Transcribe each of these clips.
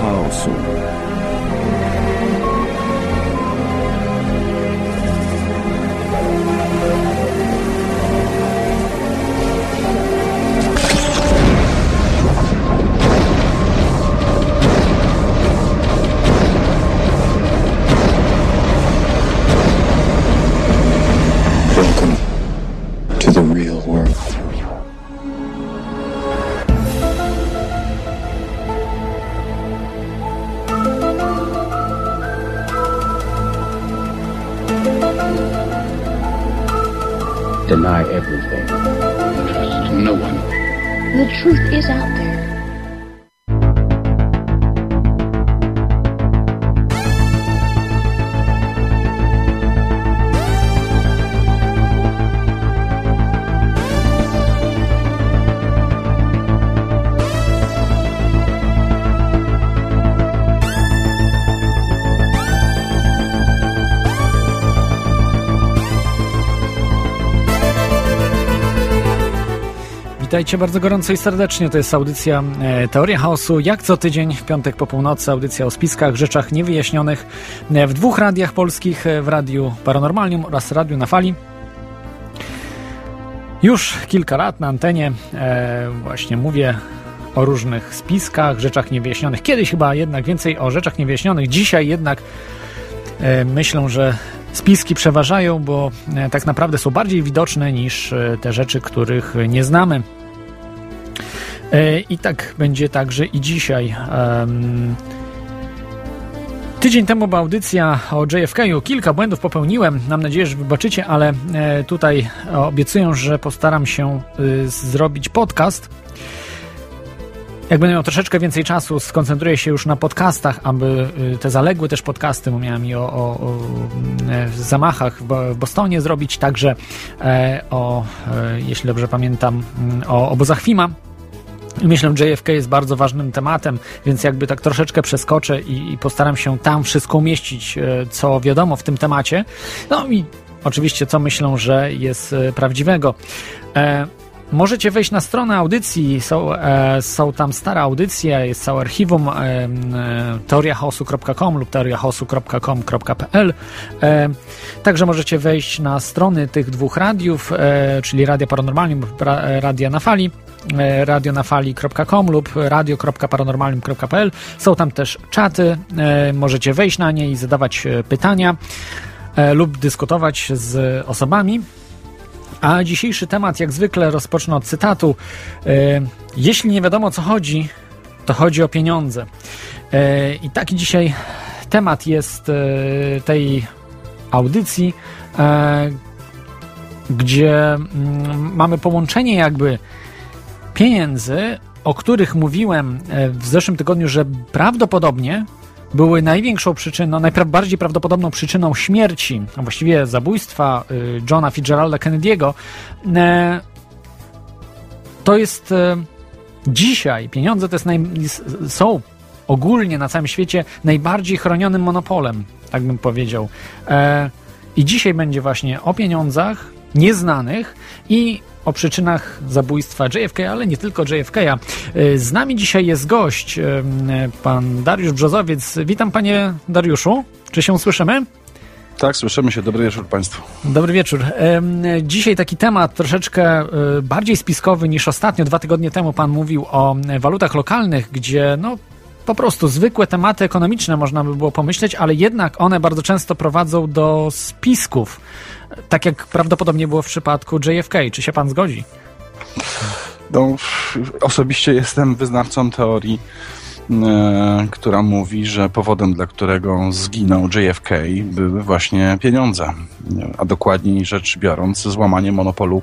chaosu. Welcome Witajcie bardzo gorąco i serdecznie. To jest audycja e, Teoria Chaosu. Jak co tydzień w piątek po północy audycja o spiskach, rzeczach niewyjaśnionych e, w dwóch radiach polskich, e, w Radiu Paranormalium oraz Radiu na Fali. Już kilka lat na antenie właśnie mówię o różnych spiskach, rzeczach niewyjaśnionych. Kiedyś chyba jednak więcej o rzeczach niewyjaśnionych. Dzisiaj jednak myślę, że spiski przeważają, bo tak naprawdę są bardziej widoczne niż te rzeczy, których nie znamy. E, I tak będzie także i dzisiaj. Tydzień temu była audycja o JFK-u. Kilka błędów popełniłem. Mam nadzieję, że wybaczycie, ale e, tutaj obiecuję, że postaram się y, zrobić podcast. Jak będę miał troszeczkę więcej czasu, skoncentruję się już na podcastach, aby y, te zaległe też podcasty, bo miałem i o, o, o e, zamachach w Bo- w Bostonie zrobić, także o, jeśli dobrze pamiętam, mm, o obozach FIMA. Myślę, że JFK jest bardzo ważnym tematem, więc jakby tak troszeczkę przeskoczę i, i postaram się tam wszystko umieścić, e, co wiadomo w tym temacie. No i oczywiście, co myślę, że jest e, prawdziwego. E, Możecie wejść na stronę audycji, są, e, są tam stare audycje, jest całe archiwum e, e, lub teoriachaosu.com.pl e, Także możecie wejść na strony tych dwóch radiów, e, czyli Radia Paranormalium ra, Radia na Fali e, radionafali.com lub radio.paranormalium.pl Są tam też czaty, e, możecie wejść na nie i zadawać pytania lub dyskutować z osobami. A dzisiejszy temat, jak zwykle, rozpocznę od cytatu. E, Jeśli nie wiadomo o co chodzi, to chodzi o pieniądze. E, I taki dzisiaj temat jest e, tej audycji, gdzie mm, mamy połączenie jakby pieniędzy, o których mówiłem w zeszłym tygodniu, że prawdopodobnie były największą przyczyną, najbardziej prawdopodobną przyczyną śmierci, a właściwie zabójstwa y, Johna Fitzgeralda Kennedy'ego, e, to jest e, dzisiaj, pieniądze to jest naj, są ogólnie na całym świecie najbardziej chronionym monopolem, tak bym powiedział. E, I dzisiaj będzie właśnie o pieniądzach nieznanych i o przyczynach zabójstwa JFK, ale nie tylko JFK. Z nami dzisiaj jest gość, e, pan Dariusz Brzozowiec. Witam panie Dariuszu. Czy się słyszymy? Tak, słyszymy się. Dobry wieczór Państwu. Dobry wieczór. Em, Dzisiaj taki temat troszeczkę e, bardziej spiskowy niż ostatnio. Dwa tygodnie temu pan mówił o e, walutach lokalnych, gdzie no po prostu zwykłe tematy ekonomiczne można by było pomyśleć, ale jednak one bardzo często prowadzą do spisków. Tak jak prawdopodobnie było w przypadku JFK. Czy się pan zgodzi? No, osobiście jestem wyznawcą teorii, e, która mówi, że powodem, dla którego zginął JFK, były właśnie pieniądze. A dokładniej rzecz biorąc, złamanie monopolu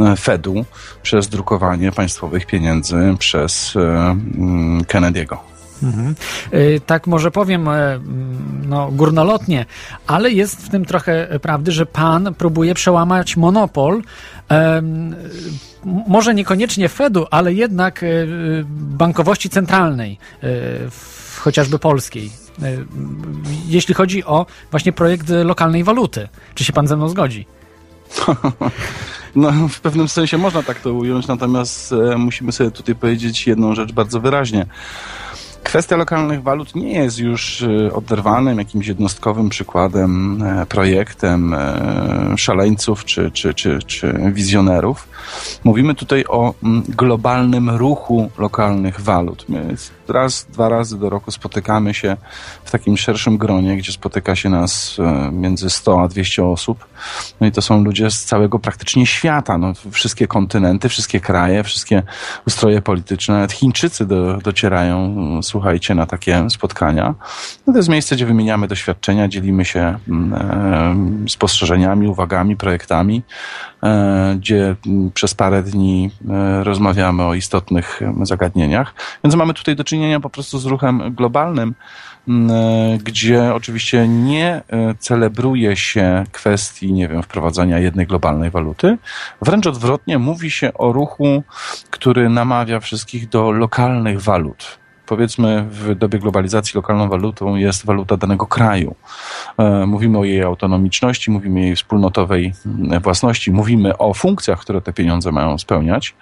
e, Fedu przez drukowanie państwowych pieniędzy przez e, mm, Kennedy'ego. Mhm. Y, Tak może powiem e, mm, no, górnolotnie, ale jest w tym trochę prawdy, że pan próbuje przełamać monopol. m- może niekoniecznie Fedu, ale jednak e, bankowości centralnej, e, chociażby polskiej. E, Jeśli chodzi o właśnie projekt lokalnej waluty. Czy się pan ze mną zgodzi? No, w pewnym sensie można tak to ująć, natomiast e, musimy sobie tutaj powiedzieć jedną rzecz bardzo wyraźnie. Kwestia lokalnych walut nie jest już e, oderwanym jakimś jednostkowym przykładem, e, projektem e, szaleńców czy, czy, czy, czy wizjonerów. Mówimy tutaj o mm, globalnym ruchu lokalnych walut. Raz, dwa razy do roku spotykamy się w takim szerszym gronie, gdzie spotyka się nas między 100 a 200 osób. No i to są ludzie z całego praktycznie świata. No, wszystkie kontynenty, wszystkie kraje, wszystkie ustroje polityczne, nawet Chińczycy do, docierają słuchajcie, na takie spotkania. No to jest miejsce, gdzie wymieniamy doświadczenia, dzielimy się mm, e, spostrzeżeniami, uwagami, projektami, e, gdzie przez parę dni e, rozmawiamy o istotnych zagadnieniach. Więc mamy tutaj do czynienia po prostu z ruchem globalnym, gdzie oczywiście nie celebruje się kwestii, nie wiem, wprowadzania jednej globalnej waluty. Wręcz odwrotnie, mówi się o ruchu, który namawia wszystkich do lokalnych walut powiedzmy w dobie globalizacji lokalną walutą jest waluta danego kraju. E, mówimy o jej autonomiczności, mówimy o jej wspólnotowej mm, własności, mówimy o funkcjach, które te pieniądze mają spełniać.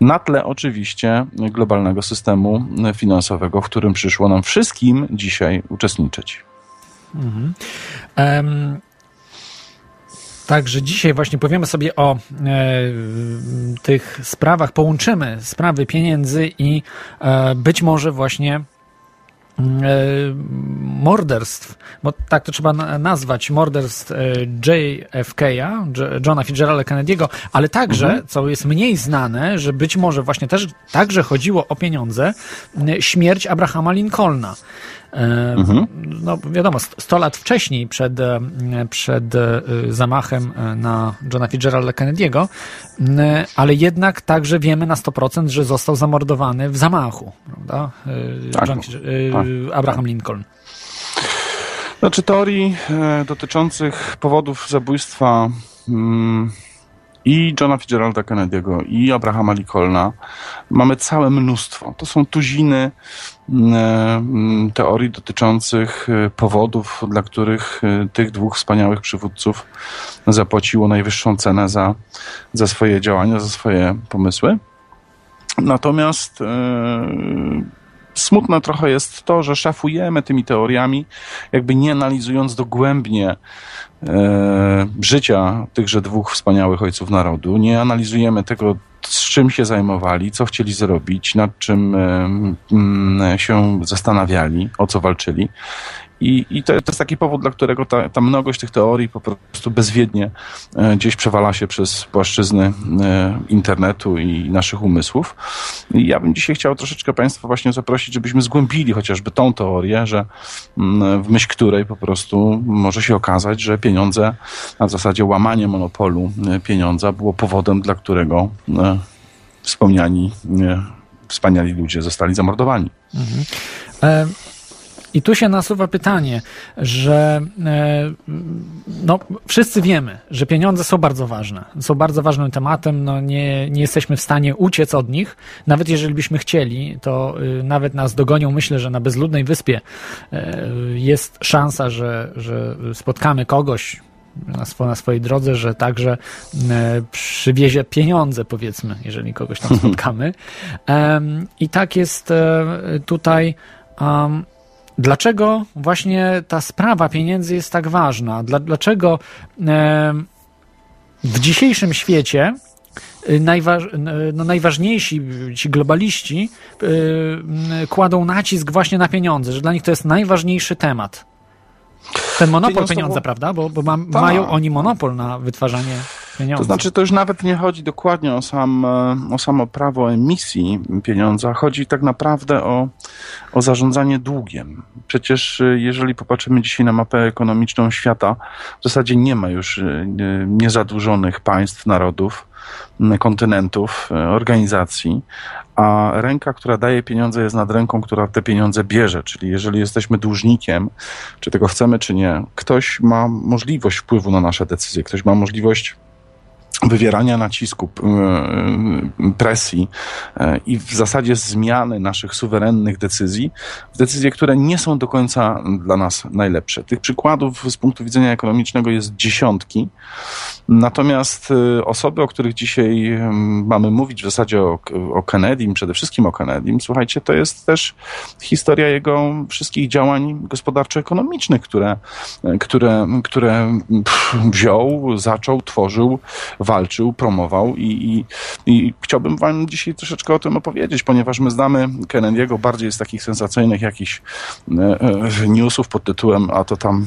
Na tle oczywiście globalnego systemu finansowego, w którym przyszło nam wszystkim dzisiaj uczestniczyć. Mhm. Um, Także dzisiaj właśnie powiemy sobie o e, tych sprawach, połączymy sprawy pieniędzy i e, być może właśnie e, morderstw, bo tak to trzeba nazwać, morderstw e, JFK'a, Johna Fitzgeralda Kennedy'ego, ale także, mhm. co jest mniej znane, że być może właśnie też także chodziło o pieniądze, śmierć Abrahama Lincolna. Mhm. No wiadomo, 100 lat wcześniej, przed, e, przed e, zamachem e, na Johna Fitzgeralda Kennedy'ego, ale jednak także wiemy na 100%, że został zamordowany w zamachu, prawda? Tak, John, tak, Abraham Lincoln. Znaczy teorii dotyczących powodów zabójstwa mm, i Johna Fitzgeralda Kennedy'ego, i Abrahama Lincolna mamy całe mnóstwo. To są tuziny teorii dotyczących e, powodów, dla których e, tych dwóch wspaniałych przywódców zapłaciło najwyższą cenę za, za swoje działania, za swoje pomysły. Natomiast e, smutne trochę jest to, że szafujemy tymi teoriami, jakby nie analizując dogłębnie e, życia tychże dwóch wspaniałych ojców narodu. Nie analizujemy tego, z czym się zajmowali, co chcieli zrobić, nad czym e, się zastanawiali, o co walczyli. I, i to, to, jest taki powód, dla którego ta, ta mnogość tych teorii po prostu bezwiednie e, gdzieś przewala się przez płaszczyzny e, internetu i naszych umysłów. I ja bym dzisiaj chciał troszeczkę Państwa właśnie zaprosić, żebyśmy zgłębili chociażby tą teorię, że mm, w myśl której po prostu może się okazać, że pieniądze, a w zasadzie łamanie monopolu e, pieniądza było powodem, dla którego wspomniani wspaniali ludzie zostali zamordowani. Mhm. I tu się nasuwa pytanie, że e, no, wszyscy wiemy, że pieniądze są bardzo ważne. Są bardzo ważnym tematem. No, nie, nie jesteśmy w stanie uciec od nich. Nawet jeżeli byśmy chcieli, to y, nawet nas dogonią. Myślę, że na bezludnej wyspie e, jest szansa, że, że spotkamy kogoś, na, na, swojej drodze, że także e, przywiezie pieniądze, powiedzmy, jeżeli kogoś tam spotkamy. I tak jest tutaj. Dlaczego właśnie ta sprawa pieniędzy jest tak ważna? Dlaczego w dzisiejszym świecie y, najważ, no najważniejsi ci globaliści y, kładą nacisk właśnie na pieniądze, że dla nich to jest najważniejszy temat. Ten monopol pieniądza, prawda? Bo, bo ma, mają oni monopol na wytwarzanie pieniądza. To znaczy, to już nawet nie chodzi dokładnie o, sam, e, o samo prawo emisji pieniądza. Chodzi tak naprawdę o, o zarządzanie długiem. Przecież e, jeżeli popatrzymy dzisiaj na mapę ekonomiczną świata, w zasadzie nie ma już e, niezadłużonych państw, narodów kontynentów, organizacji, a ręka, która daje pieniądze, jest nad ręką, która te pieniądze bierze. Czyli jeżeli jesteśmy dłużnikiem, czy tego chcemy, czy nie, ktoś ma możliwość wpływu na nasze decyzje, ktoś ma możliwość wywierania nacisku, presji i w zasadzie zmiany naszych suwerennych decyzji w decyzje, które nie są do końca dla nas najlepsze. Tych przykładów z punktu widzenia ekonomicznego jest dziesiątki. Natomiast osoby, o których dzisiaj mamy mówić, w zasadzie o, o Kennedym, przede wszystkim o Kennedym, słuchajcie, to jest też historia jego wszystkich działań gospodarczo-ekonomicznych, które, które, które wziął, zaczął, tworzył, walczył, promował i, i, i, chciałbym wam dzisiaj troszeczkę o tym opowiedzieć, ponieważ my znamy Kennedy'ego bardziej z takich sensacyjnych jakichś e, e, newsów pod tytułem, a to tam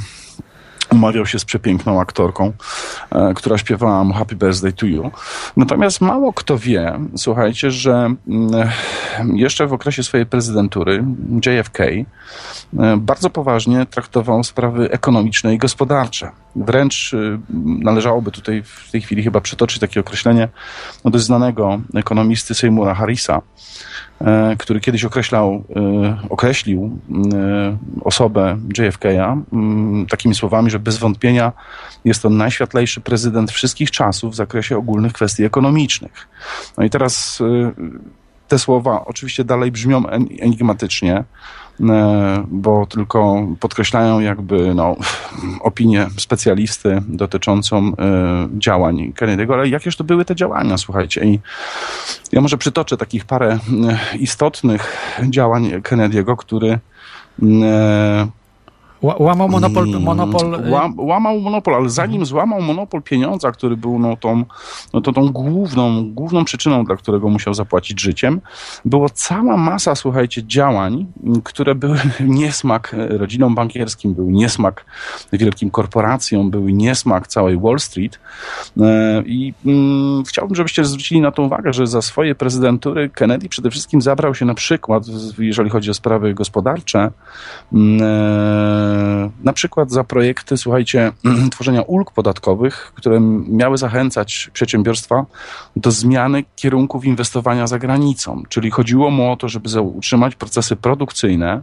umawiał się z przepiękną aktorką, e, która śpiewała mu Happy Birthday to You. Natomiast mało kto wie, słuchajcie, że mm, jeszcze w okresie swojej prezydentury JFK bardzo poważnie traktował sprawy ekonomiczne i gospodarcze. Wręcz e, należałoby tutaj w tej chwili chyba przytoczyć takie określenie no, dość znanego ekonomisty Seymoura Harrisa, E, który kiedyś określał, e, określił e, osobę JFK'a takimi słowami, że bez wątpienia jest to najświetlejszy prezydent wszystkich czasów w zakresie ogólnych kwestii ekonomicznych. No i teraz te słowa oczywiście dalej brzmią enigmatycznie, bo tylko podkreślają jakby no, opinię specjalisty dotyczącą e, działań Kennedy'ego, ale jakież to były te działania, słuchajcie. I ja może przytoczę takich parę e, istotnych działań Kennedy'ego, który Łamał monopol. Mm, monopol... Y- łamał monopol, ale zanim złamał monopol pieniądza, który był no, tą, no, to, tą główną, główną przyczyną, dla którego musiał zapłacić życiem, było cała masa, słuchajcie, działań, które były niesmak rodzinom bankierskim, był niesmak wielkim korporacjom, były niesmak całej Wall Street. E, I mm, chciałbym, żebyście zwrócili na to uwagę, że za swoje prezydentury Kennedy przede wszystkim zabrał się na przykład, jeżeli chodzi o sprawy gospodarcze, mm, e, na przykład za projekty, słuchajcie, tworzenia ulg podatkowych, które miały zachęcać przedsiębiorstwa do zmiany kierunków inwestowania za granicą. Czyli chodziło mu o to, żeby utrzymać procesy produkcyjne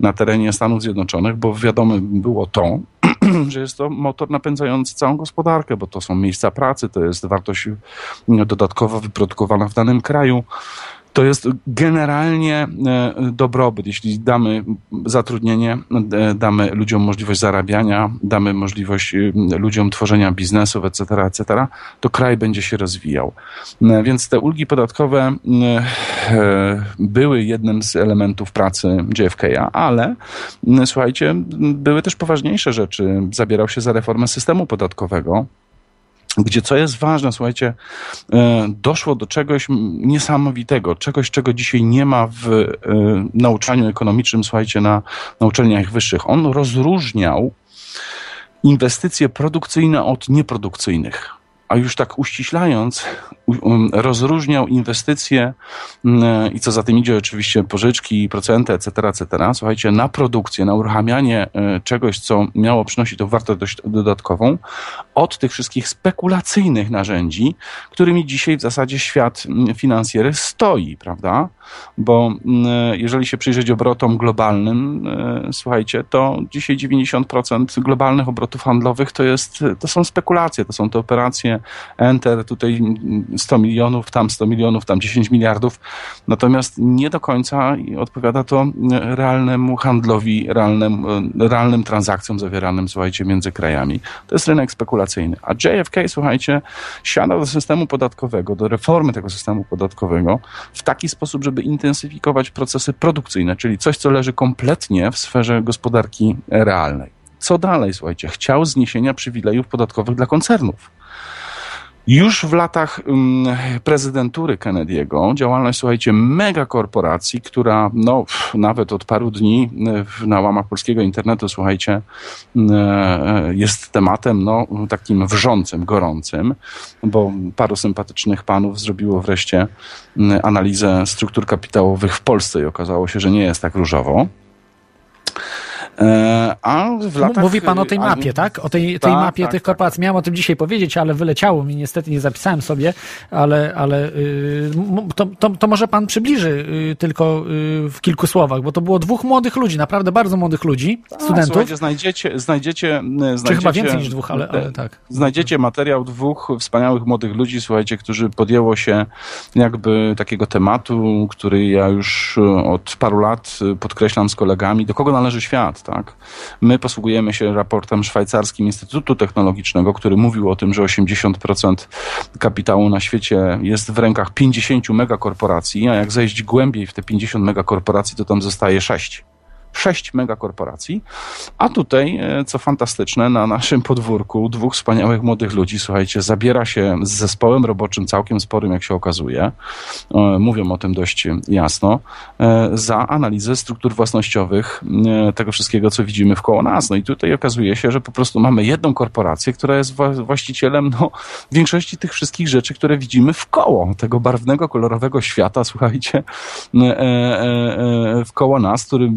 na terenie Stanów Zjednoczonych, bo wiadomo było to, że jest to motor napędzający całą gospodarkę, bo to są miejsca pracy, to jest wartość dodatkowo wyprodukowana w danym kraju to jest generalnie e, dobrobyt. Jeśli damy zatrudnienie, e, damy ludziom możliwość zarabiania, damy możliwość e, ludziom tworzenia biznesów, etc., etc., to kraj będzie się rozwijał. Więc te ulgi podatkowe były jednym z elementów pracy JFK'a, ale słuchajcie, były też poważniejsze rzeczy. Zabierał się za reformę systemu podatkowego gdzie co jest ważne, słuchajcie, e, doszło do czegoś niesamowitego, czegoś, czego dzisiaj nie ma w e, nauczaniu ekonomicznym, słuchajcie, na, na uczelniach wyższych. On rozróżniał inwestycje produkcyjne od nieprodukcyjnych a już tak uściślając, um, rozróżniał inwestycje mm, i co za tym idzie oczywiście pożyczki, procenty, etc., etc., słuchajcie, na produkcję, na uruchamianie e, czegoś, co miało przynosić tą wartość dodatkową, od tych wszystkich spekulacyjnych narzędzi, którymi dzisiaj w zasadzie świat mm, finansjery stoi, prawda? Bo mm, jeżeli się przyjrzeć obrotom globalnym, e, słuchajcie, to dzisiaj 90% globalnych obrotów handlowych to, jest, to są spekulacje, to są te operacje enter, tutaj 100 milionów, tam 100 milionów, tam 10 miliardów. Natomiast nie do końca odpowiada to realnemu handlowi, realnym, realnym transakcjom zawieranym, słuchajcie, między krajami. To jest rynek spekulacyjny. A JFK, słuchajcie, siada do systemu podatkowego, do reformy tego systemu podatkowego w taki sposób, żeby intensyfikować procesy produkcyjne, czyli coś, co leży kompletnie w sferze gospodarki realnej. Co dalej, słuchajcie? Chciał zniesienia przywilejów podatkowych dla koncernów. Już w latach um, prezydentury Kennedy'ego działalność, słuchajcie, megakorporacji, która no, nawet od paru dni e, na łamach polskiego internetu, słuchajcie, e, jest tematem no, takim wrzącym, gorącym, bo paru sympatycznych panów zrobiło wreszcie analizę struktur kapitałowych w Polsce i okazało się, że nie jest tak różowo. E, a w latach... Mówi pan o tej mapie, tak? O tej, tej Tak, mapie tak, tych tak. korporacji. Miałem o tym dzisiaj powiedzieć, ale wyleciało mi, niestety nie zapisałem sobie, ale, ale y, to, to, to może pan przybliży y, tylko y, w kilku słowach, bo to było dwóch młodych ludzi, naprawdę bardzo młodych ludzi, A, studentów. Znajdziecie, znajdziecie, znajdziecie... Czy chyba więcej niż dwóch, ale, ale e, tak. Znajdziecie materiał dwóch wspaniałych młodych ludzi, słuchajcie, którzy podjęło się jakby takiego tematu, który ja już e, od paru lat e, podkreślam z kolegami, do kogo należy świat, tak? My posługujemy się raportem szwajcarskim Instytutu Technologicznego, który mówił o tym, że 80% kapitału na świecie jest w rękach 50 megakorporacji, a jak zejść głębiej w te 50 megakorporacji, to tam zostaje 6 sześć megakorporacji, a tutaj, e, co fantastyczne, na naszym podwórku dwóch wspaniałych młodych ludzi, słuchajcie, zabiera się z zespołem roboczym całkiem sporym, jak się okazuje, e, mówią o tym dość jasno, e, za analizę struktur własnościowych tego wszystkiego, co widzimy wkoło nas. No i tutaj okazuje się, że po prostu mamy jedną korporację, która jest wła- właścicielem no, większości tych wszystkich rzeczy, które widzimy wkoło tego barwnego, kolorowego świata, słuchajcie, wkoło nas, który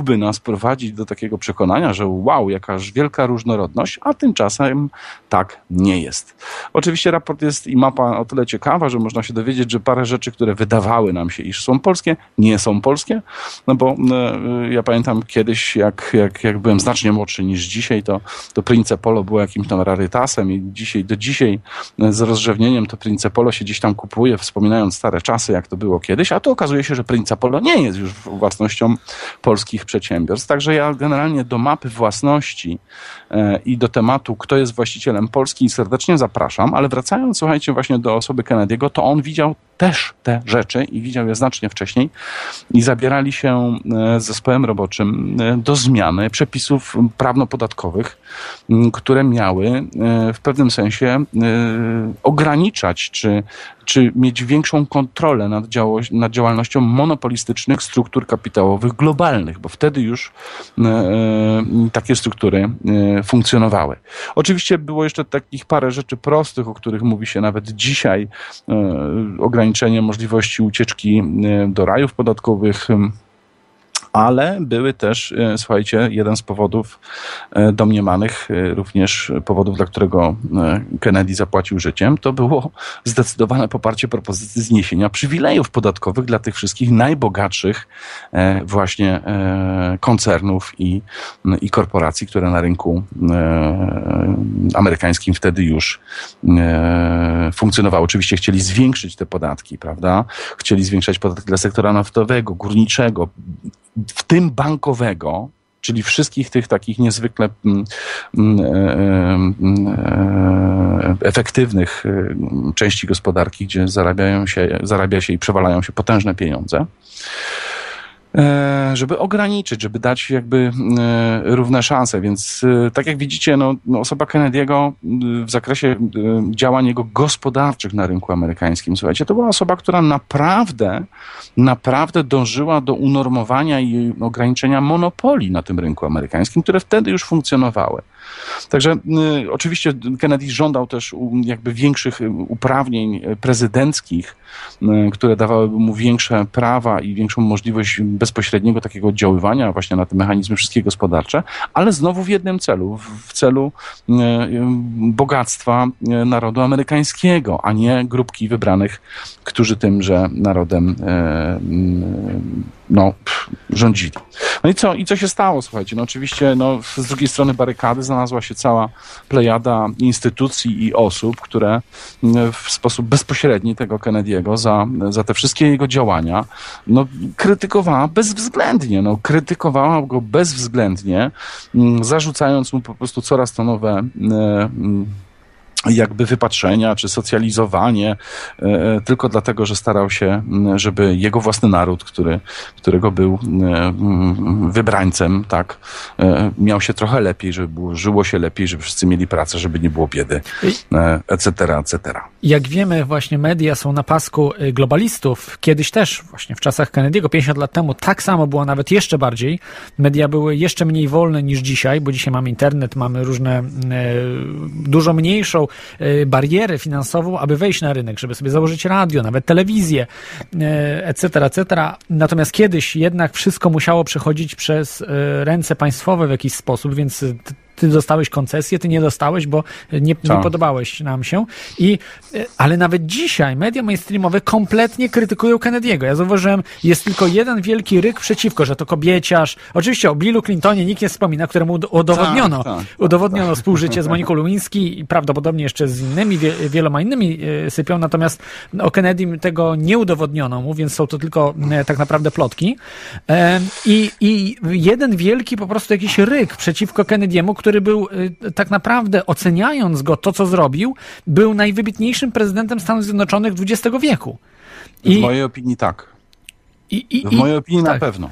mógłby nas prowadzić do takiego przekonania, że wow, jakaż wielka różnorodność, a tymczasem tak nie jest. Oczywiście raport jest i mapa o tyle ciekawa, że można się dowiedzieć, że parę rzeczy, które wydawały nam się, iż są polskie, nie są polskie, no bo e, ja pamiętam kiedyś, jak, jak, jak byłem znacznie młodszy niż dzisiaj, to, to Prince Polo było jakimś tam rarytasem i dzisiaj, do dzisiaj e, z rozrzewnieniem to Prince Polo się gdzieś tam kupuje, wspominając stare czasy, jak to było kiedyś, a tu okazuje się, że Prince Polo nie jest już własnością polskich przedsiębiorstw. Także ja generalnie do mapy własności e, i do tematu, kto jest właścicielem Polski, serdecznie zapraszam, ale wracając, słuchajcie, właśnie do osoby Kennedy'ego, to on widział też te rzeczy i widział je znacznie wcześniej i zabierali się e, z zespołem roboczym e, do zmiany przepisów prawno-podatkowych, które miały e, w pewnym sensie e, ograniczać czy, czy mieć większą kontrolę nad, działo, nad działalnością monopolistycznych struktur kapitałowych globalnych, bo wtedy już e, e, takie struktury e, funkcjonowały. Oczywiście było jeszcze takich parę rzeczy prostych, o których mówi się nawet dzisiaj, e, ograniczenie możliwości ucieczki e, do rajów podatkowych, ale były też, e, słuchajcie, jeden z powodów e, domniemanych, e, również powodów, dla którego Kennedy zapłacił życiem, to było zdecydowane poparcie propozycji zniesienia przywilejów podatkowych dla tych wszystkich najbogatszych właśnie koncernów i, i korporacji, które na rynku amerykańskim wtedy już funkcjonowały. Oczywiście chcieli zwiększyć te podatki, prawda? Chcieli zwiększać podatki dla sektora naftowego, górniczego, w tym bankowego, czyli wszystkich tych takich niezwykle mm, mm, e, mm, e, efektywnych e, części gospodarki, gdzie zarabiają się, zarabia się i przewalają się potężne pieniądze. E, żeby ograniczyć, żeby dać jakby równe szanse. Więc tak jak widzicie, no, no osoba Kennedy'ego e, w zakresie e, działań jego gospodarczych na rynku amerykańskim, słuchajcie, to była osoba, która naprawdę, naprawdę dążyła do unormowania i ograniczenia monopolii na tym rynku amerykańskim, które wtedy już funkcjonowały. Także y, oczywiście Kennedy żądał też jakby większych y, uprawnień prezydenckich, y, które dawałyby mu większe prawa i większą możliwość bezpośredniego takiego oddziaływania właśnie na te mechanizmy wszystkie gospodarcze, ale znowu w jednym celu, w, celu bogactwa narodu amerykańskiego, a nie grupki wybranych, którzy tymże narodem no, pff, rządzili. No i co, i co się stało, słuchajcie? No oczywiście no, z drugiej strony barykady znalazła się cała plejada instytucji i osób, które mm, w sposób bezpośredni tego Kennedy'ego za, za te wszystkie jego działania no, krytykowała bezwzględnie. No, krytykowała go bezwzględnie, mm, zarzucając mu po prostu coraz to nowe mm, mm, jakby wypatrzenia czy socjalizowanie, e, e, tylko dlatego, że starał się, żeby jego własny naród, który, którego był wybrańcem, tak, e, miał się trochę lepiej, żeby było, żyło się lepiej, żeby wszyscy mieli pracę, żeby nie było biedy, etc., etc. Jak wiemy, właśnie media są na pasku globalistów. Kiedyś też, właśnie w czasach Kennedy'ego, 50 lat temu, tak samo było, nawet jeszcze bardziej. Media były jeszcze mniej wolne niż dzisiaj, bo dzisiaj mamy internet, mamy różne, dużo mniejszą barierę finansową, aby wejść na rynek, żeby sobie założyć radio, nawet telewizję, etc., etc. Natomiast kiedyś jednak wszystko musiało przechodzić przez e, ręce państwowe w jakiś sposób, więc ty dostałeś koncesję, ty nie dostałeś, bo nie, nie Tak. podobałeś nam się. I, e, ale nawet dzisiaj media mainstreamowe kompletnie krytykują Kennedy'ego. Ja zauważyłem, jest tylko jeden wielki ryk przeciwko, że to kobieciarz. Oczywiście o Billu Clintonie nikt nie wspomina, któremu ud- udowodniono, Tak, tak, udowodniono współżycie z Moniką Lewinsky i prawdopodobnie jeszcze z innymi, wie, wieloma innymi e, sypią, natomiast o Kennedy tego nie udowodniono mu, więc są to tylko e, tak naprawdę plotki. I, I jeden wielki po prostu jakiś ryk przeciwko Kennedy'emu, który był e, tak naprawdę oceniając go, to co zrobił, był najwybitniejszym prezydentem Stanów Zjednoczonych XX wieku. W mojej opinii tak. i, i, W i- mojej opinii na tak. pewno.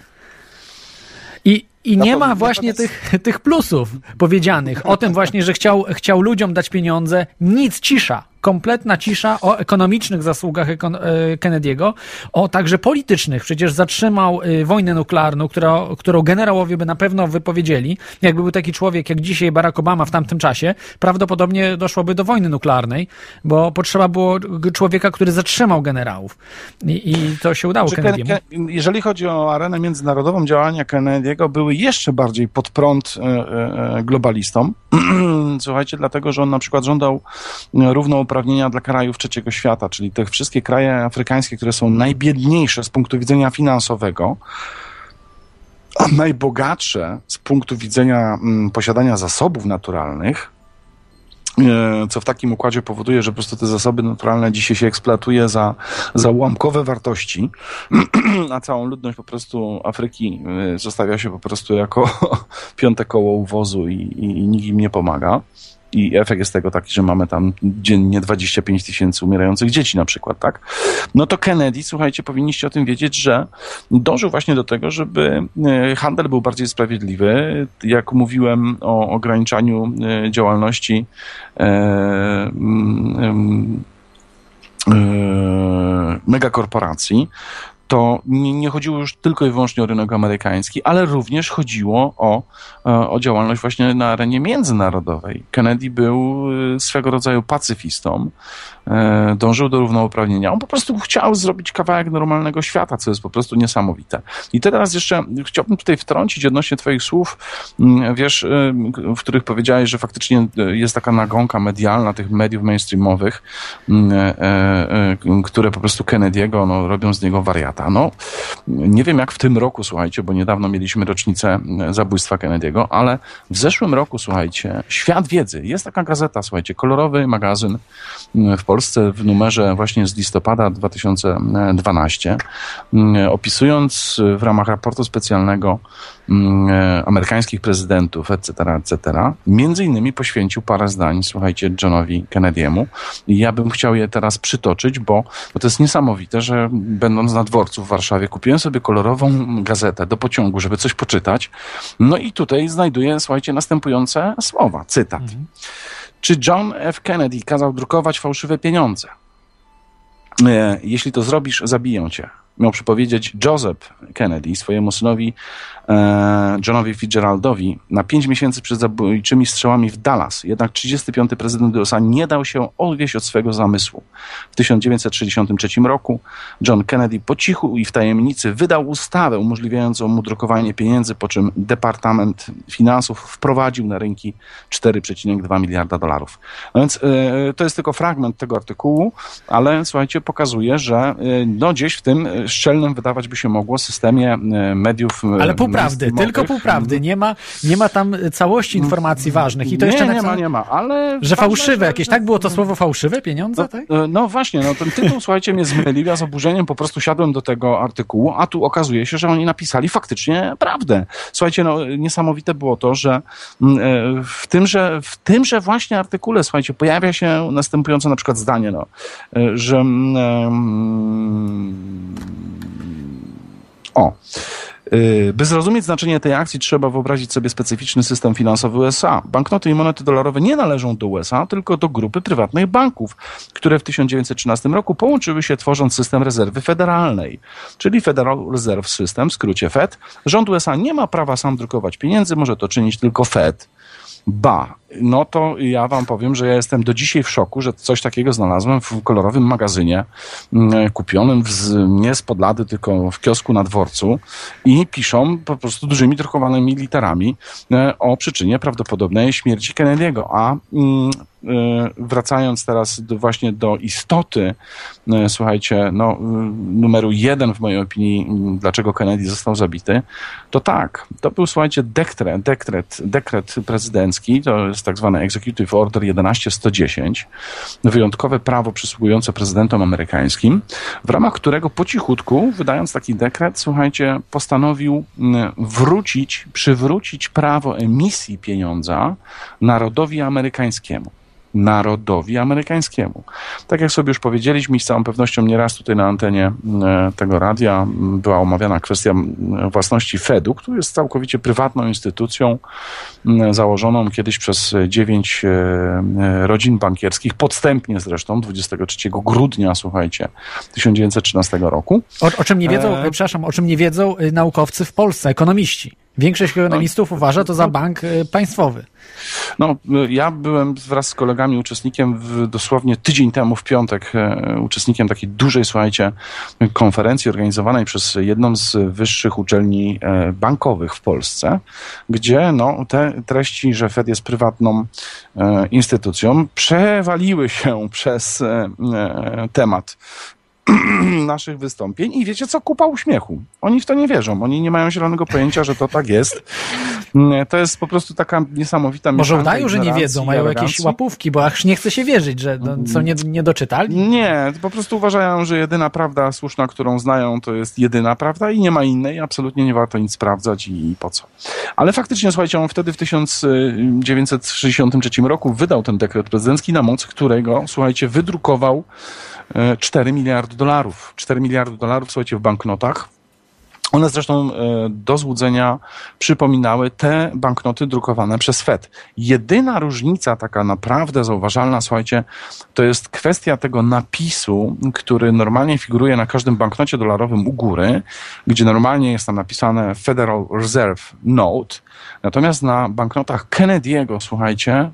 I, i nie ma właśnie tych, tych plusów powiedzianych. O tym właśnie, że chciał, chciał ludziom dać pieniądze. Nic, cisza. Kompletna cisza o ekonomicznych zasługach e, Kennedy'ego, o także politycznych. Przecież zatrzymał e, wojnę nuklearną, która, którą generałowie by na pewno wypowiedzieli. Jakby był taki człowiek jak dzisiaj Barack Obama w tamtym czasie, prawdopodobnie doszłoby do wojny nuklearnej, bo potrzeba było człowieka, który zatrzymał generałów. I, i to się udało Czy Ken- Kennedy'emu. Ken- jeżeli chodzi o arenę międzynarodową, działania Kennedy'ego były jeszcze bardziej pod prąd e, e, e, globalistom. Słuchajcie, dlatego, że on na przykład żądał równouprawnienia dla krajów trzeciego świata, czyli te wszystkie kraje afrykańskie, które są najbiedniejsze z punktu widzenia finansowego, a najbogatsze z punktu widzenia mm, posiadania zasobów naturalnych, co w takim układzie powoduje, że po prostu te zasoby naturalne dzisiaj się eksploatuje za, za ułamkowe wartości, a całą ludność po prostu Afryki y, zostawia się po prostu jako piąte koło uwozu i, i, i nikt im nie pomaga. I efekt jest tego taki, że mamy tam dziennie 25 tysięcy umierających dzieci na przykład, tak? No to Kennedy, słuchajcie, powinniście o tym wiedzieć, że dążył właśnie do tego, żeby y, handel był bardziej sprawiedliwy. Jak mówiłem o ograniczaniu y, działalności e, mm, e, megakorporacji, to nie, nie chodziło już tylko i wyłącznie o rynek amerykański, ale również chodziło o, e, o działalność właśnie na arenie międzynarodowej. Kennedy był e, swego rodzaju pacyfistą, e, dążył do równouprawnienia. On po prostu chciał zrobić kawałek normalnego świata, co jest po prostu niesamowite. I teraz jeszcze chciałbym tutaj wtrącić odnośnie twoich słów, wiesz, w których powiedziałeś, że faktycznie jest taka nagonka medialna tych mediów mainstreamowych, które po prostu Kennedy'ego no, robią z niego wariata. No, nie wiem jak w tym roku, słuchajcie, bo niedawno mieliśmy rocznicę e, zabójstwa Kennedy'ego, ale w zeszłym roku, słuchajcie, Świat Wiedzy, jest taka gazeta, słuchajcie, kolorowy magazyn w Polsce w numerze właśnie z listopada 2012, mm, opisując w ramach raportu specjalnego amerykańskich prezydentów, etc., etc., między innymi poświęcił parę zdań, słuchajcie, Johnowi Kennedy'emu. I ja bym chciał je teraz przytoczyć, bo, bo to jest niesamowite, że będąc na dworcu w Warszawie, kupiłem sobie kolorową gazetę do pociągu, żeby coś poczytać. No i tutaj znajduję, słuchajcie, następujące słowa, cytat. Czy John F. Kennedy kazał drukować fałszywe pieniądze? E, Jeśli to zrobisz, zabiję cię. Miał przypowiedzieć Joseph Kennedy swojemu synowi e, Johnowi Fitzgeraldowi na pięć miesięcy przed zabójczymi strzałami w Dallas. Jednak 35. prezydent USA nie dał się odwieść od swego zamysłu. W 1963 roku John Kennedy po cichu i w tajemnicy wydał ustawę umożliwiającą mu drukowanie pieniędzy, po czym Departament Finansów wprowadził na rynki 4,2 miliarda dolarów. No więc e, to jest tylko fragment tego artykułu, ale słuchajcie, pokazuje, że e, no gdzieś w tym e, szczelnym wydawać by się mogło systemie e, mediów e, Ale półprawdy, tylko półprawdy. Nie ma, nie ma tam całości informacji ważnych. I to nie, jeszcze nie ma, nie ma, ale... że fałszywe że- jakieś. Tak było to słowo fałszywe pieniądze? no, tak? e, no właśnie, no ten tytuł, słuchajcie, mnie zmylił. Ja z oburzeniem po prostu siadłem do tego artykułu, a tu okazuje się, że oni napisali faktycznie prawdę. Słuchajcie, no niesamowite było to, że mm, e, w tymże, w tymże właśnie artykule, słuchajcie, pojawia się następujące na przykład zdanie, no, e, że mm, o, By zrozumieć znaczenie tej akcji, trzeba wyobrazić sobie specyficzny system finansowy USA. Banknoty i monety dolarowe nie należą do USA, tylko do grupy prywatnych banków, które w 1913 roku połączyły się tworząc system rezerwy federalnej, czyli Federal Reserve System, w skrócie Fed. Rząd USA nie ma prawa sam drukować pieniędzy, może to czynić tylko Fed. Ba, no to ja wam powiem, że ja jestem do dzisiaj w szoku, że coś takiego znalazłem w kolorowym magazynie mm, kupionym nie z podlady, tylko w kiosku na dworcu i piszą po prostu dużymi drukowanymi literami e, o przyczynie prawdopodobnej śmierci Kennedy'ego. A mm, wracając teraz do, właśnie do istoty, e, słuchajcie, no, numeru jeden w mojej opinii, dlaczego Kennedy został zabity, to tak, to był, słuchajcie, dekret, dekret, dekret prezydencki, to jest tak zwany Executive Order 11110, wyjątkowe prawo przysługujące prezydentom amerykańskim, w ramach którego po cichutku, wydając taki dekret, słuchajcie, postanowił wrócić, przywrócić prawo emisji pieniądza narodowi amerykańskiemu narodowi amerykańskiemu. Tak jak sobie już powiedzieliśmy i z całą pewnością nieraz tutaj na antenie e, tego radia była omawiana kwestia własności Fedu, który jest całkowicie prywatną instytucją założoną kiedyś przez dziewięć e, rodzin bankierskich, podstępnie zresztą 23 grudnia, słuchajcie, 1913 roku. O, o czym nie wiedzą, e... przepraszam, o czym nie wiedzą y, naukowcy w Polsce, ekonomiści. Większość ekonomistów no, uważa to za bank y, państwowy. No, ja byłem wraz z kolegami uczestnikiem w, dosłownie tydzień temu w piątek, e, uczestnikiem takiej dużej, słuchajcie, konferencji organizowanej przez jedną z wyższych uczelni e, bankowych w Polsce, gdzie no, te treści, że Fed jest prywatną e, instytucją, przewaliły się przez temat naszych wystąpień i wiecie co? Kupa uśmiechu. Oni w to nie wierzą. Oni nie mają zielonego pojęcia, że to tak jest. Mm, to jest po prostu taka niesamowita Może udają, że nie wiedzą, mają jakieś łapówki, bo aż nie chce się wierzyć, że są nie, nie doczytali? Nie, po prostu uważają, że jedyna prawda słuszna, którą znają, to jest jedyna prawda i nie ma innej. Absolutnie nie warto nic sprawdzać i po co. Ale faktycznie, słuchajcie, on wtedy w 1963 roku wydał ten dekret prezydencki, na mocy którego, słuchajcie, wydrukował 4 e, miliardy dolarów. 4 miliardy dolarów, słuchajcie, w banknotach. One zresztą e, do złudzenia przypominały te banknoty drukowane przez Fed. Jedyna różnica, taka naprawdę zauważalna, słuchajcie, to jest kwestia tego napisu, który normalnie figuruje na każdym banknocie dolarowym u góry, gdzie normalnie jest tam napisane Federal Reserve Note. Natomiast na banknotach Kennedy'ego, słuchajcie,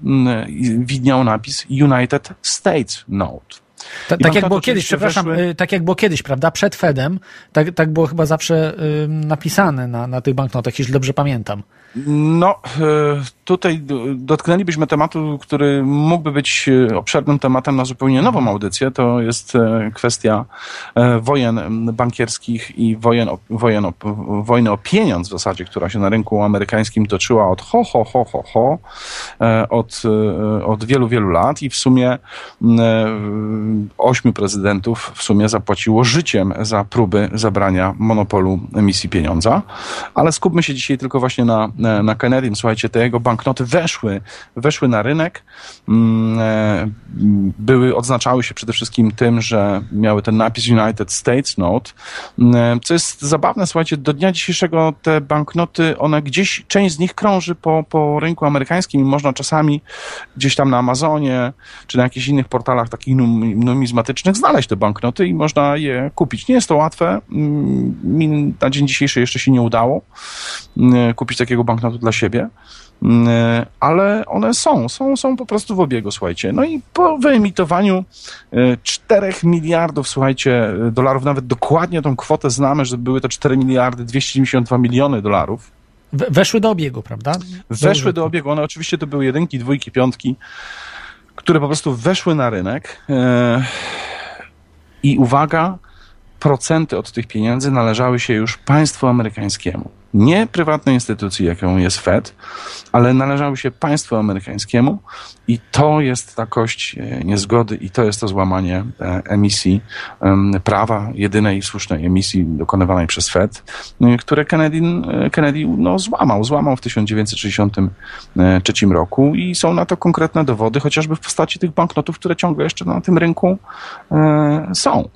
widniał napis United States Note. Ta, tak jak było kiedyś, przepraszam, weszły... Y, tak jak było kiedyś, prawda? Przed Fedem, tak, tak było chyba zawsze y, napisane na, na tych banknotach, jeśli dobrze pamiętam. No, e, tutaj dotknęlibyśmy tematu, który mógłby być e, obszernym tematem na zupełnie nową audycję. To jest e, kwestia wojen bankierskich i wojen, wojen, wojny o pieniądz w zasadzie, która się na rynku amerykańskim toczyła od ho, ho, ho, ho, ho, od, od wielu, wielu lat i w sumie ośmiu prezydentów w sumie zapłaciło życiem za próby zabrania monopolu emisji pieniądza. Ale skupmy się dzisiaj tylko właśnie na na Kennedym, słuchajcie, te jego banknoty weszły, weszły na rynek, mm, e, były, odznaczały się przede wszystkim tym, że miały ten napis United States Note, mm, e, co jest zabawne, słuchajcie, do dnia dzisiejszego te banknoty, one gdzieś, część z nich krąży po, po rynku amerykańskim i można czasami gdzieś tam na Amazonie, czy na jakichś innych portalach takich numizmatycznych znaleźć te banknoty i można je kupić. Nie jest to łatwe, mm, mi na dzień dzisiejszy jeszcze się nie udało kupić takiego banknotu banknotu dla siebie, mm, e, ale one są, są, są po prostu w obiegu, słuchajcie. No i po wyemitowaniu 4 e, miliardów, słuchajcie, dolarów, nawet dokładnie tą kwotę znamy, że były to 4 miliardy 292 miliony dolarów. Weszły do obiegu, prawda? Weszły do obiegu. One oczywiście to były jedynki, dwójki, piątki, które po prostu weszły na rynek. E, I uwaga, procenty od tych pieniędzy należały się już państwu amerykańskiemu nie prywatnej instytucji, jaką jest Fed, ale należały się państwu amerykańskiemu i to jest ta kość e, niezgody i to jest to złamanie e, emisji prawa, jedynej słusznej emisji dokonywanej przez Fed, e, które Kennedy, Kennedy no, złamał. Złamał w 1963 roku i są na to konkretne dowody, chociażby w postaci tych banknotów, które ciągle jeszcze na tym rynku są.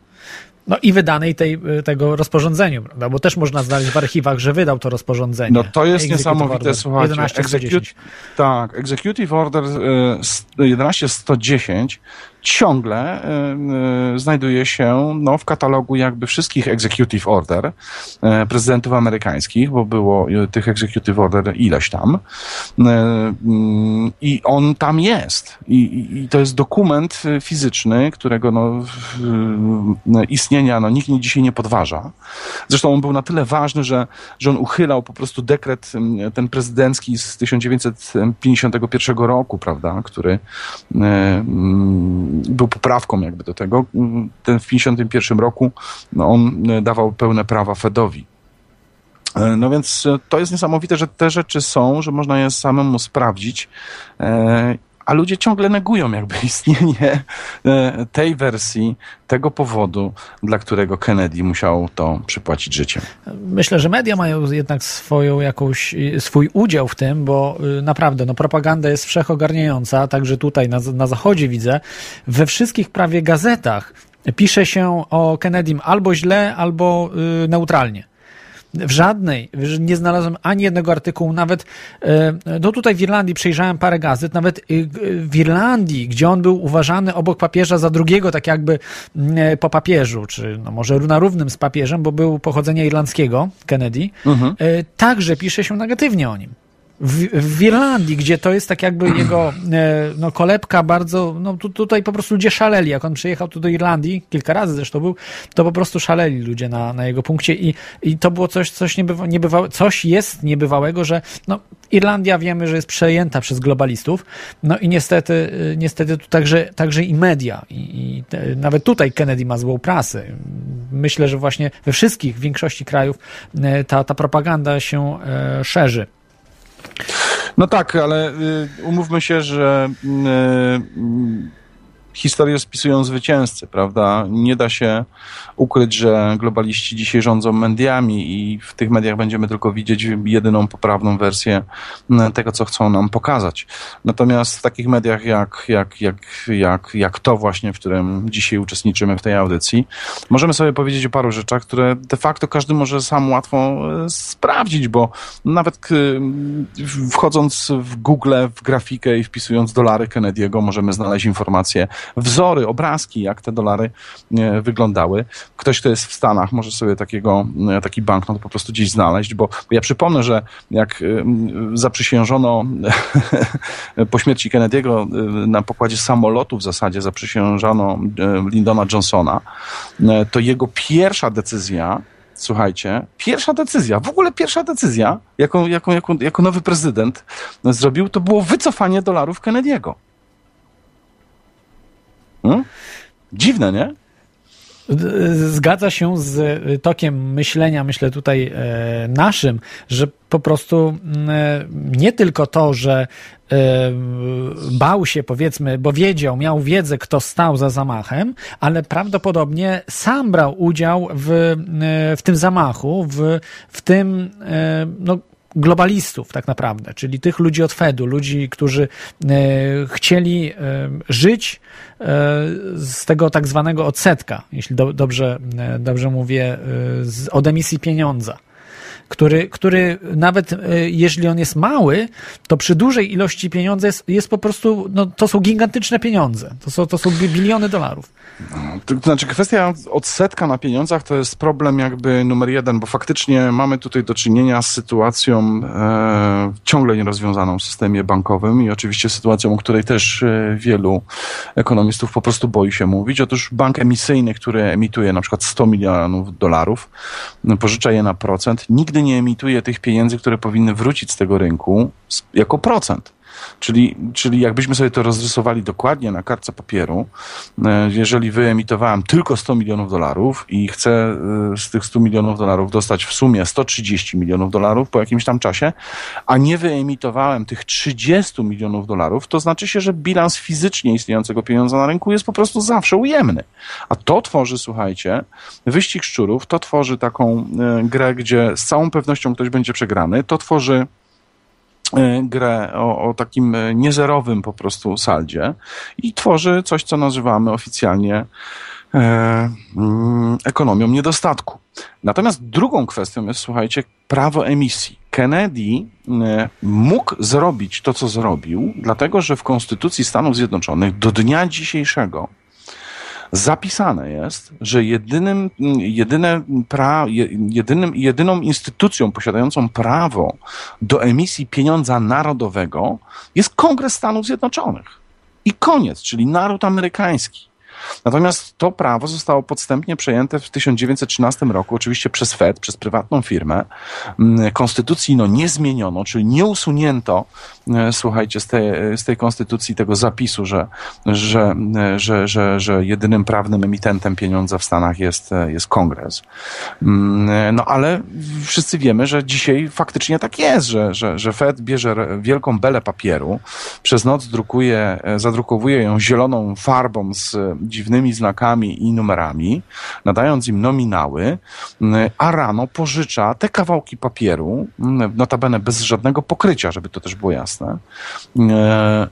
No i wydanej tej, tego rozporządzeniu, prawda? Bo też można znaleźć w archiwach, że wydał to rozporządzenie. No to jest niesamowite, order. słuchajcie. Execu tak, Executive Order 11110 ciągle znajduje się no, w katalogu jakby wszystkich executive order prezydentów amerykańskich, bo było tych executive order ileś tam. Mm, I on tam jest. I, i to jest dokument fizyczny, którego no, istnienia no, nikt dzisiaj nie podważa. Zresztą on był na tyle ważny, że, że on uchylał po prostu dekret ten prezydencki z 1951 roku, prawda, który był poprawką jakby do tego. Ten w 1951 roku no, on dawał pełne prawa Fedowi. No więc to jest niesamowite, że te rzeczy są, że można je samemu sprawdzić a ludzie ciągle negują jakby istnienie e, tej wersji, tego powodu, dla którego Kennedy musiał to przypłacić życiem. Myślę, że media mają jednak swoją jakąś, swój udział w tym, bo y, naprawdę no, propaganda jest wszechogarniająca, także tutaj na, na zachodzie widzę, we wszystkich prawie gazetach pisze się o Kennedym albo źle, albo neutralnie. W żadnej, nie znalazłem ani jednego artykułu, nawet e, no tutaj w Irlandii przejrzałem parę gazet, nawet y, w Irlandii, gdzie on był uważany obok papieża za drugiego, tak jakby e, po papieżu, czy no może na równym z papieżem, bo był pochodzenia irlandzkiego, Kennedy, mhm. E, także pisze się negatywnie o nim w, w Irlandii, gdzie to jest tak jakby jego e, no, kolebka bardzo, no tu, tutaj po prostu ludzie szaleli, jak on przyjechał tu do Irlandii, kilka razy zresztą był, to po prostu szaleli ludzie na, na jego punkcie i, i to było coś, coś niebywa, niebywałe, coś jest niebywałego, że no, Irlandia wiemy, że jest przejęta przez globalistów, no i niestety, e, niestety tu także, także i media i, i te, nawet tutaj Kennedy ma złą prasę. Myślę, że właśnie we wszystkich, w większości krajów e, ta, ta propaganda się e, szerzy. No tak, ale y, umówmy się, że y, historię spisują zwycięzcy, prawda? Nie da się ukryć, że globaliści dzisiaj rządzą mediami i w tych mediach będziemy tylko widzieć jedyną poprawną wersję mm, tego, co chcą nam pokazać. Natomiast w takich mediach jak, jak, jak, jak, jak to właśnie, w którym dzisiaj uczestniczymy w tej audycji, możemy sobie powiedzieć o paru rzeczach, które de facto każdy może sam łatwo e, sprawdzić, bo nawet wchodząc w Google, w grafikę i wpisując dolary Kennedy'ego, możemy znaleźć informacje, wzory, obrazki, jak te dolary e, wyglądały. Ktoś, kto jest w Stanach, może sobie takiego, e, taki banknot po prostu gdzieś znaleźć, bo, ja przypomnę, że jak e, zaprzysiężono po śmierci Kennedy'ego na pokładzie samolotu w zasadzie zaprzysiężono Lyndona Johnsona, to jego pierwsza decyzja słuchajcie, pierwsza decyzja, w ogóle pierwsza decyzja, jaką, jaką, jaką, jako nowy prezydent zrobił, to było wycofanie dolarów Kennedy'ego. Hmm? Dziwne, nie? Zgadza się z tokiem myślenia, myślę tutaj e, naszym, że po prostu e, nie tylko to, że e, bał się, powiedzmy, bo wiedział, miał wiedzę, kto stał za zamachem, ale prawdopodobnie sam brał udział w, w tym zamachu, w, w tym, no, globalistów tak naprawdę, czyli tych ludzi od Fedu, ludzi, którzy e, chcieli e, żyć e, z tego tak zwanego odsetka, jeśli do, dobrze, dobrze mówię, z, od emisji pieniądza który, który nawet jeżeli on jest mały, to przy dużej ilości pieniądza jest, jest po prostu, no, to są gigantyczne pieniądze. To są, to są biliony dolarów. To znaczy kwestia odsetka na pieniądzach to jest problem jakby numer jeden, bo faktycznie mamy tutaj do czynienia z sytuacją e, ciągle nierozwiązaną w systemie bankowym i oczywiście sytuacją, o której też e, wielu ekonomistów po prostu boi się mówić. Otóż bank emisyjny, który emituje na przykład 100 milionów dolarów, pożycza je na procent, nigdy nie emituje tych pieniędzy, które powinny wrócić z tego rynku jako procent. Czyli, czyli jakbyśmy sobie to rozrysowali dokładnie na kartce papieru, e, jeżeli wyemitowałem tylko 100 milionów dolarów i chcę e, z tych 100 milionów dolarów dostać w sumie 130 milionów dolarów po jakimś tam czasie, a nie wyemitowałem tych 30 milionów dolarów, to znaczy się, że bilans fizycznie istniejącego pieniądza na rynku jest po prostu zawsze ujemny. A to tworzy, słuchajcie, wyścig szczurów, to tworzy taką e, grę, gdzie z całą pewnością ktoś będzie przegrany, to tworzy grę o, o, takim e, niezerowym po prostu saldzie i tworzy coś, co nazywamy oficjalnie e, mm, ekonomią niedostatku. Natomiast drugą kwestią jest, słuchajcie, prawo emisji. Kennedy e, mógł zrobić to, co zrobił, dlatego że w Konstytucji Stanów Zjednoczonych do dnia dzisiejszego zapisane jest, że jedynym, jedyne pra, jedynym, jedyną instytucją posiadającą prawo do emisji pieniądza narodowego jest Kongres Stanów Zjednoczonych. I koniec, czyli naród amerykański. Natomiast to prawo zostało podstępnie przejęte w 1913 roku, oczywiście przez Fed, przez prywatną firmę. Mm, konstytucji no, nie zmieniono, czyli nie usunięto, słuchajcie, z tej, z tej konstytucji tego zapisu, że, że, że, że, że jedynym prawnym emitentem pieniądza w Stanach jest, jest kongres. Mm, no ale wszyscy wiemy, że dzisiaj faktycznie tak jest, że, że, że Fed bierze wielką belę papieru, przez noc drukuje, e, zadrukowuje ją zieloną farbą z dziwnymi znakami i numerami, nadając im nominały, mm, a rano pożycza te kawałki papieru, mm, notabene bez żadnego pokrycia, żeby to też było jasne, mm,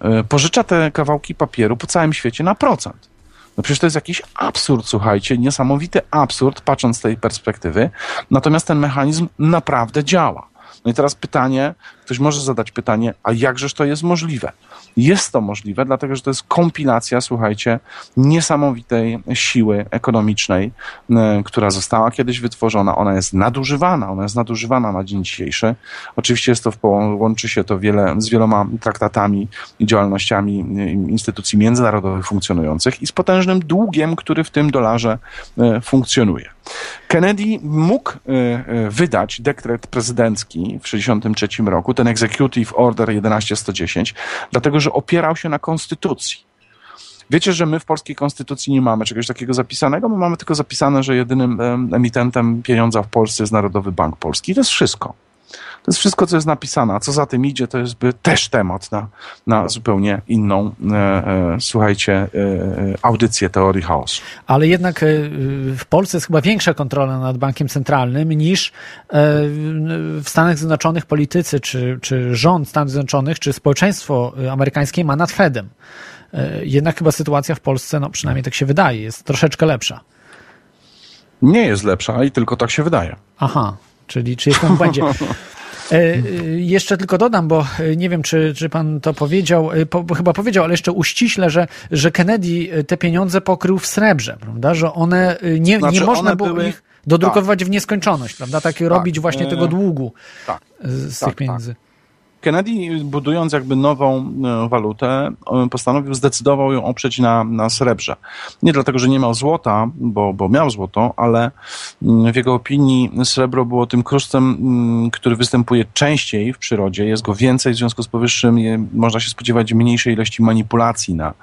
e, pożycza te kawałki papieru po całym świecie na procent. No przecież to jest jakiś absurd, słuchajcie, niesamowity absurd, patrząc z tej perspektywy. Natomiast ten mechanizm naprawdę działa. No i teraz pytanie, ktoś może zadać pytanie, a jakżeż to jest możliwe? Jest to możliwe, dlatego że to jest kompilacja, słuchajcie, niesamowitej siły ekonomicznej, e, która została kiedyś wytworzona. Ona jest nadużywana, ona jest nadużywana na dzień dzisiejszy. Oczywiście jest to w, łączy się to wiele, z wieloma traktatami i działalnościami e, instytucji międzynarodowych funkcjonujących i z potężnym długiem, który w tym dolarze e, funkcjonuje. Kennedy mógł wydać dekret prezydencki w 1963 roku, ten Executive Order 11110, dlatego że opierał się na konstytucji. Wiecie, że my w polskiej konstytucji nie mamy czegoś takiego zapisanego? My mamy tylko zapisane, że jedynym emitentem pieniądza w Polsce jest Narodowy Bank Polski. To jest wszystko. To jest wszystko, co jest napisane, a co za tym idzie, to jest też temat na, na zupełnie inną, e, e, słuchajcie, e, audycję teorii chaosu. Ale jednak e, w Polsce jest chyba większa kontrola nad bankiem centralnym niż e, w Stanach Zjednoczonych politycy, czy, czy rząd Stanów Zjednoczonych, czy społeczeństwo amerykańskie ma nad Fedem. E, jednak chyba sytuacja w Polsce, no przynajmniej tak się wydaje, jest troszeczkę lepsza. Nie jest lepsza i tylko tak się wydaje. Aha, czyli czy jestem w błędzie. E, e, jeszcze tylko dodam, bo e, nie wiem, czy, czy pan to powiedział, po, chyba powiedział, ale jeszcze uściśle, że, że Kennedy te pieniądze pokrył w srebrze, prawda? Że one nie, znaczy, nie można było były... ich dodrukować tak. w nieskończoność, prawda? Tak, tak. robić właśnie tego długu tak. z, z tych tak, pieniędzy. Kennedy, budując jakby nową e, walutę, e, postanowił, zdecydował ją oprzeć na, na srebrze. Nie dlatego, że nie miał złota, bo, bo miał złoto, ale mm, w jego opinii srebro było tym kruszcem, mm, który występuje częściej w przyrodzie. Jest go więcej, w związku z powyższym można się spodziewać mniejszej ilości manipulacji na,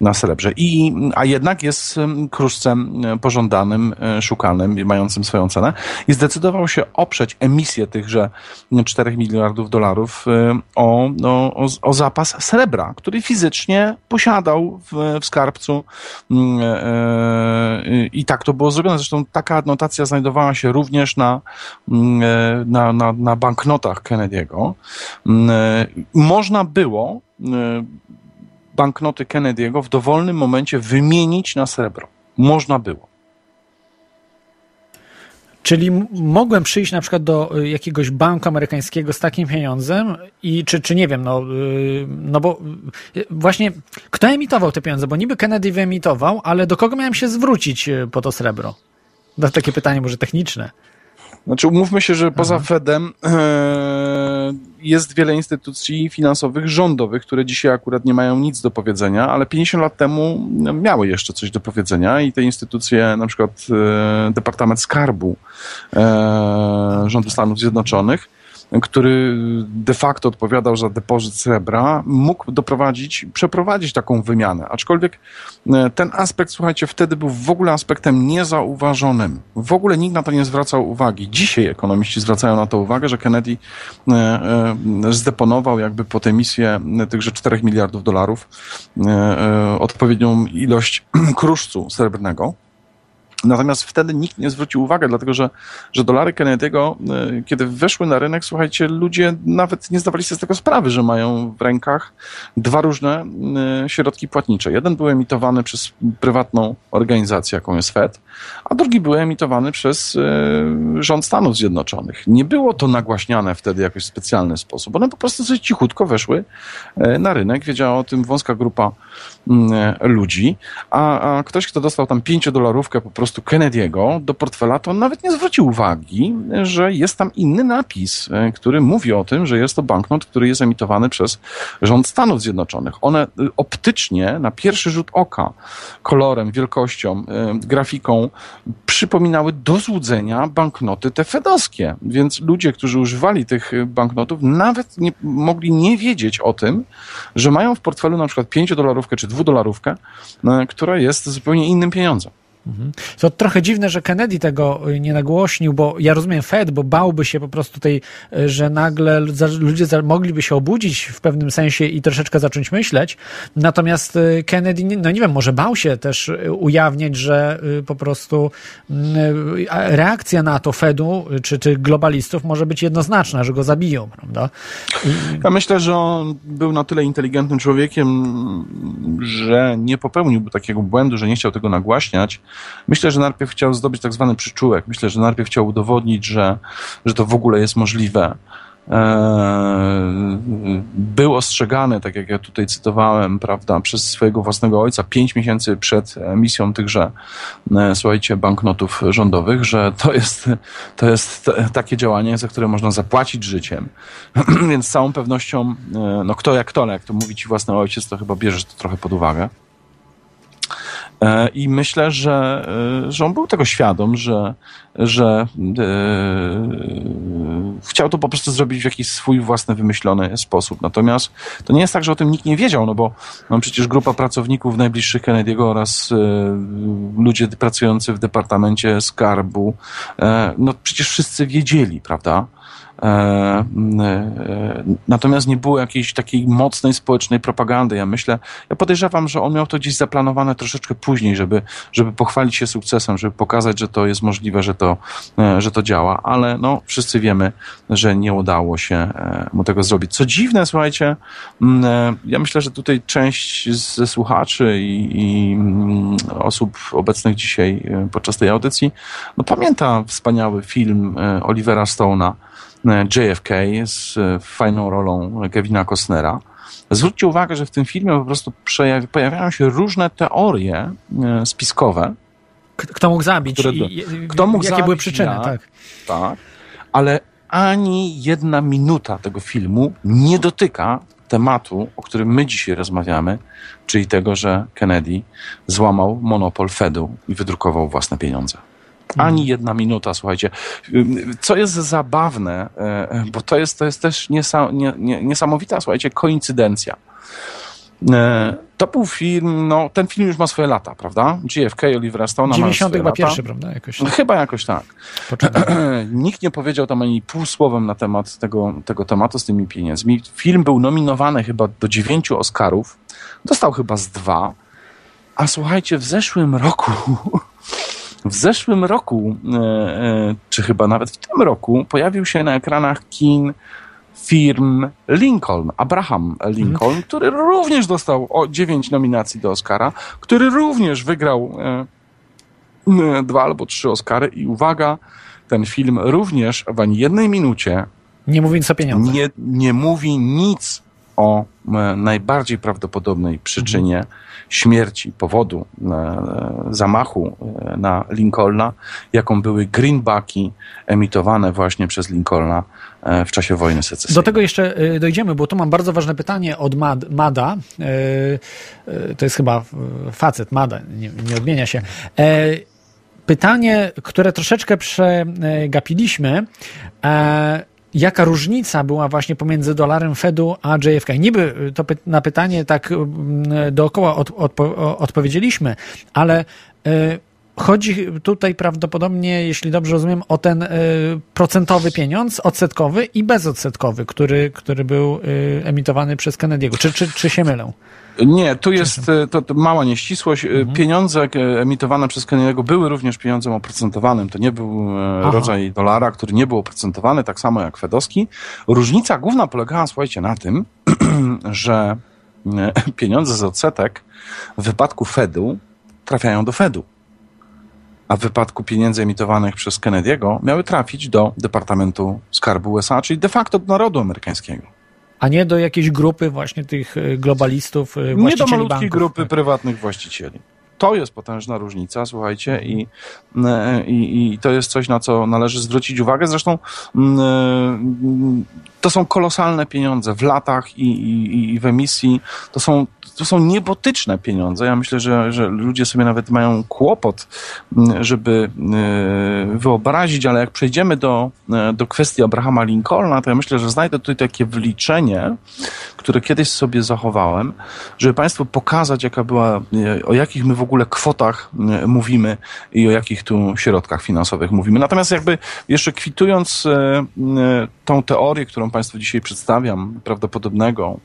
na srebrze. I, a jednak jest mm, kruszcem e, pożądanym, szukanym, mającym swoją cenę. I zdecydował się oprzeć emisję tychże 4 miliardów dolarów o, no, o, o, zapas srebra, który fizycznie posiadał w, w skarbcu mm, e, e, i tak to było zrobione. Zresztą taka adnotacja znajdowała się również na, mm, e, na, na, na banknotach Kennedy'ego. Mm, można było banknoty Kennedy'ego w dowolnym momencie wymienić na srebro. Można było. Czyli mogłem przyjść na przykład do y, jakiegoś banku amerykańskiego z takim pieniądzem i czy, czy nie wiem, no, y, no bo y, właśnie kto emitował te pieniądze? Bo niby Kennedy wyemitował, ale do kogo miałem się zwrócić po to srebro? To takie pytanie może techniczne. Znaczy, umówmy się, że poza Aha. Fedem e, jest wiele instytucji finansowych, rządowych, które dzisiaj akurat nie mają nic do powiedzenia, ale 50 lat temu miały jeszcze coś do powiedzenia i te instytucje, na przykład e, Departament Skarbu e, rządu Stanów Zjednoczonych, który de facto odpowiadał za depozyt srebra, mógł doprowadzić, przeprowadzić taką wymianę. Aczkolwiek e, ten aspekt, słuchajcie, wtedy był w ogóle aspektem niezauważonym. W ogóle nikt na to nie zwracał uwagi. Dzisiaj ekonomiści zwracają na to uwagę, że Kennedy e, e, zdeponował jakby pod emisję tychże 4 miliardów dolarów odpowiednią ilość kruszcu srebrnego Natomiast wtedy nikt nie zwrócił uwagi, dlatego że, że dolary Kennedy'ego, e, kiedy weszły na rynek, słuchajcie, ludzie nawet nie zdawali sobie z tego sprawy, że mają w rękach dwa różne e, środki płatnicze. Jeden był emitowany przez prywatną organizację, jaką jest Fed, a drugi był emitowany przez e, rząd Stanów Zjednoczonych. Nie było to nagłaśniane wtedy w jakiś specjalny sposób. One po prostu sobie cichutko weszły na rynek. Wiedziała o tym wąska grupa mm, ludzi, a, a ktoś, kto dostał tam pięciodolarówkę po prostu prostu Kennedy'ego do portfela, to on nawet nie zwrócił uwagi, że jest tam inny napis, e, który mówi o tym, że jest to banknot, który jest emitowany przez rząd Stanów Zjednoczonych. One e, optycznie, na pierwszy rzut oka, kolorem, wielkością, e, grafiką przypominały do złudzenia banknoty te fedowskie. Więc ludzie, którzy używali tych banknotów, nawet nie, mogli nie wiedzieć o tym, że mają w portfelu na przykład 5-dolarówkę czy 2-dolarówkę, która jest zupełnie innym pieniądzem. Mhm. To trochę dziwne, że Kennedy tego y, nie nagłośnił, bo ja rozumiem Fed, bo bałby się po prostu tej, y, że nagle ludzie mogliby się obudzić w pewnym sensie i troszeczkę zacząć myśleć. Natomiast y, Kennedy, no nie wiem, może bał się też ujawniać, że po prostu reakcja na to Fedu czy, czy globalistów może być jednoznaczna, że go zabiją, prawda? I... Ja myślę, że on był na tyle inteligentnym człowiekiem, że nie popełniłby takiego błędu, że nie chciał tego nagłaśniać Myślę, że najpierw chciał zdobyć tak zwany przyczółek. Myślę, że najpierw chciał udowodnić, że, że to w ogóle jest możliwe. Eee, był ostrzegany, tak jak ja tutaj cytowałem, prawda, przez swojego własnego ojca pięć miesięcy przed emisją tychże, e, słuchajcie, banknotów rządowych, że to jest, to jest takie działanie, za które można zapłacić życiem. Więc z całą pewnością, e, no kto jak to, jak to mówi ci własny ojciec, to chyba bierzesz to trochę pod uwagę. E, I myślę, że, e, że on był tego świadom, że, że e, chciał to po prostu zrobić w jakiś swój własny, wymyślony sposób. Natomiast to nie jest tak, że o tym nikt nie wiedział, no bo no przecież grupa pracowników najbliższych Kennedy'ego oraz ludzie pracujący w Departamencie Skarbu, no przecież wszyscy wiedzieli, prawda? E, e, natomiast nie było jakiejś takiej mocnej społecznej propagandy. Ja myślę, ja podejrzewam, że on miał to gdzieś zaplanowane troszeczkę później, żeby, żeby pochwalić się sukcesem, żeby pokazać, że to jest możliwe, że to, e, że to działa, ale no, wszyscy wiemy, że nie udało się mu tego zrobić. Co dziwne, słuchajcie, ja myślę, że tutaj część ze słuchaczy i, i osób obecnych dzisiaj podczas tej audycji, no pamięta wspaniały film Olivera Stone'a, JFK z e, fajną rolą Kevina Costnera. Zwróćcie uwagę, że w tym filmie po prostu pojawiają się różne teorie e, spiskowe. Kto mógł zabić? Które, i, kto mógł jakie zabić, były przyczyny? Tak. tak. Ale ani jedna minuta tego filmu nie dotyka tematu, o którym my dzisiaj rozmawiamy, czyli tego, że Kennedy złamał monopol Fedu i wydrukował własne pieniądze. Ani jedna minuta, słuchajcie. Co jest zabawne, e, bo to jest, to jest też niesa, nie, nie, niesamowita, słuchajcie, koincydencja. E, to był film, no ten film już ma swoje lata, prawda? GFK, Olivera Stone'a 90 chyba pierwszy, prawda? Jakoś. No, chyba jakoś tak. Nikt nie powiedział tam ani pół słowem na temat tego, tego tematu z tymi pieniędzmi. Film był nominowany chyba do dziewięciu Oscarów. Dostał chyba z dwa. A słuchajcie, w zeszłym roku W zeszłym roku, e, e, czy chyba nawet w tym roku, pojawił się na ekranach kin firm Lincoln, Abraham Lincoln, mhm. który również dostał o 9 nominacji do Oscara, który również wygrał e, dwa albo trzy Oscary i uwaga, ten film również w ani jednej minucie nie mówi nic o pieniądzach. Nie, nie mówi nic o najbardziej prawdopodobnej przyczynie mhm śmierci, powodu e, zamachu e, na Lincolna, jaką były greenbacki emitowane właśnie przez Lincolna e, w czasie wojny secesyjnej. Do tego jeszcze dojdziemy, bo tu mam bardzo ważne pytanie od Mad, Mada. To jest chyba facet, Mada, nie, nie odmienia się. Pytanie, które troszeczkę przegapiliśmy jaka różnica była właśnie pomiędzy dolarem Fedu a JFK. Niby to py na pytanie tak mm, dookoła od, odpo odpowiedzieliśmy, ale y, chodzi tutaj prawdopodobnie, jeśli dobrze rozumiem, o ten y, procentowy pieniądz, odsetkowy i bezodsetkowy, który, który był y, emitowany przez Kennedy'ego. Czy, czy, czy się mylę? Nie, tu jest e, to, to mała nieścisłość. Mhm. Pieniądze emitowane przez Kennedy'ego były również pieniądzem oprocentowanym. To nie był Aha. rodzaj dolara, który nie był oprocentowany, tak samo jak fedowski. Różnica główna polegała, słuchajcie, na tym, że pieniądze z odsetek w wypadku Fedu trafiają do Fedu a w wypadku pieniędzy emitowanych przez Kennedy'ego miały trafić do Departamentu Skarbu USA, czyli de facto do narodu amerykańskiego. A nie do jakiejś grupy właśnie tych e, globalistów, e, Nie do malutkiej banków. grupy prywatnych właścicieli. To jest potężna różnica, słuchajcie, i, e, i, i to jest coś, na co należy zwrócić uwagę. Zresztą to są kolosalne pieniądze w latach i, i, i w emisji. To są to są niebotyczne pieniądze. Ja myślę, że, że ludzie sobie nawet mają kłopot, mm, żeby y, wyobrazić, ale jak przejdziemy do, y, do kwestii Abrahama Lincolna, to ja myślę, że znajdę tutaj takie wliczenie, które kiedyś sobie zachowałem, żeby Państwu pokazać, jaka była, y, o jakich my w ogóle kwotach mówimy i o jakich tu środkach finansowych mówimy. Natomiast jakby jeszcze kwitując tą teorię, którą Państwu dzisiaj przedstawiam, prawdopodobnego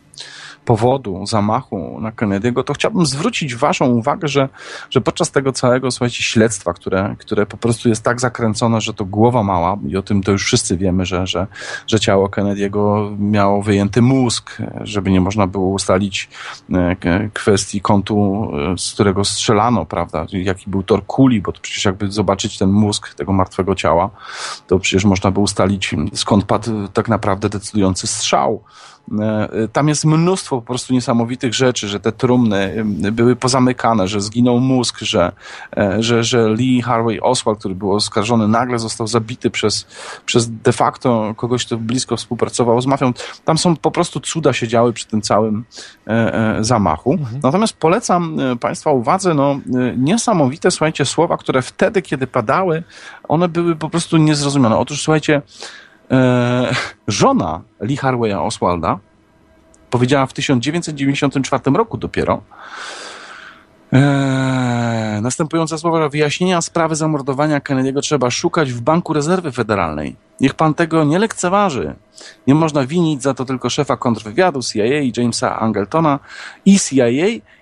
powodu zamachu na Kennedy'ego, to chciałbym zwrócić Waszą uwagę, że, że podczas tego całego, słuchajcie, śledztwa, które, które po prostu jest tak zakręcone, że to głowa mała i o tym to już wszyscy wiemy, że, że, że ciało Kennedy'ego miało wyjęty mózg, żeby nie można było ustalić e, kwestii kątu, e, z którego strzelano, prawda, jaki był tor kuli, bo to przecież jakby zobaczyć ten mózg tego martwego ciała, to przecież można by ustalić skąd padł tak naprawdę decydujący strzał. E, tam jest mnóstwo po prostu niesamowitych rzeczy, że te trumny były pozamykane, że zginął mózg, że, e, że, że Lee Harvey Oswald, który był oskarżony, nagle został zabity przez, przez de facto kogoś, kto blisko współpracował z mafią. Tam są po prostu cuda się działy przy tym całym e, zamachu. Mhm. Natomiast polecam Państwa uwadze, no niesamowite, słuchajcie, słowa, które wtedy, kiedy padały, one były po prostu niezrozumiane. Otóż, słuchajcie, E, żona Lee Harveya Oswalda powiedziała w 1994 roku dopiero e, następujące słowa, wyjaśnienia sprawy zamordowania Kennedy'ego trzeba szukać w Banku Rezerwy Federalnej. Niech pan tego nie lekceważy. Nie można winić za to tylko szefa kontrwywiadu CIA Jamesa Angeltona i CIA.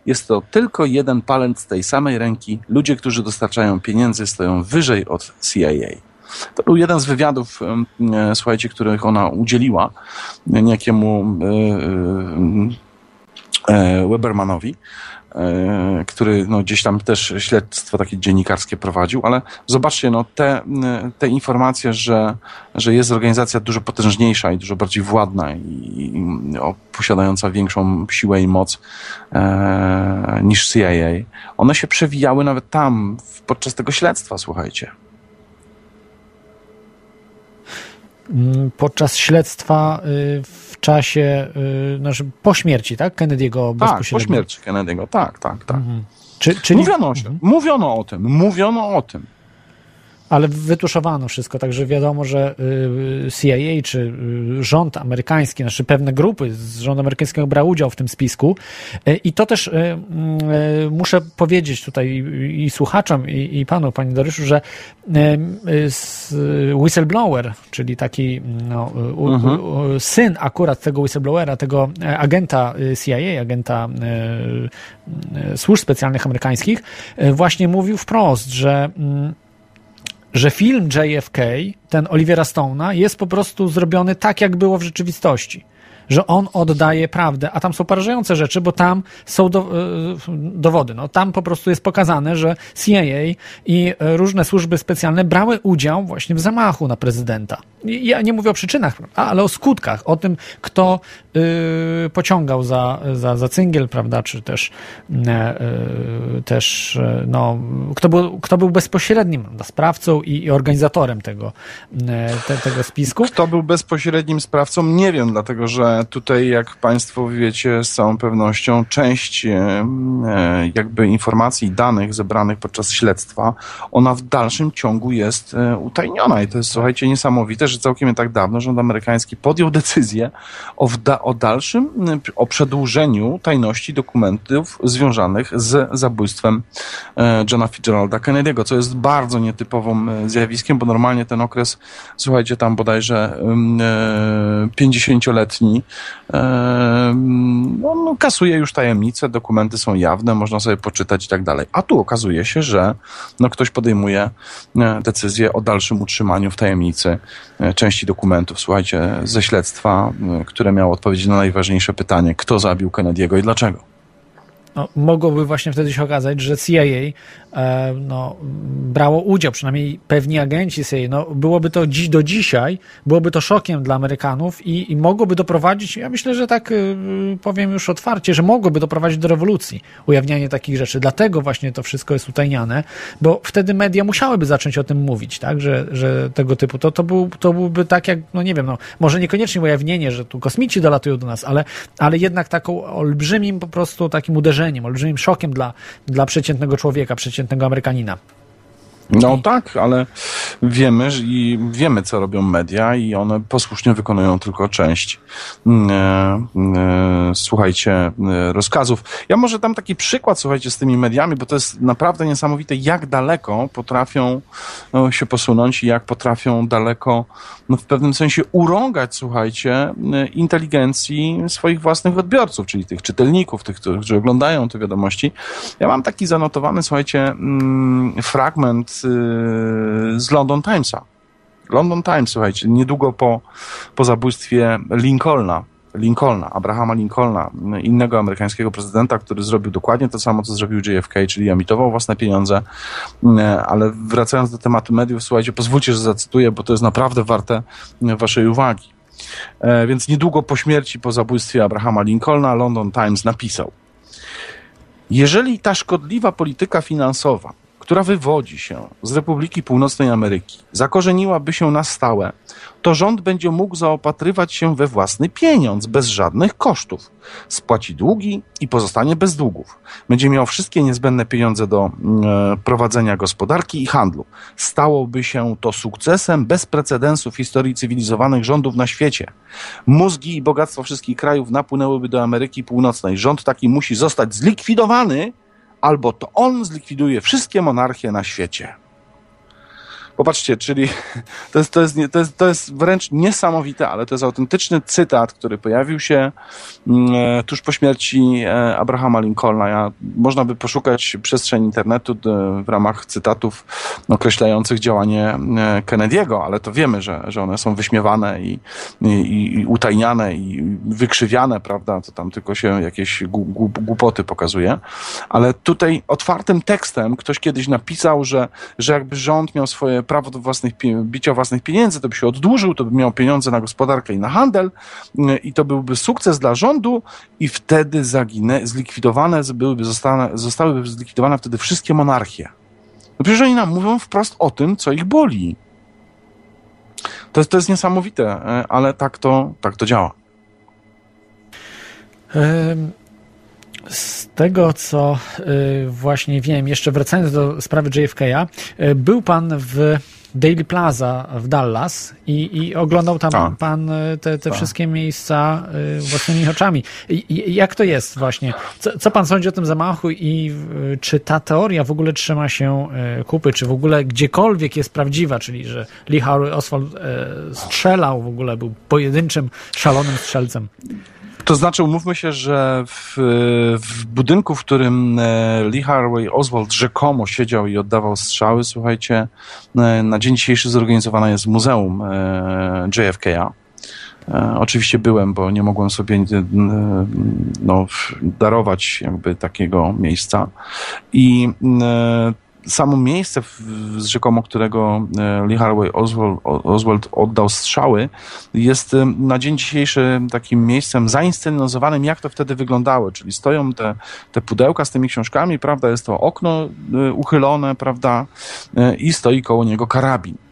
Jest to tylko jeden palec tej samej ręki. Ludzie, którzy dostarczają pieniędzy, stoją wyżej od CIA. To był jeden z wywiadów, e, słuchajcie, których ona udzieliła niejakiemu e, e, Webermanowi, który no, gdzieś tam też śledztwo takie dziennikarskie prowadził, ale zobaczcie, no, te, te informacje, że, że jest organizacja dużo potężniejsza i dużo bardziej władna i, i o, posiadająca większą siłę i moc e, niż CIA, one się przewijały nawet tam podczas tego śledztwa, słuchajcie. Mm, podczas śledztwa y, w czasie, y, znaczy po śmierci, tak? Kennedy'ego tak, po śmierci Kennedy'ego, tak, tak, tak. Mhm. Czy, czyli... Mówiono, o, mhm. mówiono o tym, mówiono o tym ale wytuszowano wszystko, także wiadomo, że y, CIA czy y, rząd amerykański, znaczy pewne grupy z rządu amerykańskiego brały udział w tym spisku y, i to też muszę powiedzieć tutaj i słuchaczom i, i panu, panie Doryszu, że whistleblower, czyli taki no, mhm. syn akurat tego whistleblowera, tego agenta CIA, agenta służb specjalnych amerykańskich, właśnie mówił wprost, że mm, że film JFK, ten Olivera Stone'a, jest po prostu zrobiony tak, jak było w rzeczywistości że on oddaje prawdę, a tam są porażające rzeczy, bo tam są do, e, dowody. No, tam po prostu jest pokazane, że CIA i różne służby specjalne brały udział właśnie w zamachu na prezydenta. Ja nie mówię o przyczynach, ale o skutkach, o tym, kto y, pociągał za, za, za cyngiel, prawda, czy też, też no, kto, był, kto był bezpośrednim prawda, sprawcą i, i organizatorem tego, te, tego spisku. Kto był bezpośrednim sprawcą, nie wiem, dlatego że tutaj, jak Państwo wiecie, z całą pewnością część e, jakby informacji danych zebranych podczas śledztwa, ona w dalszym ciągu jest e, utajniona. I to jest, słuchajcie, niesamowite, że całkiem nie tak dawno rząd amerykański podjął decyzję o, o dalszym, o przedłużeniu tajności dokumentów związanych z zabójstwem e, Johna Fitzgeralda Kennedy'ego, co jest bardzo nietypowym zjawiskiem, bo normalnie ten okres, słuchajcie, tam bodajże 50-letni, no, no, kasuje już tajemnice, dokumenty są jawne, można sobie poczytać i tak dalej. A tu okazuje się, że no, ktoś podejmuje e, decyzję o dalszym utrzymaniu w tajemnicy e, części dokumentów, słuchajcie, ze śledztwa, e, które miało odpowiedzieć na najważniejsze pytanie, kto zabił Kennedy'ego i dlaczego no, mogłoby właśnie wtedy się okazać, że CIA e, no, brało udział, przynajmniej pewni agenci CIA. No, byłoby to dziś do dzisiaj, byłoby to szokiem dla Amerykanów i, i mogłoby doprowadzić, ja myślę, że tak y, powiem już otwarcie, że mogłoby doprowadzić do rewolucji ujawnianie takich rzeczy. Dlatego właśnie to wszystko jest utajniane, bo wtedy media musiałyby zacząć o tym mówić, tak, że, że tego typu, to, to, był, to byłby tak jak, no nie wiem, no, może niekoniecznie ujawnienie, że tu kosmici dolatują do nas, ale, ale jednak taką olbrzymim po prostu takim uderzeniem, olbrzymim szokiem dla, dla przeciętnego człowieka, przeciętnego Amerykanina. No tak, ale wiemy i wiemy, co robią media i one posłusznie wykonują tylko część mm, e, e, słuchajcie, e, rozkazów. Ja może dam taki przykład, słuchajcie, z tymi mediami, bo to jest naprawdę niesamowite, jak daleko potrafią no, się posunąć i jak potrafią daleko no, w pewnym sensie urągać, słuchajcie, inteligencji swoich własnych odbiorców, czyli tych czytelników, tych, którzy oglądają te wiadomości. Ja mam taki zanotowany, słuchajcie, mm, fragment Z London Timesa. London Times, słuchajcie, niedługo po, po zabójstwie Lincolna, Lincolna, Abrahama Lincolna, innego amerykańskiego prezydenta, który zrobił dokładnie to samo, co zrobił JFK, czyli emitował własne pieniądze. Ale wracając do tematu mediów, słuchajcie, pozwólcie, że zacytuję, bo to jest naprawdę warte waszej uwagi. E, więc niedługo po śmierci, po zabójstwie Abrahama Lincolna, London Times napisał: Jeżeli ta szkodliwa polityka finansowa która wywodzi się z Republiki Północnej Ameryki, zakorzeniłaby się na stałe, to rząd będzie mógł zaopatrywać się we własny pieniądz bez żadnych kosztów. Spłaci długi i pozostanie bez długów. Będzie miał wszystkie niezbędne pieniądze do e, prowadzenia gospodarki i handlu. Stałoby się to sukcesem bez precedensu w historii cywilizowanych rządów na świecie. Mózgi i bogactwo wszystkich krajów napłynęłyby do Ameryki Północnej. Rząd taki musi zostać zlikwidowany albo to on zlikwiduje wszystkie monarchie na świecie. Popatrzcie, czyli to jest, to, jest, to, jest, to jest wręcz niesamowite, ale to jest autentyczny cytat, który pojawił się mm, e, tuż po śmierci e, Abrahama Lincolna. Można by poszukać przestrzeń internetu w ramach cytatów określających działanie e, Kennedy'ego, ale to wiemy, że, że one są wyśmiewane i, i, i utajniane i wykrzywiane, prawda? To tam tylko się jakieś głupoty pokazuje. Ale tutaj otwartym tekstem ktoś kiedyś napisał, że, że jakby rząd miał swoje prawo do własnych, bicia własnych pieniędzy, to by się oddłużył, to by miał pieniądze na gospodarkę i na handel i to byłby sukces dla rządu i wtedy zaginę, zlikwidowane byłyby, zostane, zostałyby zlikwidowane wtedy wszystkie monarchie. No przecież oni nam mówią wprost o tym, co ich boli. To jest, to jest niesamowite, e, ale tak to, tak to działa. Z tego, co y, właśnie wiem, jeszcze wracając do sprawy JFK'a, y, był pan w Daily Plaza w Dallas i, i oglądał tam A. pan y, te, te wszystkie miejsca własnymi oczami. I, jak to jest właśnie? Co, co, pan sądzi o tym zamachu i czy ta teoria w ogóle trzyma się kupy, czy w ogóle gdziekolwiek jest prawdziwa, czyli że Lee Harvey Oswald strzelał w ogóle, był pojedynczym, szalonym strzelcem? To znaczy, umówmy się, że w, w budynku, w którym e, Lee Harvey Oswald rzekomo siedział i oddawał strzały, słuchajcie, e, na dzień dzisiejszy zorganizowane jest muzeum e, JFK'a. Oczywiście byłem, bo nie mogłem sobie no, darować jakby takiego miejsca. I samo miejsce, z rzekomo którego e, Lee Harvey Oswald, Oswald oddał strzały, jest e, na dzień dzisiejszy takim miejscem zainscenizowanym, jak to wtedy wyglądało. Czyli stoją te, te pudełka z tymi książkami, prawda, jest to okno e, uchylone, prawda, i stoi koło niego karabin.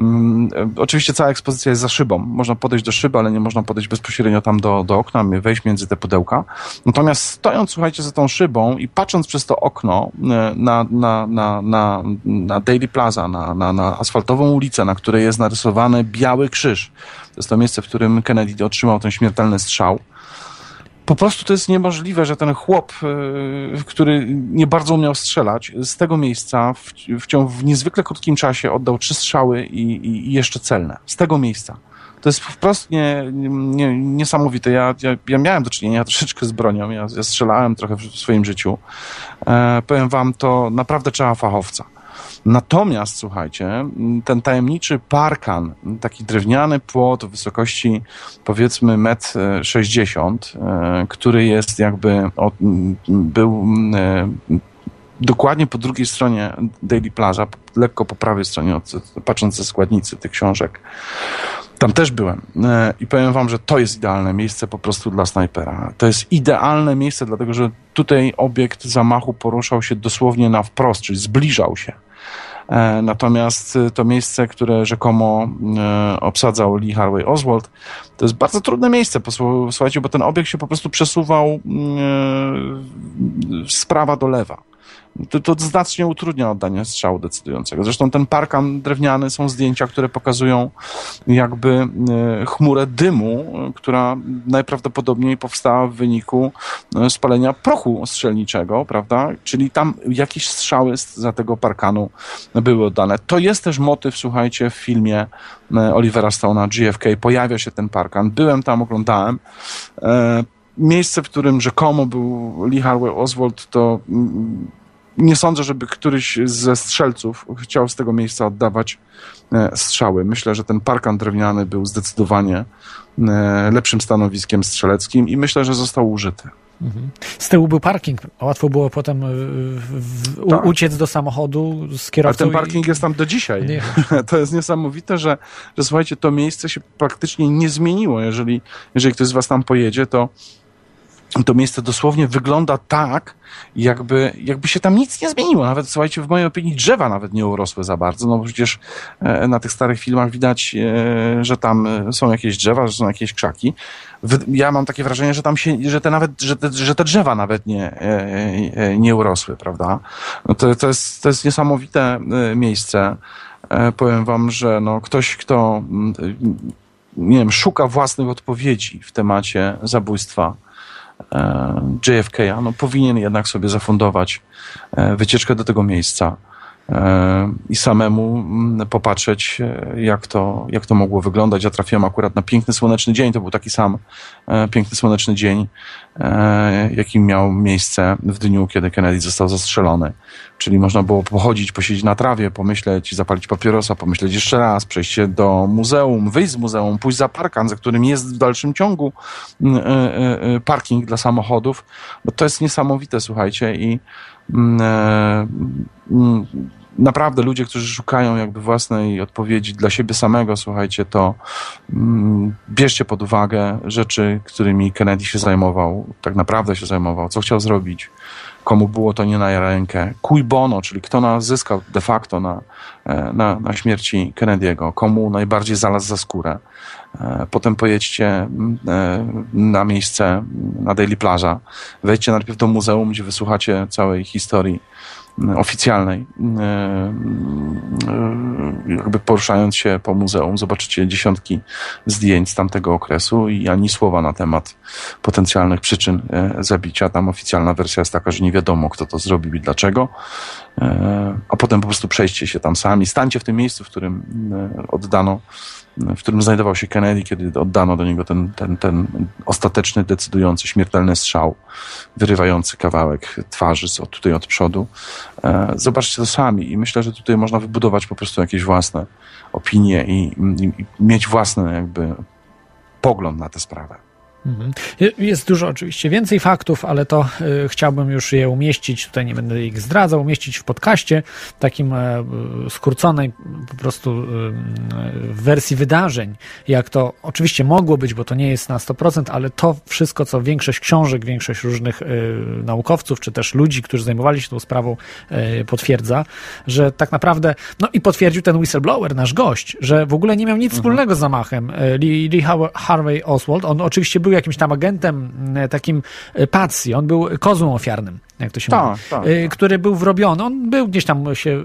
Mm, oczywiście cała ekspozycja jest za szybą. Można podejść do szyby, ale nie można podejść bezpośrednio tam do, do okna, wejść między te pudełka. Natomiast stojąc, słuchajcie, za tą szybą i patrząc przez to okno e, na, na, na, na, na Daily Plaza, na, na, na asfaltową ulicę, na której jest narysowany biały krzyż. To jest to miejsce, w którym Kennedy otrzymał ten śmiertelny strzał po prostu to jest niemożliwe, że ten chłop, e, który nie bardzo umiał strzelać, z tego miejsca w, w, ciągu, w niezwykle krótkim czasie oddał trzy strzały i, i, i jeszcze celne. Z tego miejsca. To jest wprost nie, nie, niesamowite. Ja, ja, ja, miałem do czynienia troszeczkę z bronią. Ja, ja strzelałem trochę w swoim życiu. E, powiem wam, to naprawdę trzeba fachowca. Natomiast, słuchajcie, ten tajemniczy parkan, taki drewniany płot wysokości powiedzmy 1,60 m, e, który jest jakby, był e, dokładnie po drugiej stronie Daily Plaza, lekko po prawej stronie, patrząc ze składnicy tych książek. Tam też byłem e, i powiem wam, że to jest idealne miejsce po prostu dla snajpera. To jest idealne miejsce, dlatego że tutaj obiekt zamachu poruszał się dosłownie na wprost, czyli zbliżał się. E, natomiast e, to miejsce, które rzekomo obsadzał Lee Harvey Oswald, to jest bardzo trudne miejsce, słuchajcie, bo ten obiekt się po prostu przesuwał z prawa do lewa to, to znacznie utrudnia oddanie strzału decydującego. Zresztą ten parkan drewniany są zdjęcia, które pokazują jakby e, chmurę dymu, która najprawdopodobniej powstała w wyniku e, spalenia prochu strzelniczego, prawda? Czyli tam jakieś strzały za tego parkanu były oddane. To jest też motyw, słuchajcie, w filmie e, Olivera Stone'a GFK. Pojawia się ten parkan. Byłem tam, oglądałem miejsce, w którym rzekomo był Lee Harvey Oswald, to mm, nie sądzę, żeby któryś ze strzelców chciał z tego miejsca oddawać e, strzały. Myślę, że ten parkan drewniany był zdecydowanie e, lepszym stanowiskiem strzeleckim i myślę, że został użyty. Mhm. Z tyłu był parking. Łatwo było potem e, tak. uciec do samochodu z kierowcą. A ten parking i... jest tam do dzisiaj. Nie. To jest niesamowite, że, że słuchajcie, to miejsce się praktycznie nie zmieniło. Jeżeli, jeżeli ktoś z was tam pojedzie, to to miejsce dosłownie wygląda tak, jakby, jakby się tam nic nie zmieniło. Nawet, słuchajcie, w mojej opinii drzewa nawet nie urosły za bardzo, no przecież e, na tych starych filmach widać, e, że tam są jakieś drzewa, że są jakieś krzaki. Ja mam takie wrażenie, że tam się, że te nawet, że te, że te drzewa nawet nie, e, nie urosły, prawda? No to, to, jest, to jest niesamowite miejsce. Powiem wam, że no ktoś, kto mm, nie wiem, szuka własnych odpowiedzi w temacie zabójstwa E, JFK, no powinien jednak sobie zafundować e, wycieczkę do tego miejsca. e, i samemu mm, popatrzeć, jak to, jak to mogło wyglądać. Ja trafiłem akurat na piękny słoneczny dzień, to był taki sam piękny słoneczny dzień, jaki miał miejsce w dniu, kiedy Kennedy został zastrzelony. Czyli można było pochodzić, posiedzieć na trawie, pomyśleć, zapalić papierosa, pomyśleć jeszcze raz, przejść się do muzeum, wyjść z muzeum, pójść za parkan, za którym jest w dalszym ciągu mm, e, e, e, parking dla samochodów. Bo to jest niesamowite, słuchajcie, i naprawdę ludzie, którzy szukają jakby własnej odpowiedzi dla siebie samego, słuchajcie, to bierzcie pod uwagę rzeczy, którymi Kennedy się zajmował, tak naprawdę się zajmował, co chciał zrobić, komu było to nie na rękę. Cui bono, czyli kto nas zyskał de facto na, e, na, na śmierci Kennedy'ego, komu najbardziej znalazł za skórę. E, potem pojedźcie e, na miejsce na Daily Plaza, wejdźcie najpierw do muzeum, gdzie wysłuchacie całej historii oficjalnej, e, e, jakby poruszając się po muzeum, zobaczycie dziesiątki zdjęć z tamtego okresu i ani słowa na temat potencjalnych przyczyn e, zabicia. Tam oficjalna wersja jest taka, że nie wiadomo, kto to zrobił i dlaczego. A potem po prostu przejście się tam sami. Stańcie w tym miejscu, w którym oddano w którym znajdował się Kennedy, kiedy oddano do niego ten, ten, ten ostateczny, decydujący, śmiertelny strzał, wyrywający kawałek twarzy od, tutaj od przodu. E, zobaczcie to sami i myślę, że tutaj można wybudować po prostu jakieś własne opinie i, i, i mieć własny jakby pogląd na tę sprawę. Mhm. Jest dużo oczywiście więcej faktów, ale to y, chciałbym już je umieścić, tutaj nie będę ich zdradzał, umieścić w podcaście, takim y, skróconej po prostu y, w wersji wydarzeń, jak to oczywiście mogło być, bo to nie jest na 100%, ale to wszystko, co większość książek, większość różnych naukowców, czy też ludzi, którzy zajmowali się tą sprawą, potwierdza, że tak naprawdę, no i potwierdził ten whistleblower, nasz gość, że w ogóle nie miał nic mhm. wspólnego z zamachem Lee, Lee Harvey Oswald, on oczywiście był jakimś tam agentem, e, takim e, patsy, on był kozłem ofiarnym, jak to się tak, mówi, tak, tak. który był wrobiony. On był gdzieś tam się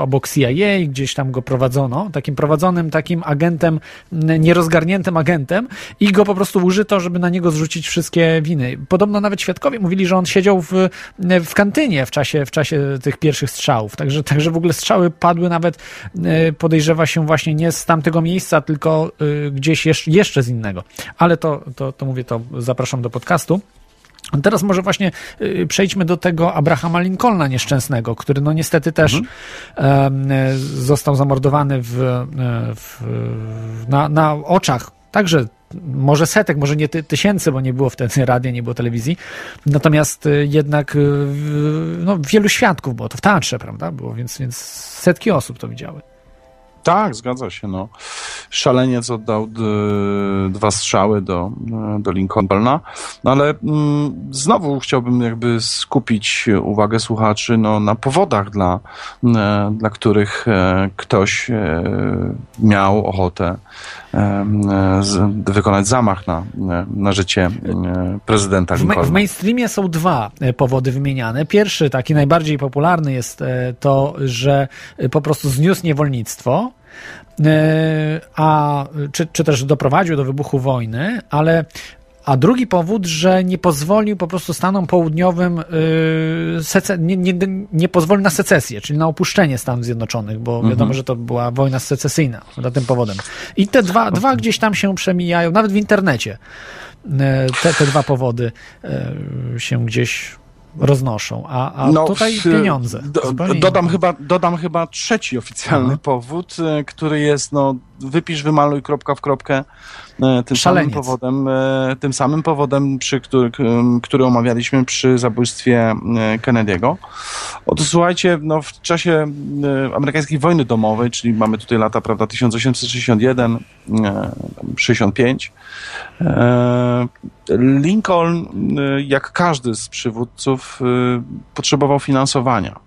obok CIA, gdzieś tam go prowadzono, takim prowadzonym, takim agentem, nierozgarniętym agentem i go po prostu użyto, żeby na niego zrzucić wszystkie winy. Podobno nawet świadkowie mówili, że on siedział w, w kantynie w czasie, w czasie tych pierwszych strzałów, także, także w ogóle strzały padły nawet, podejrzewa się właśnie nie z tamtego miejsca, tylko gdzieś jeszcze, jeszcze z innego. Ale to, to, to mówię, to zapraszam do podcastu. Teraz może właśnie y, przejdźmy do tego Abrahama Lincolna nieszczęsnego, który no niestety też mhm. został zamordowany w, e, w, na, na oczach także może setek, może nie ty, tysięcy, bo nie było wtedy radia, nie było telewizji. Natomiast y, jednak y, no, wielu świadków było to w teatrze, prawda? Było, więc, więc setki osób to widziały. Tak, zgadza się. No. Szaleniec oddał dwa strzały do, do Lincolna, no ale mm, znowu chciałbym jakby skupić uwagę słuchaczy no, na powodach, dla, e, dla których e, ktoś e, miał ochotę wykonać zamach na, na życie prezydenta Lincolna. W, mainstreamie są dwa powody wymieniane. Pierwszy, taki najbardziej popularny jest to, że po prostu zniósł niewolnictwo, a, czy, czy też doprowadził do wybuchu wojny, ale a drugi powód, że nie pozwolił po prostu Stanom Południowym, yy, nie, nie, nie pozwolił na secesję, czyli na opuszczenie Stanów Zjednoczonych, bo wiadomo, mhm. że to była wojna secesyjna za tym powodem. I te dwa, dwa gdzieś tam się przemijają, nawet w internecie. Yy, te, te dwa powody yy, się gdzieś roznoszą, a, a no, tutaj pieniądze. Do, dodam, chyba, dodam chyba trzeci oficjalny Aha. powód, e, który jest no, wypisz, wymaluj kropka w kropkę e, tym Szaleniec. samym powodem, e, tym samym powodem, przy który, który omawialiśmy przy zabójstwie Kennedy'ego. Otóż słuchajcie, no, w czasie amerykańskiej wojny domowej, czyli mamy tutaj lata, prawda, 1861, 65, Lincoln, jak każdy z przywódców, potrzebował finansowania.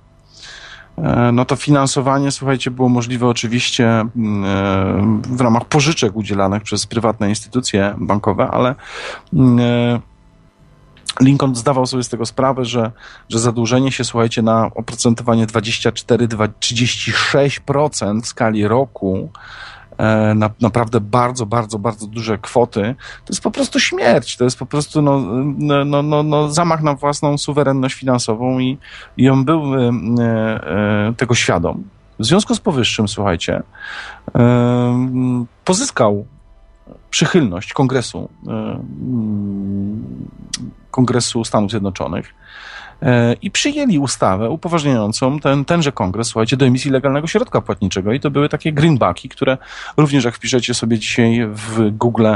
E, no to finansowanie, słuchajcie, było możliwe oczywiście mm, e, w ramach pożyczek udzielanych przez prywatne instytucje bankowe, ale mm, e, Lincoln zdawał sobie z tego sprawę, że, że zadłużenie się, słuchajcie, na oprocentowanie 24-36% w skali roku na, naprawdę bardzo, bardzo, bardzo duże kwoty, to jest po prostu śmierć. To jest po prostu no, no, no, no, no zamach na własną suwerenność finansową i, i on był e, e, tego świadom. W związku z powyższym, słuchajcie, e, pozyskał przychylność Kongresu, e, Kongresu Stanów Zjednoczonych E, i przyjęli ustawę upoważniającą ten, tenże kongres, słuchajcie, do emisji legalnego środka płatniczego. I to były takie greenbacki, które również jak wpiszecie sobie dzisiaj w Google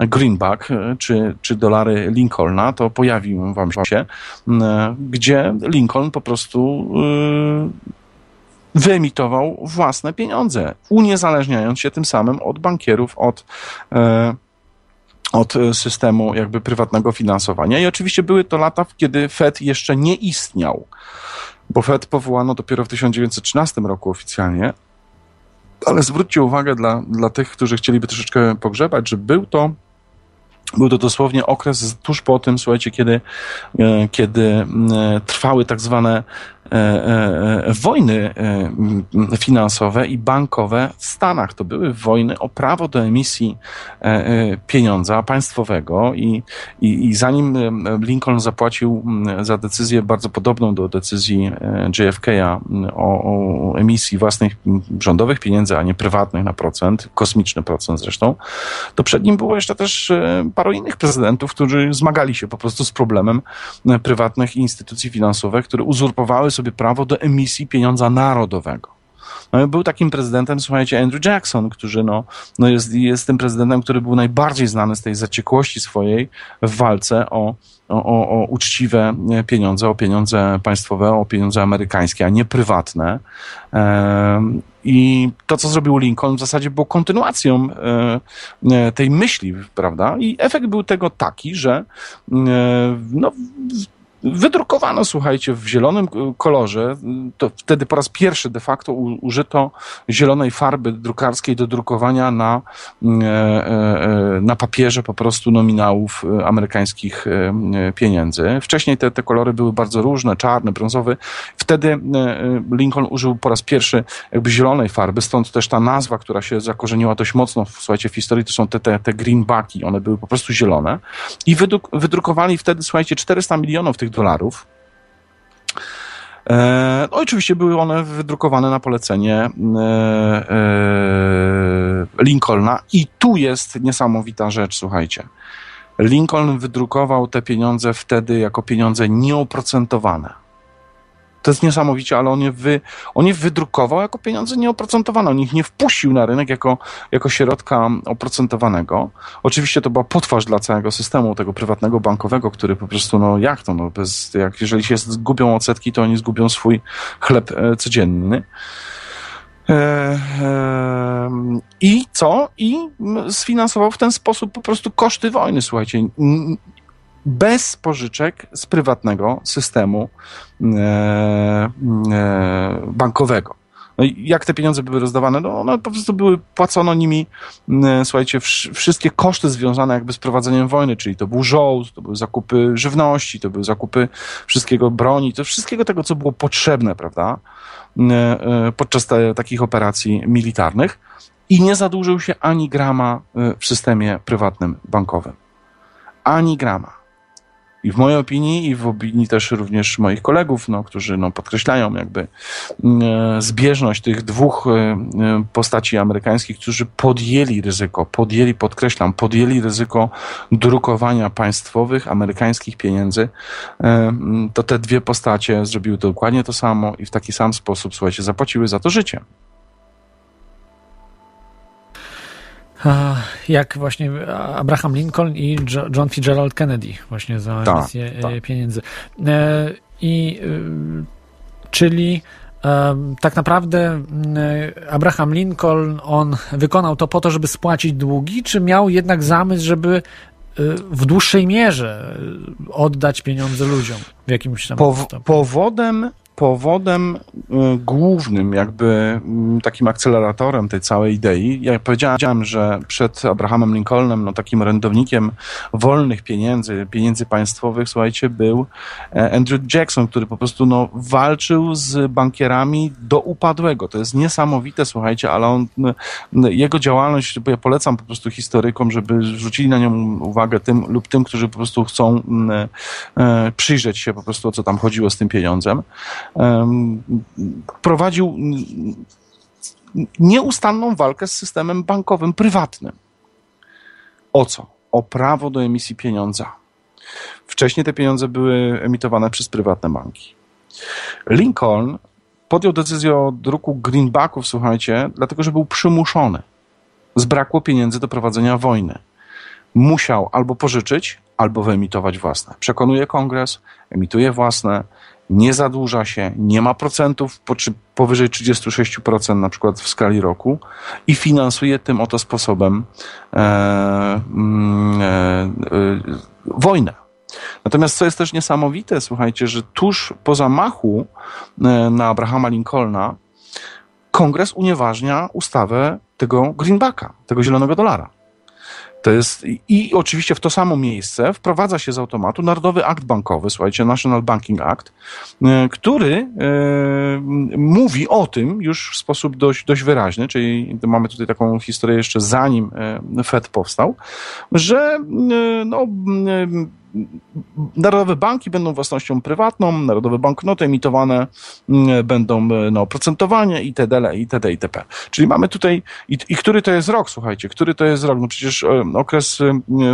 greenback e, czy, czy dolary Lincolna, to pojawi wam się, e, gdzie Lincoln po prostu wyemitował własne pieniądze, uniezależniając się tym samym od bankierów, od od e, systemu jakby prywatnego finansowania. I oczywiście były to lata, kiedy Fed jeszcze nie istniał, bo Fed powołano dopiero w 1913 roku oficjalnie. Ale zwróćcie uwagę dla, dla tych, którzy chcieliby troszeczkę pogrzebać, że był to był to dosłownie okres tuż po tym, słuchajcie, kiedy, e, kiedy trwały tak zwane E, e, e, wojny finansowe i bankowe w Stanach. To były wojny o prawo do emisji pieniądza państwowego i, i, i zanim Lincoln zapłacił za decyzję bardzo podobną do decyzji JFK'a o, o emisji własnych rządowych pieniędzy, a nie prywatnych na procent, kosmiczny procent zresztą, to przed nim było jeszcze też paru innych prezydentów, którzy zmagali się po prostu z problemem prywatnych instytucji finansowych, które uzurpowały sobie sobie prawo do emisji pieniądza narodowego. No, był takim prezydentem, słuchajcie, Andrew Jackson, który no, no jest, jest tym prezydentem, który był najbardziej znany z tej zaciekłości swojej w walce o, o, o uczciwe pieniądze, o pieniądze państwowe, o pieniądze amerykańskie, a nie prywatne. I to, co zrobił Lincoln, w zasadzie było kontynuacją e, tej myśli, prawda? I efekt był tego taki, że e, no, wydrukowano, słuchajcie, w zielonym kolorze. To wtedy po raz pierwszy de facto użyto zielonej farby drukarskiej do drukowania na, e, e, na papierze po prostu nominałów e, amerykańskich pieniędzy. Wcześniej te, te kolory były bardzo różne, czarny, brązowy. Wtedy Lincoln użył po raz pierwszy jakby zielonej farby, stąd też ta nazwa, która się zakorzeniła dość mocno, słuchajcie, w historii, to są te, te, te greenbacki, one były po prostu zielone. I wydrukowali wtedy, słuchajcie, 400 milionów tych dolarów. E, no oczywiście były one wydrukowane na polecenie e, e, Lincolna i tu jest niesamowita rzecz, słuchajcie. Lincoln wydrukował te pieniądze wtedy jako pieniądze nieoprocentowane. To jest niesamowicie, ale on je, wy, on je wydrukował jako pieniądze nieoprocentowane. On ich nie wpuścił na rynek jako, jako środka oprocentowanego. Oczywiście to była potwarz dla całego systemu, tego prywatnego bankowego, który po prostu, no jak to, no bez, jak, jeżeli się zgubią odsetki, to oni zgubią swój chleb e, codzienny. E, e, I co? I sfinansował w ten sposób po prostu koszty wojny. Słuchajcie, bez pożyczek z prywatnego systemu bankowego. No i jak te pieniądze były rozdawane? No one po prostu były, płacono nimi, e, słuchajcie, wszystkie koszty związane jakby z prowadzeniem wojny, czyli to był żołd, to były zakupy żywności, to były zakupy wszystkiego broni, to wszystkiego tego, co było potrzebne, prawda, podczas te, takich operacji militarnych i nie zadłużył się ani grama w systemie prywatnym bankowym. Ani grama. I w mojej opinii, i w opinii też również moich kolegów, no, którzy no, podkreślają jakby e, zbieżność tych dwóch e, e, postaci amerykańskich, którzy podjęli ryzyko, podjęli, podkreślam, podjęli ryzyko drukowania państwowych amerykańskich pieniędzy, e, to te dwie postacie zrobiły dokładnie to samo i w taki sam sposób, słuchajcie, zapłaciły za to życie. Jak właśnie Abraham Lincoln i John Fitzgerald Kennedy właśnie za tak, emisję tak. pieniędzy. E, I y, czyli tak naprawdę Abraham Lincoln, on wykonał to po to, żeby spłacić długi, czy miał jednak zamysł, żeby y, w dłuższej mierze oddać pieniądze ludziom w jakimś tam Pow- Powodem powodem y, głównym, jakby mm, takim akceleratorem tej całej idei, ja powiedziałem, że przed Abrahamem Lincolnem, no takim rędownikiem wolnych pieniędzy, pieniędzy państwowych, słuchajcie, był e, Andrew Jackson, który po prostu no, walczył z bankierami do upadłego. To jest niesamowite, słuchajcie, ale on, jego działalność, ja polecam po prostu historykom, żeby zwrócili na nią uwagę tym lub tym, którzy po prostu chcą e, przyjrzeć się po prostu, o co tam chodziło z tym pieniądzem prowadził nieustanną walkę z systemem bankowym prywatnym. O co? O prawo do emisji pieniądza. Wcześniej te pieniądze były emitowane przez prywatne banki. Lincoln podjął decyzję o druku greenbacków, słuchajcie, dlatego że był przymuszony. Zbrakło pieniędzy do prowadzenia wojny. Musiał albo pożyczyć, albo wyemitować własne. Przekonuje kongres, emituje własne, nie zadłuża się, nie ma procentów powyżej 36% na przykład w skali roku i finansuje tym oto sposobem e, mm, e, e, wojnę. Natomiast co jest też niesamowite, słuchajcie, że tuż po zamachu e, na Abrahama Lincolna kongres unieważnia ustawę tego greenbacka, tego zielonego dolara. To jest, I oczywiście w to samo miejsce wprowadza się z automatu Narodowy Akt Bankowy, słuchajcie, National Banking Act, e, który e, mówi o tym już w sposób dość, dość wyraźny, czyli mamy tutaj taką historię jeszcze zanim e, Fed powstał, że no, Narodowe banki będą własnością prywatną, narodowe banknoty emitowane mm, będą na oprocentowanie itd. itd. itp. Czyli mamy tutaj, i, i który to jest rok, słuchajcie, który to jest rok? No przecież okres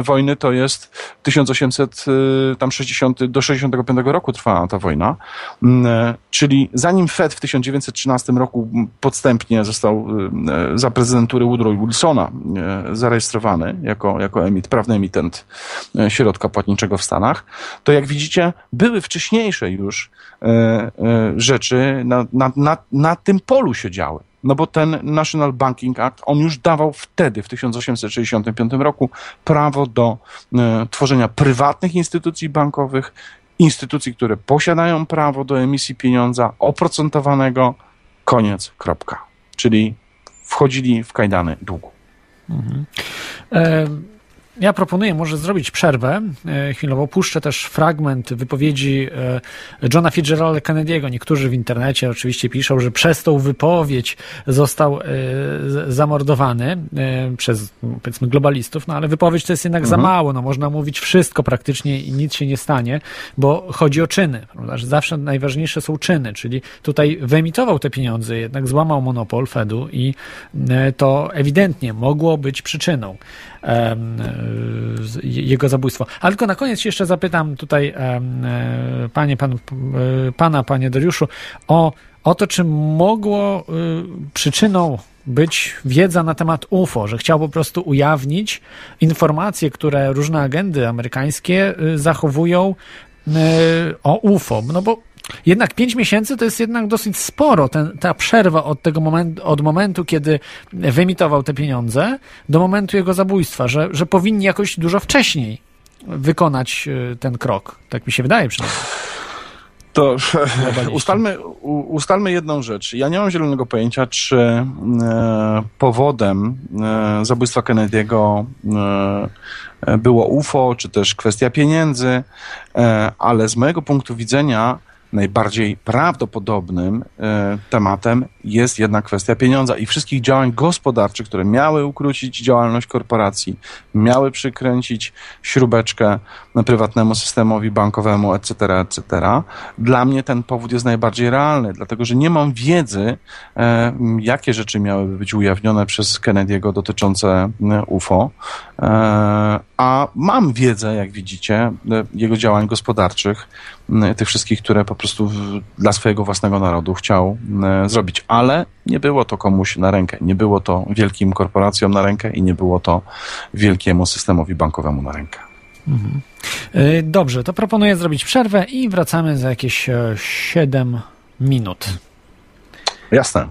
wojny to jest 1860 do 65 roku trwała ta wojna, mm, czyli zanim Fed w 1913 roku podstępnie został za prezydentury Woodrow Wilsona zarejestrowany jako, jako emit, prawny emitent środka płatniczego w Stanach, to jak widzicie, były wcześniejsze już e, e, rzeczy na, na, na, na tym polu się działy. No bo ten National Banking Act, on już dawał wtedy, w 1865 roku, prawo do e, tworzenia prywatnych instytucji bankowych, instytucji, które posiadają prawo do emisji pieniądza oprocentowanego, koniec, kropka. Czyli wchodzili w kajdany długu. Mhm. E ja proponuję może zrobić przerwę e, chwilowo. Puszczę też fragment wypowiedzi e, Johna Fitzgeralda Kennedy'ego. Niektórzy w internecie oczywiście piszą, że przez tą wypowiedź został e, zamordowany przez powiedzmy globalistów, no ale wypowiedź to jest jednak mhm. za mało. No, można mówić wszystko praktycznie i nic się nie stanie, bo chodzi o czyny. Prawda? Że zawsze najważniejsze są czyny, czyli tutaj wyemitował te pieniądze, jednak złamał monopol Fedu i to ewidentnie mogło być przyczyną jego zabójstwo. Ale tylko na koniec jeszcze zapytam tutaj e, panie, pan, e, pana, panie Dariuszu, o, o to, czy mogło e, przyczyną być wiedza na temat UFO, że chciał po prostu ujawnić informacje, które różne agendy amerykańskie zachowują o UFO. No bo jednak pięć miesięcy to jest jednak dosyć sporo, ten, ta przerwa od tego momentu, od momentu, kiedy wyemitował te pieniądze, do momentu jego zabójstwa, że, że powinni jakoś dużo wcześniej wykonać e, ten krok. Tak mi się wydaje przynajmniej. To ustalmy, ustalmy jedną rzecz. Ja nie mam zielonego pojęcia, czy e, powodem e, zabójstwa Kennedy'ego e, było UFO, czy też kwestia pieniędzy, e, ale z mojego punktu widzenia najbardziej prawdopodobnym e, tematem jest jednak kwestia pieniądza i wszystkich działań gospodarczych, które miały ukrócić działalność korporacji, miały przykręcić śrubeczkę prywatnemu systemowi bankowemu, etc., etc. Dla mnie ten powód jest najbardziej realny, dlatego że nie mam wiedzy, e, jakie rzeczy miałyby być ujawnione przez Kennedy'ego dotyczące e, UFO, a mam wiedzę, jak widzicie, jego działań gospodarczych, tych wszystkich, które po prostu dla swojego własnego narodu chciał zrobić. Ale nie było to komuś na rękę, nie było to wielkim korporacjom na rękę i nie było to wielkiemu systemowi bankowemu na rękę. Mhm. E, dobrze, to proponuję zrobić przerwę i wracamy za jakieś 7 e, minut. Jasne.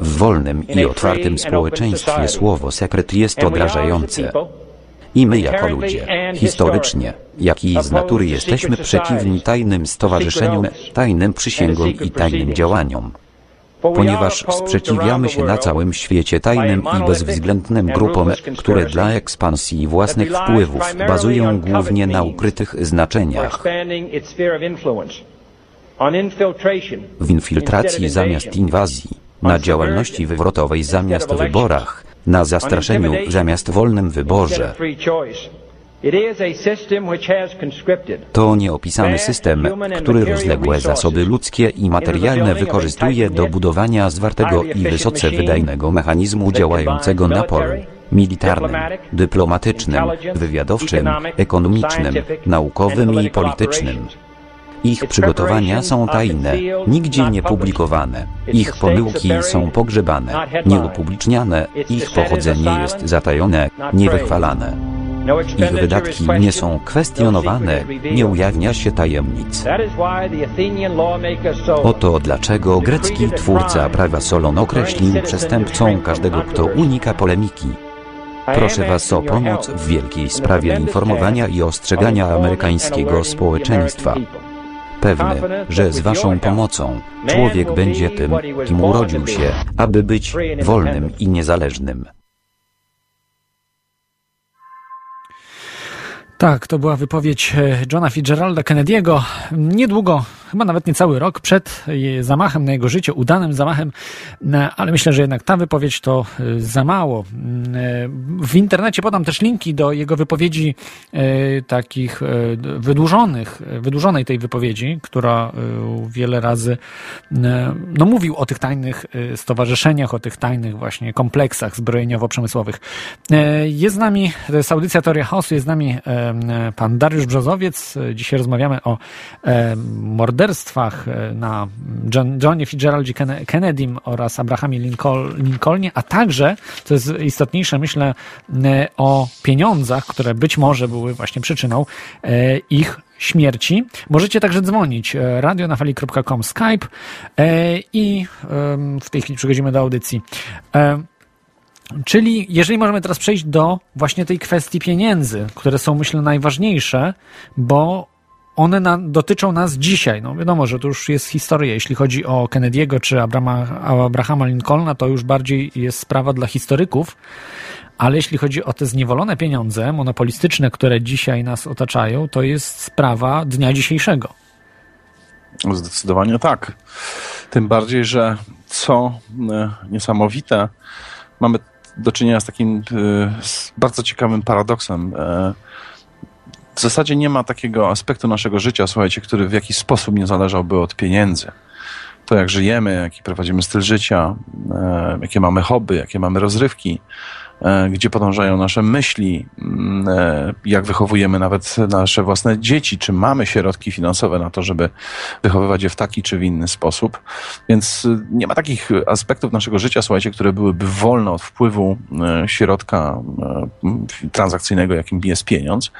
W wolnym i otwartym społeczeństwie słowo sekret jest odrażające. I my jako ludzie, historycznie, jak i z natury jesteśmy przeciwni tajnym stowarzyszeniom, tajnym przysięgom i tajnym działaniom. Ponieważ sprzeciwiamy się na całym świecie tajnym i bezwzględnym grupom, które dla ekspansji własnych wpływów bazują głównie na ukrytych znaczeniach. W infiltracji zamiast inwazji, na działalności wywrotowej zamiast wyborach, na zastraszeniu zamiast wolnym wyborze. To nieopisany system, który rozległe zasoby ludzkie i materialne wykorzystuje do budowania zwartego i wysoce wydajnego mechanizmu działającego na polu militarnym, dyplomatycznym, wywiadowczym, ekonomicznym, naukowym i politycznym. Ich przygotowania są tajne, nigdzie nie publikowane. Ich pomyłki są pogrzebane, nieupubliczniane, ich pochodzenie jest zatajone, niewychwalane. Ich wydatki nie są kwestionowane, nie ujawnia się tajemnic. Oto dlaczego grecki twórca prawa Solon określił przestępcą każdego, kto unika polemiki. Proszę Was o pomoc w wielkiej sprawie informowania i ostrzegania amerykańskiego społeczeństwa pewny, że z Waszą pomocą człowiek będzie tym, kim urodził się, aby być wolnym i niezależnym. Tak, to była wypowiedź e, Johna Fitzgeralda Kennedy'ego. Niedługo, chyba nawet niecały rok przed zamachem na jego życie, udanym zamachem, ale myślę, że jednak ta wypowiedź to e, za mało. Mm, e, w internecie podam też linki do jego wypowiedzi takich wydłużonych, wydłużonej tej wypowiedzi, która wiele razy no, mówił o tych tajnych stowarzyszeniach, o tych tajnych właśnie kompleksach zbrojeniowo-przemysłowych. Jest z nami, to jest audycja Teoria Chaosu, jest z nami pan Dariusz Brzozowiec. Dzisiaj rozmawiamy o morderstwach na John, Johnie Fitzgeraldzie Kennedym oraz Abrahamie Lincolnie, a także, co jest istotniejsze, myślę, o pieniądzach, które być może były właśnie przyczyną e, ich śmierci. Możecie także dzwonić e, radionafali.com Skype e, i w tej chwili przechodzimy do audycji. Czyli jeżeli możemy teraz przejść do właśnie tej kwestii pieniędzy, które są myślę najważniejsze, bo one na, dotyczą nas dzisiaj. No wiadomo, że to już jest historia. Jeśli chodzi o Kennedy'ego czy Abrahama Lincolna, to już bardziej jest sprawa dla historyków. Ale jeśli chodzi o te zniewolone pieniądze monopolistyczne, które dzisiaj nas otaczają, to jest sprawa dnia dzisiejszego. Zdecydowanie tak. Tym bardziej, że co e, niesamowite, mamy do czynienia z takim e, bardzo ciekawym paradoksem. W zasadzie nie ma takiego aspektu naszego życia, słuchajcie, który w jakiś sposób nie zależałby od pieniędzy. To, jak żyjemy, jaki prowadzimy styl życia, e, jakie mamy hobby, jakie mamy rozrywki, gdzie podążają nasze myśli, mm, e, jak wychowujemy nawet nasze własne dzieci, czy mamy środki finansowe na to, żeby wychowywać je w taki czy w inny sposób. Więc e, nie ma takich aspektów naszego życia, słuchajcie, które byłyby wolne od wpływu środka transakcyjnego, jakim jest pieniądz.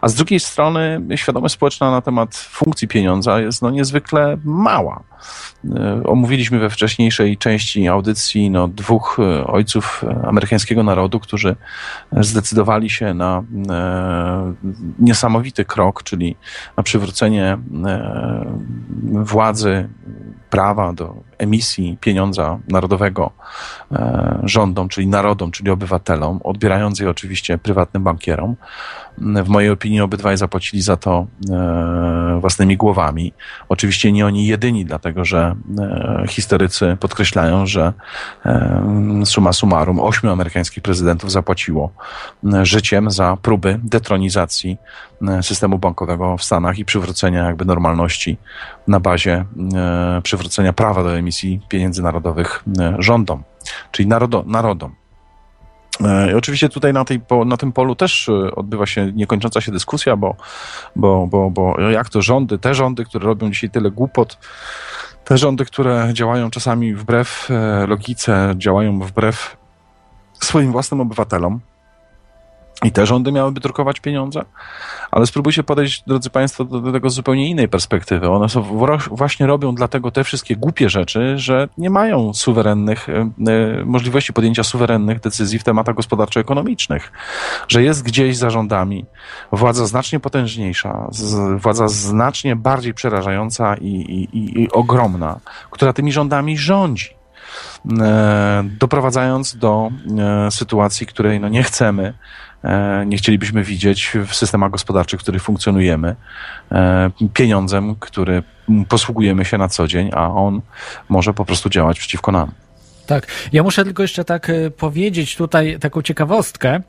A z drugiej strony świadomość społeczna na temat funkcji pieniądza jest no niezwykle mała. Omówiliśmy we wcześniejszej części audycji no, dwóch ojców amerykańskiego narodu, którzy zdecydowali się na e, niesamowity krok, czyli na przywrócenie e, władzy, prawa do emisji pieniądza narodowego e, rządom, czyli narodom, czyli obywatelom, odbierając je oczywiście prywatnym bankierom. W mojej opinii obydwaj zapłacili za to e, własnymi głowami. Oczywiście nie oni jedyni, dlatego że e, historycy podkreślają, że suma summarum ośmiu amerykańskich prezydentów zapłaciło życiem za próby detronizacji systemu bankowego w Stanach i przywrócenia jakby normalności na bazie przywrócenia prawa do emisji emisji pieniędzy narodowych e, rządom, czyli narodo, narodom. E, I oczywiście tutaj na, tej, na tym polu też e, odbywa się niekończąca się dyskusja, bo, bo, bo, bo jak to rządy, te rządy, które robią dzisiaj tyle głupot, te rządy, które działają czasami wbrew logice, działają wbrew swoim własnym obywatelom, i te rządy miałyby drukować pieniądze, ale spróbujcie podejść, drodzy Państwo, do, do tego z zupełnie innej perspektywy. One są, właśnie robią dlatego te wszystkie głupie rzeczy, że nie mają suwerennych, e, możliwości podjęcia suwerennych decyzji w tematach gospodarczo-ekonomicznych. Że jest gdzieś za rządami władza znacznie potężniejsza, z, władza znacznie bardziej przerażająca i, i, i ogromna, która tymi rządami rządzi e, doprowadzając do sytuacji, której no nie chcemy, nie chcielibyśmy widzieć w systemach gospodarczych, w których funkcjonujemy, e, pieniądzem, który posługujemy się na co dzień, a on może po prostu działać przeciwko nam. Tak, ja muszę tylko jeszcze tak e, powiedzieć tutaj taką ciekawostkę,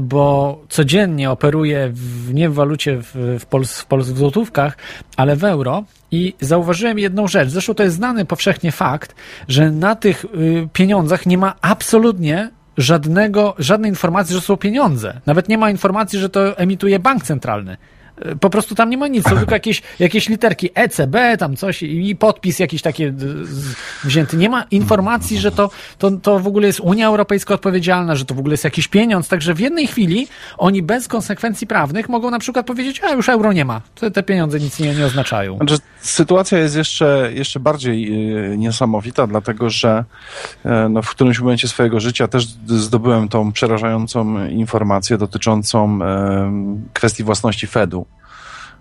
bo codziennie operuję w, nie w walucie w, w, Pols, w, w złotówkach, ale w euro i zauważyłem jedną rzecz. Zresztą to jest znany powszechnie fakt, że na tych y, pieniądzach nie ma absolutnie żadnego, żadnej informacji, że są pieniądze. Nawet nie ma informacji, że to emituje bank centralny. Po prostu tam nie ma nic, są tylko jakieś, jakieś literki ECB, tam coś i podpis jakiś taki wzięty. Nie ma informacji, że to, to, to w ogóle jest Unia Europejska odpowiedzialna, że to w ogóle jest jakiś pieniądz. Także w jednej chwili oni bez konsekwencji prawnych mogą na przykład powiedzieć, a już euro nie ma. Te, te pieniądze nic nie, nie oznaczają. Znaczy, sytuacja jest jeszcze, jeszcze bardziej yy, niesamowita, dlatego że yy, no, w którymś momencie swojego życia też zdobyłem tą przerażającą informację dotyczącą yy, kwestii własności Fedu.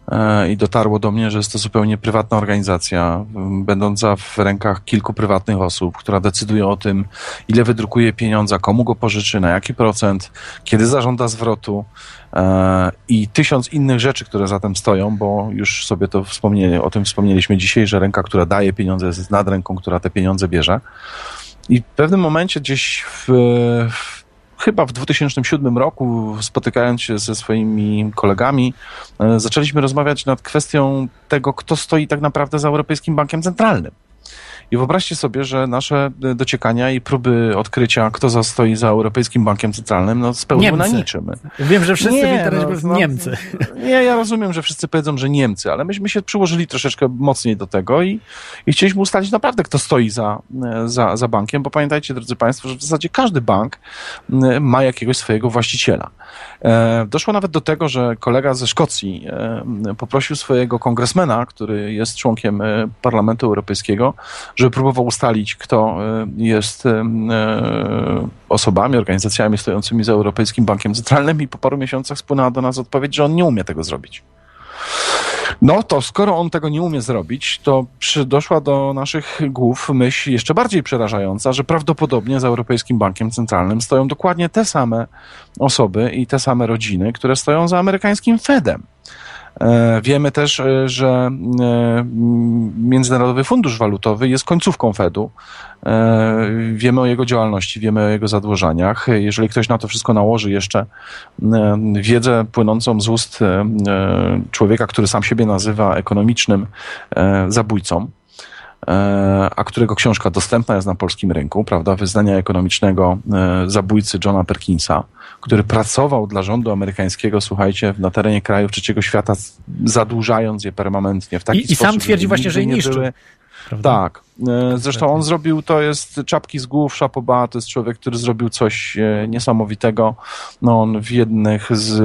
E, i dotarło do mnie, że jest to zupełnie prywatna organizacja, będąca w rękach kilku prywatnych osób, która decyduje o tym, ile wydrukuje pieniądza, komu go pożyczy, na jaki procent, kiedy zażąda zwrotu e, i tysiąc innych rzeczy, które za tym stoją, bo już sobie to wspomnieli, o tym wspomnieliśmy dzisiaj, że ręka, która daje pieniądze jest nad ręką, która te pieniądze bierze. I w pewnym momencie gdzieś w, w chyba w 2007 roku, spotykając się ze swoimi kolegami, e, zaczęliśmy rozmawiać nad kwestią tego, kto stoi tak naprawdę za Europejskim Bankiem Centralnym. I wyobraźcie sobie, że nasze dociekania i próby odkrycia, kto stoi za Europejskim Bankiem Centralnym, no spełniły na niczym. Wiem, że wszyscy nie, w no, no, Niemcy. Nie, ja rozumiem, że wszyscy powiedzą, że Niemcy, ale myśmy się przyłożyli troszeczkę mocniej do tego i, i chcieliśmy ustalić naprawdę, kto stoi za, za, za bankiem, bo pamiętajcie, drodzy Państwo, że w zasadzie każdy bank ma jakiegoś swojego właściciela. E, doszło nawet do tego, że kolega ze Szkocji e, poprosił swojego kongresmena, który jest członkiem e, Parlamentu Europejskiego, żeby próbował ustalić, kto jest osobami, organizacjami stojącymi za Europejskim Bankiem Centralnym i po paru miesiącach spłynęła do nas odpowiedź, że on nie umie tego zrobić. No to skoro on tego nie umie zrobić, to przy, doszła do naszych głów myśl jeszcze bardziej przerażająca, że prawdopodobnie za Europejskim Bankiem Centralnym stoją dokładnie te same osoby i te same rodziny, które stoją za amerykańskim Fedem. E, wiemy też, e, że e, Międzynarodowy Fundusz Walutowy jest końcówką Fedu. Wiemy o jego działalności, wiemy o jego zadłużaniach. Jeżeli ktoś na to wszystko nałoży jeszcze wiedzę płynącą z ust człowieka, który sam siebie nazywa ekonomicznym zabójcą, a którego książka dostępna jest na polskim rynku, prawda, wyznania ekonomicznego zabójcy Johna Perkinsa, który pracował dla rządu amerykańskiego, słuchajcie, na terenie krajów trzeciego świata, zadłużając je permanentnie w taki I, sposób. I sam twierdzi właśnie, że je niszczy. Były... Tak, E, zresztą on zrobił, to jest czapki z głów, szapoba, to jest człowiek, który zrobił coś e, niesamowitego. No on w jednych z,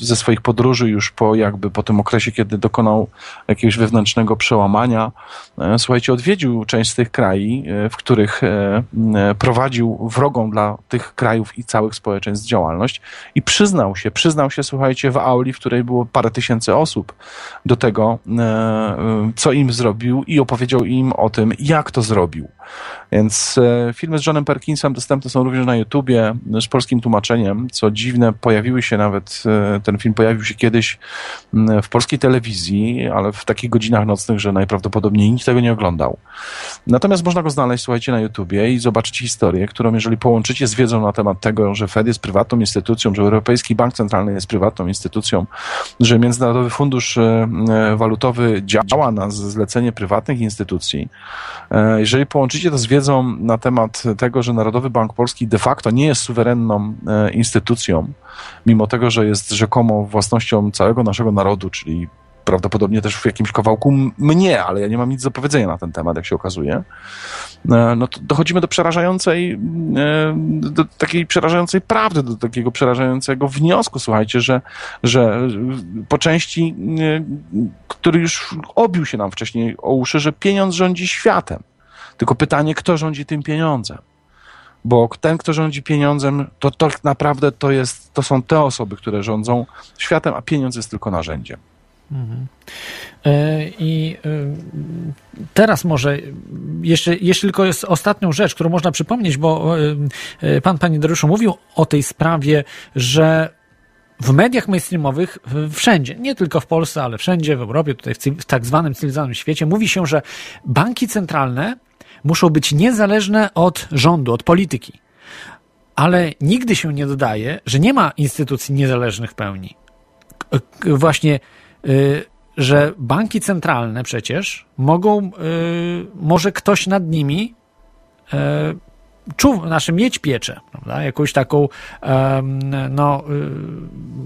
ze swoich podróży już po jakby po tym okresie, kiedy dokonał jakiegoś wewnętrznego przełamania, e, słuchajcie, odwiedził część z tych krajów, w których prowadził wrogą dla tych krajów i całych społeczeństw działalność i przyznał się, przyznał się, słuchajcie, w auli, w której było parę tysięcy osób do tego, co im zrobił i opowiedział im o tym, jak to zrobił. Więc e, filmy z Johnem Perkinsem dostępne są również na YouTubie z polskim tłumaczeniem. Co dziwne, pojawiły się nawet, e, ten film pojawił się kiedyś w polskiej telewizji, ale w takich godzinach nocnych, że najprawdopodobniej nikt tego nie oglądał. Natomiast można go znaleźć, słuchajcie, na YouTubie i zobaczyć historię, którą jeżeli połączycie z wiedzą na temat tego, że Fed jest prywatną instytucją, że Europejski Bank Centralny jest prywatną instytucją, że Międzynarodowy Fundusz e, Walutowy działa na zlecenie prywatnych instytucji, jeżeli połączycie to z wiedzą na temat tego, że Narodowy Bank Polski de facto nie jest suwerenną instytucją, mimo tego, że jest rzekomo własnością całego naszego narodu, czyli prawdopodobnie też w jakimś kawałku mnie, ale ja nie mam nic do powiedzenia na ten temat, jak się okazuje, e, no to dochodzimy do przerażającej, e, do takiej przerażającej prawdy, do takiego przerażającego wniosku, słuchajcie, że, że po części, e, który już obił się nam wcześniej o uszy, że pieniądz rządzi światem. Tylko pytanie, kto rządzi tym pieniądzem? bo ten, kto rządzi pieniądzem, to, to naprawdę to, jest, to są te osoby, które rządzą światem, a pieniądz jest tylko narzędziem. Mhm. E, I e, teraz może jeszcze, jeszcze tylko jest ostatnią rzecz, którą można przypomnieć, bo e, pan, panie Dariuszu, mówił o tej sprawie, że w mediach mainstreamowych wszędzie, nie tylko w Polsce, ale wszędzie w Europie, tutaj w tak zwanym cywilizowanym świecie, mówi się, że banki centralne muszą być niezależne od rządu, od polityki. Ale nigdy się nie dodaje, że nie ma instytucji niezależnych w pełni. Właśnie, że banki centralne przecież mogą, y, może ktoś nad nimi y, czuł, znaczy mieć pieczę, prawda? jakąś taką no,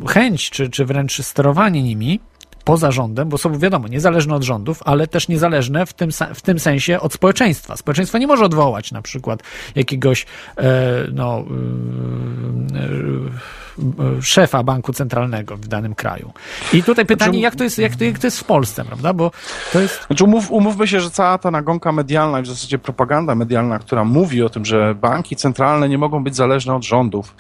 chęć, czy, czy wręcz sterowanie nimi, poza rządem, bo są, wiadomo, niezależne od rządów, ale też niezależne w tym, w tym sensie od społeczeństwa. Społeczeństwo nie może odwołać na przykład jakiegoś e, no, e, e, szefa banku centralnego w danym kraju. I tutaj pytanie, znaczy, jak to jest, jak to, jak to jest w Polsce, prawda? Bo to jest... Znaczy umów, umówmy się, że cała ta nagonka medialna i w zasadzie propaganda medialna, która mówi o tym, że banki centralne nie mogą być zależne od rządów,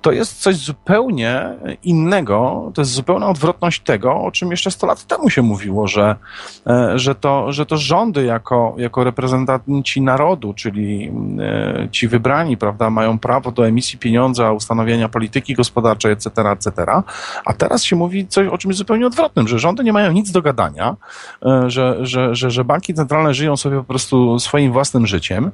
to jest coś zupełnie innego, to jest zupełna odwrotność tego, o czym jeszcze 100 lat temu się mówiło, że, e, że, to, że to rządy jako, jako reprezentanci narodu, czyli e, ci wybrani, prawda, mają prawo do emisji pieniądza, ustanowienia polityki gospodarczej, etc., etc., a teraz się mówi coś o czymś zupełnie odwrotnym, że rządy nie mają nic do gadania, e, że, że, że, że banki centralne żyją sobie po prostu swoim własnym życiem,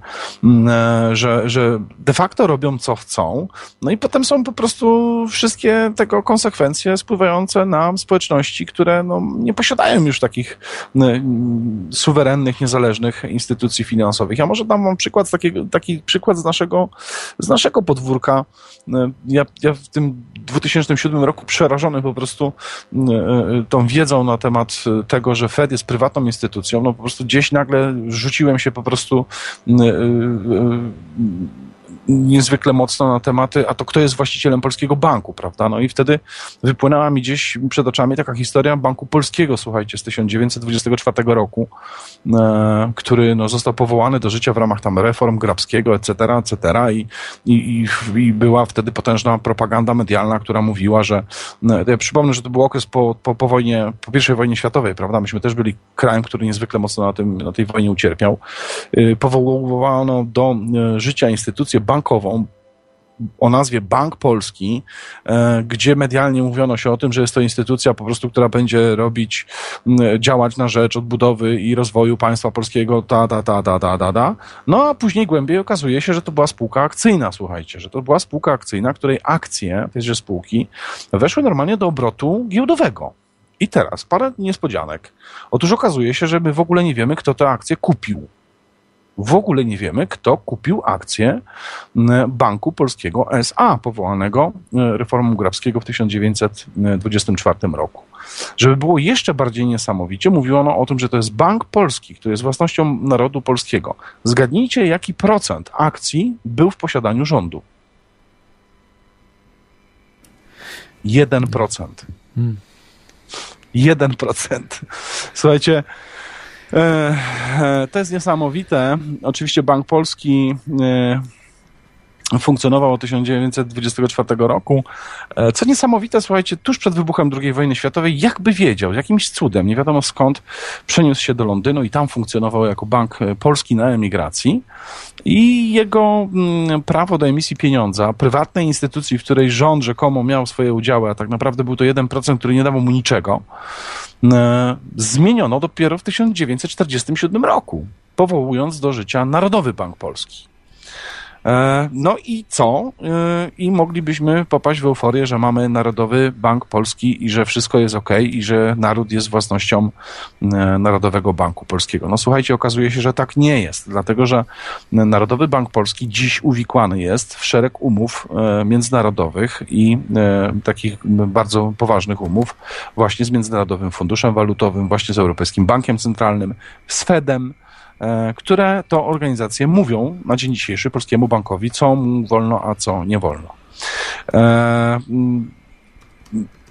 że, że de facto robią co chcą, no i potem są po prostu wszystkie tego konsekwencje spływające na społeczności, które no, nie posiadają już takich suwerennych, niezależnych instytucji finansowych. Ja może dam wam przykład, takiego, taki przykład z naszego, z naszego podwórka. Ja, ja w tym 2007 roku przerażony po prostu tą wiedzą na temat tego, że Fed jest prywatną instytucją, no po prostu gdzieś nagle rzuciłem się po prostu niezwykle mocno na tematy, a to kto jest właścicielem polskiego banku, prawda? No i wtedy wypłynęła mi gdzieś przed oczami taka historia Banku Polskiego, słuchajcie, z 1924 roku, e, który no, został powołany do życia w ramach tam reform Grabskiego, etc., etc. I, i, i była wtedy potężna propaganda medialna, która mówiła, że no, ja przypomnę, że to był okres po, po, po wojnie, po pierwszej wojnie światowej, prawda? Myśmy też byli krajem, który niezwykle mocno na, tym, na tej wojnie ucierpiał. E, powołano do e, życia instytucje banku bankową o nazwie Bank Polski, e, gdzie medialnie mówiono się o tym, że jest to instytucja po prostu, która będzie robić, działać na rzecz odbudowy i rozwoju państwa polskiego, ta, ta, ta, ta, ta, ta, ta. No a później głębiej okazuje się, że to była spółka akcyjna, słuchajcie, że to była spółka akcyjna, której akcje tejże spółki weszły normalnie do obrotu giełdowego. I teraz parę niespodzianek. Otóż okazuje się, że my w ogóle nie wiemy, kto te akcje kupił w ogóle nie wiemy, kto kupił akcje Banku Polskiego SA, powołanego reformą Grabskiego w 1924 roku. Żeby było jeszcze bardziej niesamowicie, mówiono o tym, że to jest Bank Polski, który jest własnością narodu polskiego. Zgadnijcie, jaki procent akcji był w posiadaniu rządu. 1%. Hmm. 1%. Słuchajcie, E, e, to jest niesamowite. Oczywiście Bank Polski e, funkcjonował od 1924 roku. Co niesamowite, słuchajcie, tuż przed wybuchem II wojny światowej, jakby wiedział, jakimś cudem, nie wiadomo skąd, przeniósł się do Londynu i tam funkcjonował jako bank polski na emigracji. I jego mm, prawo do emisji pieniądza, prywatnej instytucji, w której rząd rzekomo miał swoje udziały, a tak naprawdę był to 1%, który nie dawał mu niczego, E, zmieniono dopiero w 1947 roku, powołując do życia Narodowy Bank Polski. E, no i co? E, I moglibyśmy popaść w euforię, że mamy Narodowy Bank Polski i że wszystko jest ok i że naród jest własnością e, Narodowego Banku Polskiego. No słuchajcie, okazuje się, że tak nie jest, dlatego że Narodowy Bank Polski dziś uwikłany jest w szereg umów międzynarodowych i takich bardzo poważnych umów właśnie z Międzynarodowym Funduszem Walutowym, właśnie z Europejskim Bankiem Centralnym, z Fedem, które to organizacje mówią na dzień dzisiejszy polskiemu bankowi, co mu wolno, a co nie wolno.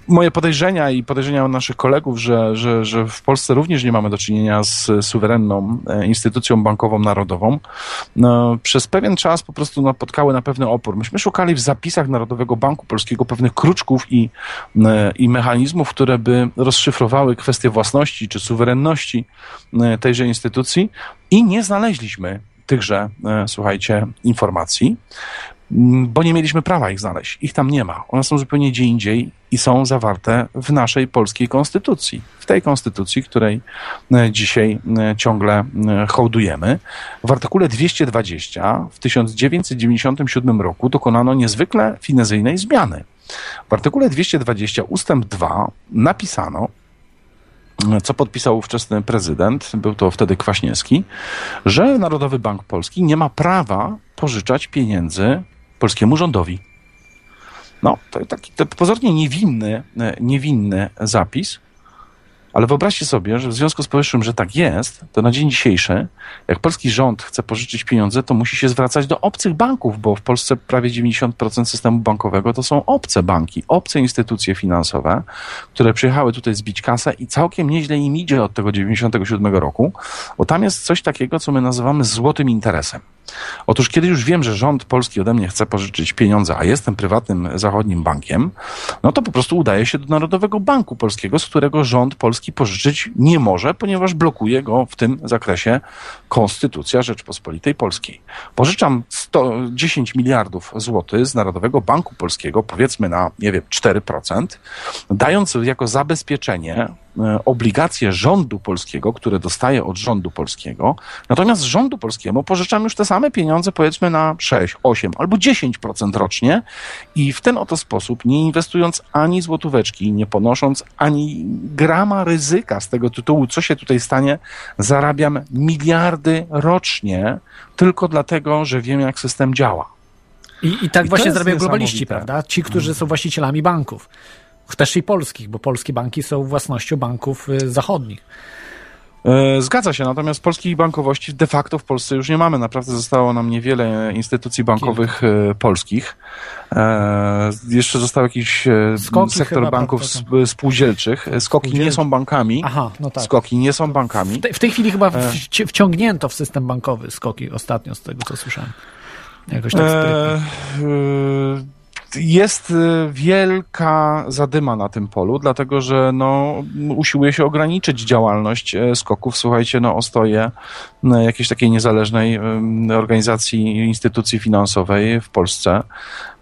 Moje podejrzenia i podejrzenia naszych kolegów, że, że, że w Polsce również nie mamy do czynienia z suwerenną e, instytucją bankową narodową, no, przez pewien czas po prostu napotkały na pewny opór. Myśmy szukali w zapisach Narodowego Banku Polskiego pewnych kruczków i, e, i mechanizmów, które by rozszyfrowały kwestie własności czy suwerenności e, tejże instytucji i nie znaleźliśmy tychże, słuchajcie, informacji. Mm, bo nie mieliśmy prawa ich znaleźć. Ich tam nie ma. One są zupełnie gdzie indziej i są zawarte w naszej polskiej konstytucji. W tej konstytucji, której e, dzisiaj e, ciągle e, hołdujemy. W artykule 220 w 1997 roku dokonano niezwykle finezyjnej zmiany. W artykule 220 ustęp 2 napisano, co podpisał ówczesny prezydent, był to wtedy Kwaśniewski, że Narodowy Bank Polski nie ma prawa pożyczać pieniędzy polskiemu rządowi. No, to taki to pozornie niewinny, e, niewinny zapis, ale wyobraźcie sobie, że w związku z powyższym, że tak jest, to na dzień dzisiejszy, jak polski rząd chce pożyczyć pieniądze, to musi się zwracać do obcych banków, bo w Polsce prawie 90% systemu bankowego to są obce banki, obce instytucje finansowe, które przyjechały tutaj zbić kasę i całkiem nieźle im idzie od tego 97 roku, bo tam jest coś takiego, co my nazywamy złotym interesem. Otóż kiedy już wiem, że rząd polski ode mnie chce pożyczyć pieniądze, a jestem prywatnym zachodnim bankiem, no to po prostu udaje się do Narodowego Banku Polskiego, z którego rząd polski pożyczyć nie może, ponieważ blokuje go w tym zakresie Konstytucja Rzeczpospolitej Polskiej. Pożyczam 110 miliardów złotych z Narodowego Banku Polskiego, powiedzmy na, nie wiem, 4%, dając jako zabezpieczenie obligacje rządu polskiego, które dostaję od rządu polskiego, natomiast rządu polskiemu pożyczam już te same pieniądze, powiedzmy na 6, 8 albo 10% rocznie i w ten oto sposób, nie inwestując ani złotóweczki, nie ponosząc ani grama ryzyka z tego tytułu, co się tutaj stanie, zarabiam miliardy rocznie tylko dlatego, że wiem, jak system działa. I, i tak I właśnie zarabiają globaliści, prawda? Ci, którzy są właścicielami banków też i polskich, bo polskie banki są własnością banków y, zachodnich. E, zgadza się, natomiast polskiej bankowości de facto w Polsce już nie mamy. Naprawdę zostało nam niewiele instytucji bankowych Kilka. E, polskich. E, jeszcze został jakiś Skoki sektor banków spółdzielczych. Skoki nie są bankami. Aha, no tak. Skoki nie są bankami. W, te, w tej chwili chyba wciągnięto w system bankowy skoki ostatnio, z tego co słyszałem. Jakoś tak sprytnie jest y, wielka zadyma na tym polu, dlatego że no, usiłuje się ograniczyć działalność e, skoków. Słuchajcie, no, ostoje e, jakiejś takiej niezależnej organizacji, instytucji finansowej w Polsce.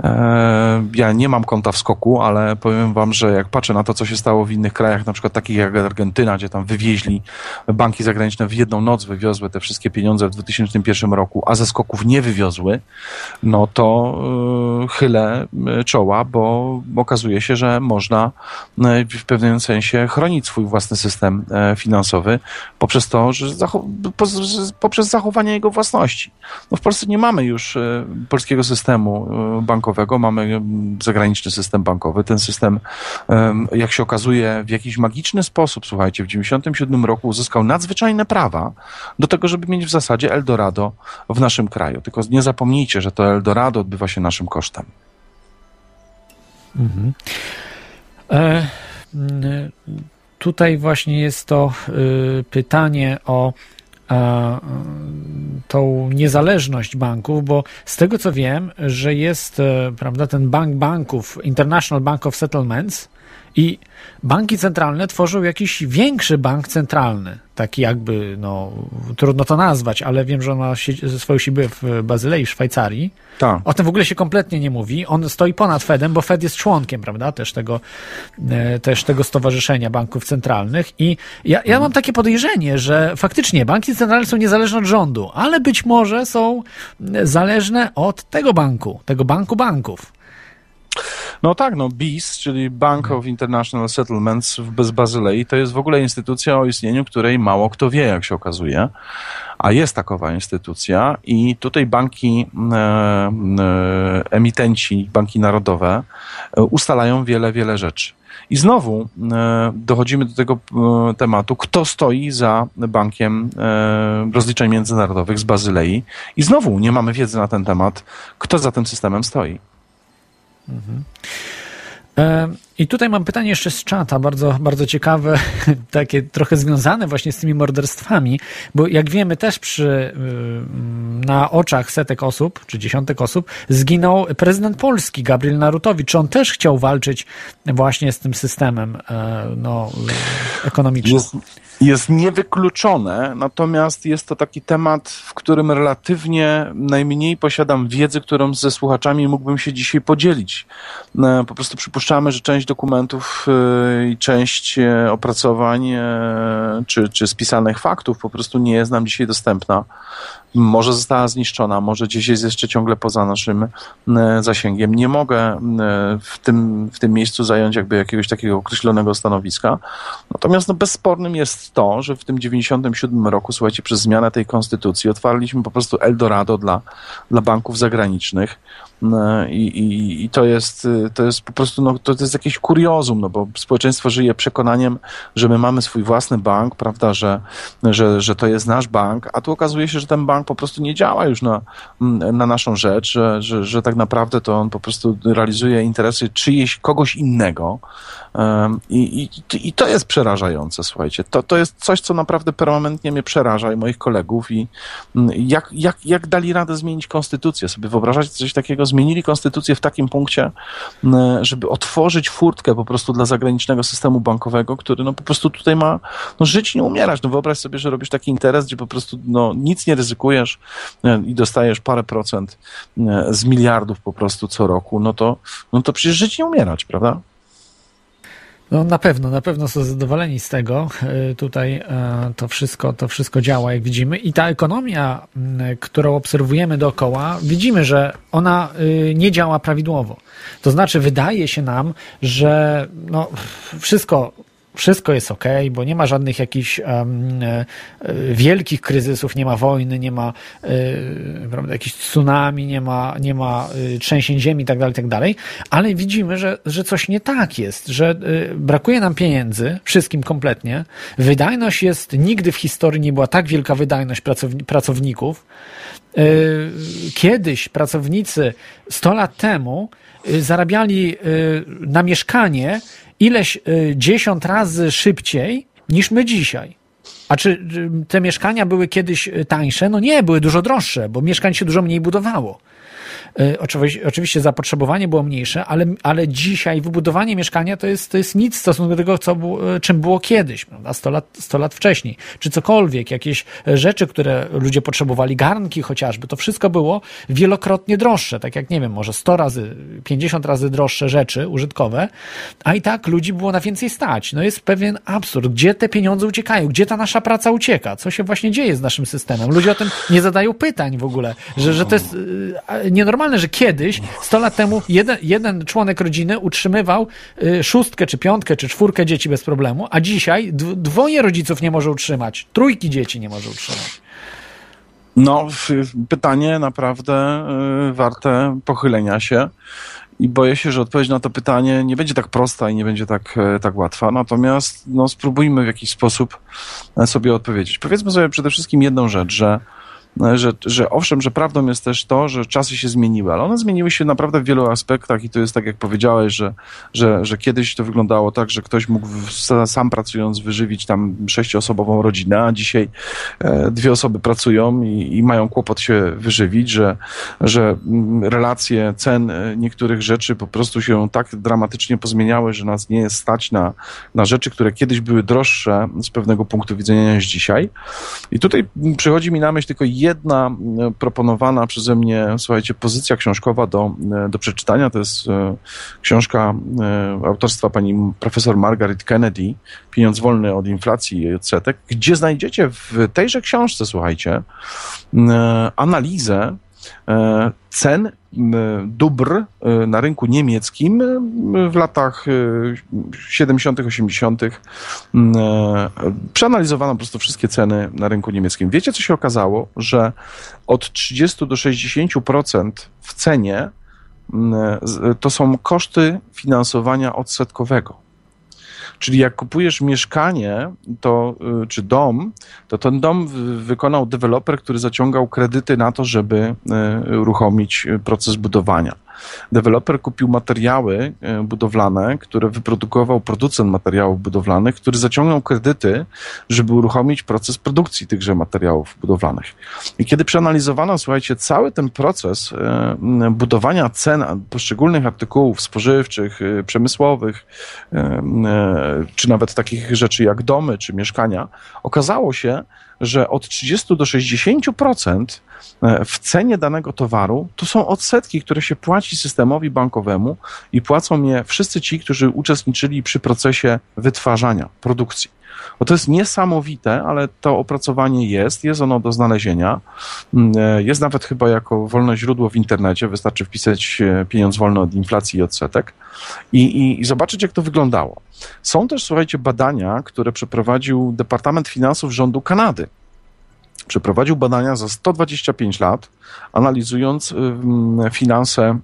E, ja nie mam konta w skoku, ale powiem wam, że jak patrzę na to, co się stało w innych krajach, na przykład takich jak Argentyna, gdzie tam wywieźli banki zagraniczne w jedną noc, wywiozły te wszystkie pieniądze w 2001 roku, a ze skoków nie wywiozły, no to chylę E, czoła, bo okazuje się, że można e, w pewnym sensie chronić swój własny system e, finansowy poprzez to, że poprzez zachowanie jego własności. No w Polsce nie mamy już polskiego systemu bankowego, mamy zagraniczny system bankowy. Ten system, jak się okazuje, w jakiś magiczny sposób, słuchajcie, w 1997 roku uzyskał nadzwyczajne prawa do tego, żeby mieć w zasadzie Eldorado w naszym kraju. Tylko nie zapomnijcie, że to Eldorado odbywa się naszym kosztem. Mhm. E, tutaj właśnie jest to y, pytanie o a, tą niezależność banków, bo z tego co wiem, że jest, e, prawda, ten bank banków, International Bank of Settlements, I banki centralne tworzą jakiś większy bank centralny, taki jakby, no, trudno to nazwać, ale wiem, że on ma swoją siedzibę w Bazylei, w Szwajcarii. Tak. O tym w ogóle się kompletnie nie mówi. On stoi ponad Fedem, bo Fed jest członkiem, prawda, też tego, e, też tego Stowarzyszenia Banków Centralnych i ja, ja mam takie podejrzenie, że faktycznie banki centralne są niezależne od rządu, ale być może są zależne od tego banku, tego banku banków. No tak, no BIS, czyli Bank of International Settlements w Bazylei, to jest w ogóle instytucja o istnieniu, której mało kto wie, jak się okazuje. A jest takowa instytucja i tutaj banki, e, e, emitenci, banki narodowe e, ustalają wiele, wiele rzeczy. I znowu e, dochodzimy do tego e, tematu, kto stoi za bankiem rozliczeń międzynarodowych z Bazylei. I znowu nie mamy wiedzy na ten temat, kto za tym systemem stoi. Mhm. I tutaj mam pytanie jeszcze z czata, bardzo, bardzo ciekawe, takie trochę związane właśnie z tymi morderstwami, bo jak wiemy też przy, na oczach setek osób, czy dziesiątek osób, zginął prezydent Polski, Gabriel Narutowicz. On też chciał walczyć właśnie z tym systemem no, ekonomicznym? Jest, jest niewykluczone, natomiast jest to taki temat, w którym relatywnie najmniej posiadam wiedzy, którą ze słuchaczami mógłbym się dzisiaj podzielić. E, po prostu przypuszczamy, że część dokumentów e, i część e, opracowań czy, czy spisanych faktów po prostu nie jest nam dzisiaj dostępna może została zniszczona, może gdzieś jest jeszcze ciągle poza naszym e, zasięgiem. Nie mogę e, w tym, w tym miejscu zająć jakby jakiegoś takiego określonego stanowiska. Natomiast no, bezspornym jest to, że w tym 97 roku, słuchajcie, przez zmianę tej konstytucji otwarliśmy po prostu Eldorado dla, dla banków zagranicznych. E, I, i, I, to, jest, to jest po prostu, no, to, to jest jakieś kuriozum, no bo społeczeństwo żyje przekonaniem, że my mamy swój własny bank, prawda, że, że, że to jest nasz bank, a tu okazuje się, że ten bank po prostu nie działa już na, na naszą rzecz, że, że, że tak naprawdę to on po prostu realizuje interesy czyjeś, kogoś innego. I, i, I to jest przerażające, słuchajcie. To, to jest coś, co naprawdę permanentnie mnie przeraża i moich kolegów. I jak, jak, jak dali radę zmienić konstytucję? Sobie wyobrażać coś takiego? Zmienili konstytucję w takim punkcie, żeby otworzyć furtkę po prostu dla zagranicznego systemu bankowego, który no po prostu tutaj ma no, żyć nie umierać. No wyobraź sobie, że robisz taki interes, gdzie po prostu no, nic nie ryzykujesz i dostajesz parę procent z miliardów po prostu co roku, no to, no to przecież żyć nie umierać, prawda? No na pewno, na pewno są zadowoleni z tego. E, tutaj e, to wszystko, to wszystko działa, jak widzimy. I ta ekonomia, którą obserwujemy dookoła, widzimy, że ona y, nie działa prawidłowo. To znaczy, wydaje się nam, że no, wszystko wszystko jest ok, bo nie ma żadnych jakichś um, wielkich kryzysów, nie ma wojny, nie ma y, prawda, jakichś tsunami, nie ma, nie ma y, trzęsień ziemi itd., tak itd., tak ale widzimy, że, że coś nie tak jest, że y, brakuje nam pieniędzy, wszystkim kompletnie. Wydajność jest, nigdy w historii nie była tak wielka wydajność pracowni pracowników. Kiedyś pracownicy 100 lat temu zarabiali na mieszkanie ileś y, dziesiąt razy szybciej niż my dzisiaj. A czy te mieszkania były kiedyś y, tańsze? No nie, były dużo droższe, bo mieszkań się dużo mniej budowało. E, oczywiście, zapotrzebowanie było mniejsze, ale, ale dzisiaj wybudowanie mieszkania to jest, to jest nic w stosunku do tego, co było, czym było kiedyś, prawda? 100 lat, 100 lat wcześniej. Czy cokolwiek, jakieś rzeczy, które ludzie potrzebowali, garnki chociażby, to wszystko było wielokrotnie droższe. Tak jak, nie wiem, może 100 razy, 50 razy droższe rzeczy użytkowe, a i tak ludzi było na więcej stać. No jest pewien absurd. Gdzie te pieniądze uciekają? Gdzie ta nasza praca ucieka? Co się właśnie dzieje z naszym systemem? Ludzie o tym nie zadają pytań w ogóle, że, że to jest nienormalne normalne, że kiedyś, 100 lat temu, jeden, jeden członek rodziny utrzymywał y, szóstkę, czy piątkę, czy czwórkę dzieci bez problemu, a dzisiaj dwoje rodziców nie może utrzymać, trójki dzieci nie może utrzymać. No, pytanie naprawdę y, warte pochylenia się. I boję się, że odpowiedź na to pytanie nie będzie tak prosta i nie będzie tak, e, tak łatwa. Natomiast no, spróbujmy w jakiś sposób sobie odpowiedzieć. Powiedzmy sobie przede wszystkim jedną rzecz, że że, że owszem, że prawdą jest też to, że czasy się zmieniły, ale one zmieniły się naprawdę w wielu aspektach i to jest tak, jak powiedziałeś, że, że, że kiedyś to wyglądało tak, że ktoś mógł sam pracując wyżywić tam sześcioosobową rodzinę, a dzisiaj e, dwie osoby pracują i, i mają kłopot się wyżywić, że, że mm, relacje cen e, niektórych rzeczy po prostu się tak dramatycznie pozmieniały, że nas nie jest stać na, na rzeczy, które kiedyś były droższe z pewnego punktu widzenia niż dzisiaj. I tutaj przychodzi mi na myśl tylko jedna e, proponowana przeze mnie, słuchajcie, pozycja książkowa do, e, do przeczytania. To jest e, książka autorstwa pani profesor Margaret Kennedy, Pieniądz wolny od inflacji i odsetek, gdzie znajdziecie w tejże książce, słuchajcie, analizę cen dóbr e, na rynku niemieckim w latach 70., 80. Przeanalizowano po prostu wszystkie ceny na rynku niemieckim. Wiecie, co się okazało? Że od 30 do 60% w cenie to są koszty finansowania odsetkowego. Czyli jak kupujesz mieszkanie to, y, czy dom, to ten dom wykonał deweloper, który zaciągał kredyty na to, żeby y, uruchomić proces budowania. Deweloper kupił materiały e, budowlane, które wyprodukował producent materiałów budowlanych, który zaciągnął kredyty, żeby uruchomić proces produkcji tychże materiałów budowlanych. I kiedy przeanalizowano, słuchajcie, cały ten proces e, budowania cen poszczególnych artykułów spożywczych, e, przemysłowych, czy nawet takich rzeczy jak domy czy mieszkania, okazało się, że od 30 do 60% e, w cenie danego towaru to są odsetki, które się płaci systemowi bankowemu i płacą je wszyscy ci, którzy uczestniczyli przy procesie wytwarzania, produkcji. Bo to jest niesamowite, ale to opracowanie jest, jest ono do znalezienia. Mm, e, jest nawet chyba jako wolne źródło w internecie, wystarczy wpisać e, pieniądz wolny od inflacji i odsetek i, i, i zobaczyć, jak to wyglądało. Są też, słuchajcie, badania, które przeprowadził Departament Finansów rządu Kanady przeprowadził badania za 125 lat, analizując finanse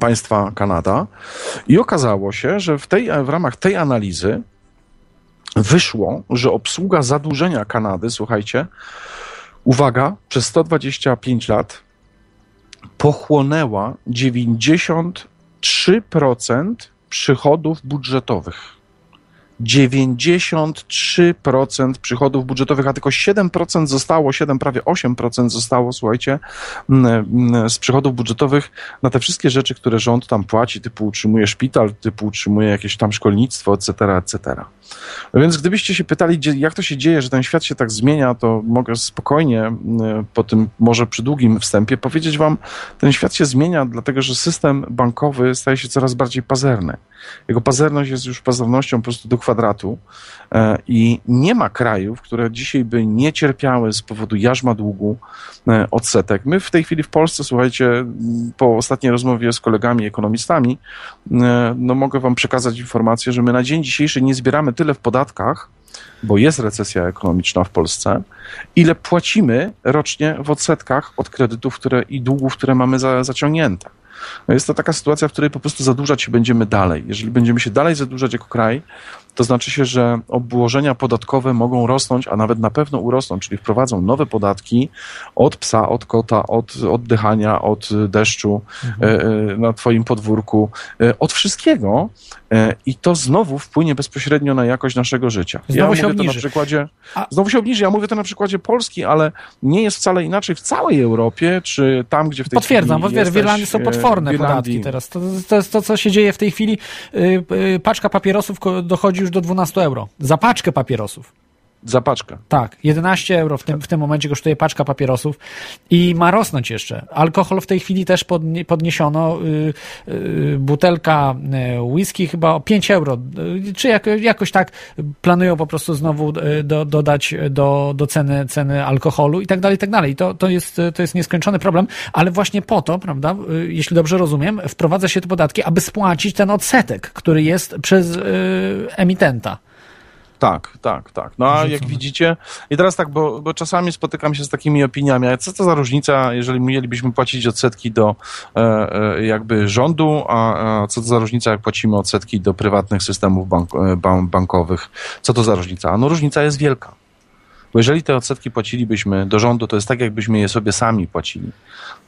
państwa Kanada i okazało się, że w, tej, w ramach tej analizy wyszło, że obsługa zadłużenia Kanady, słuchajcie, uwaga, przez 125 lat pochłonęła 93% przychodów budżetowych. 93% przychodów budżetowych, a tylko 7% zostało, 7, prawie 8% zostało, słuchajcie, z przychodów budżetowych na te wszystkie rzeczy, które rząd tam płaci, typu utrzymuje szpital, typu utrzymuje jakieś tam szkolnictwo, etc., etc. No więc gdybyście się pytali, jak to się dzieje, że ten świat się tak zmienia, to mogę spokojnie po tym może przy długim wstępie powiedzieć wam, ten świat się zmienia, dlatego że system bankowy staje się coraz bardziej pazerny. Jego pazerność jest już pazernością po prostu do kwadratu e, i nie ma krajów, które dzisiaj by nie cierpiały z powodu jarzma długu e, odsetek. My w tej chwili w Polsce, słuchajcie, po ostatniej rozmowie z kolegami ekonomistami, e, no mogę wam przekazać informację, że my na dzień dzisiejszy nie zbieramy tyle w podatkach, bo jest recesja ekonomiczna w Polsce, ile płacimy rocznie w odsetkach od kredytów które, i długów, które mamy za, zaciągnięte. No jest to taka sytuacja, w której po prostu zadłużać się będziemy dalej. Jeżeli będziemy się dalej zadłużać jako kraj, to znaczy się, że obłożenia podatkowe mogą rosnąć, a nawet na pewno urosną, czyli wprowadzą nowe podatki od psa, od kota, od oddychania, od deszczu mhm. E, e, na twoim podwórku, e, od wszystkiego i to znowu wpłynie bezpośrednio na jakość naszego życia. Znowu ja się mówię obniży. to na przykładzie, a... Znowu się obniży. Ja mówię to na przykładzie Polski, ale nie jest wcale inaczej w całej Europie, czy tam, gdzie w tej Potwierdzam, chwili bo w Irlandii są potworne podatki teraz. To, to jest to, co się dzieje w tej chwili. Paczka papierosów dochodzi już do 12 euro. Za paczkę papierosów. Za paczkę. Tak, 11 euro w tym, w tym momencie kosztuje paczka papierosów i ma rosnąć jeszcze. Alkohol w tej chwili też podniesiono. Yy, yy, butelka yy, whisky chyba o 5 euro, y, czy jak, jakoś tak planują po prostu znowu y, do, dodać do, do ceny, ceny alkoholu i tak dalej, i tak dalej. To, to, jest, to jest nieskończony problem, ale właśnie po to, prawda, y, jeśli dobrze rozumiem, wprowadza się te podatki, aby spłacić ten odsetek, który jest przez emitenta. Tak, tak, tak. No a jak widzicie, i teraz tak, bo, bo czasami spotykam się z takimi opiniami, ale co to za różnica, jeżeli mielibyśmy płacić odsetki do e, e, jakby rządu, a, a, co to za różnica, jak płacimy odsetki do prywatnych systemów bank, e, bankowych? Co to za różnica? No różnica jest wielka. Bo jeżeli te odsetki płacilibyśmy do rządu, to jest tak, jakbyśmy je sobie sami płacili.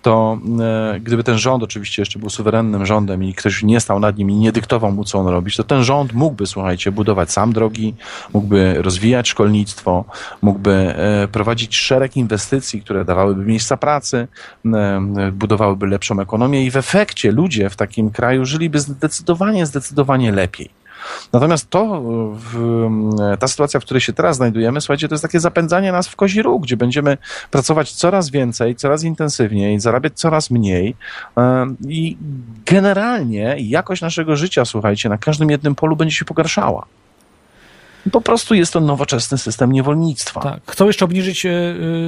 To e, gdyby ten rząd oczywiście jeszcze był suwerennym rządem i ktoś nie stał nad nim i nie dyktował mu, co on robić, to ten rząd mógłby, słuchajcie, budować sam drogi, mógłby rozwijać szkolnictwo, mógłby e, prowadzić szereg inwestycji, które dawałyby miejsca pracy, e, budowałyby lepszą ekonomię i w efekcie ludzie w takim kraju żyliby zdecydowanie, zdecydowanie lepiej. Natomiast to, w, ta sytuacja, w której się teraz znajdujemy, słuchajcie, to jest takie zapędzanie nas w kozi róg, gdzie będziemy pracować coraz więcej, coraz intensywniej, zarabiać coraz mniej i generalnie jakość naszego życia, słuchajcie, na każdym jednym polu będzie się pogarszała. Po prostu jest to nowoczesny system niewolnictwa. Tak. Chcą jeszcze obniżyć e,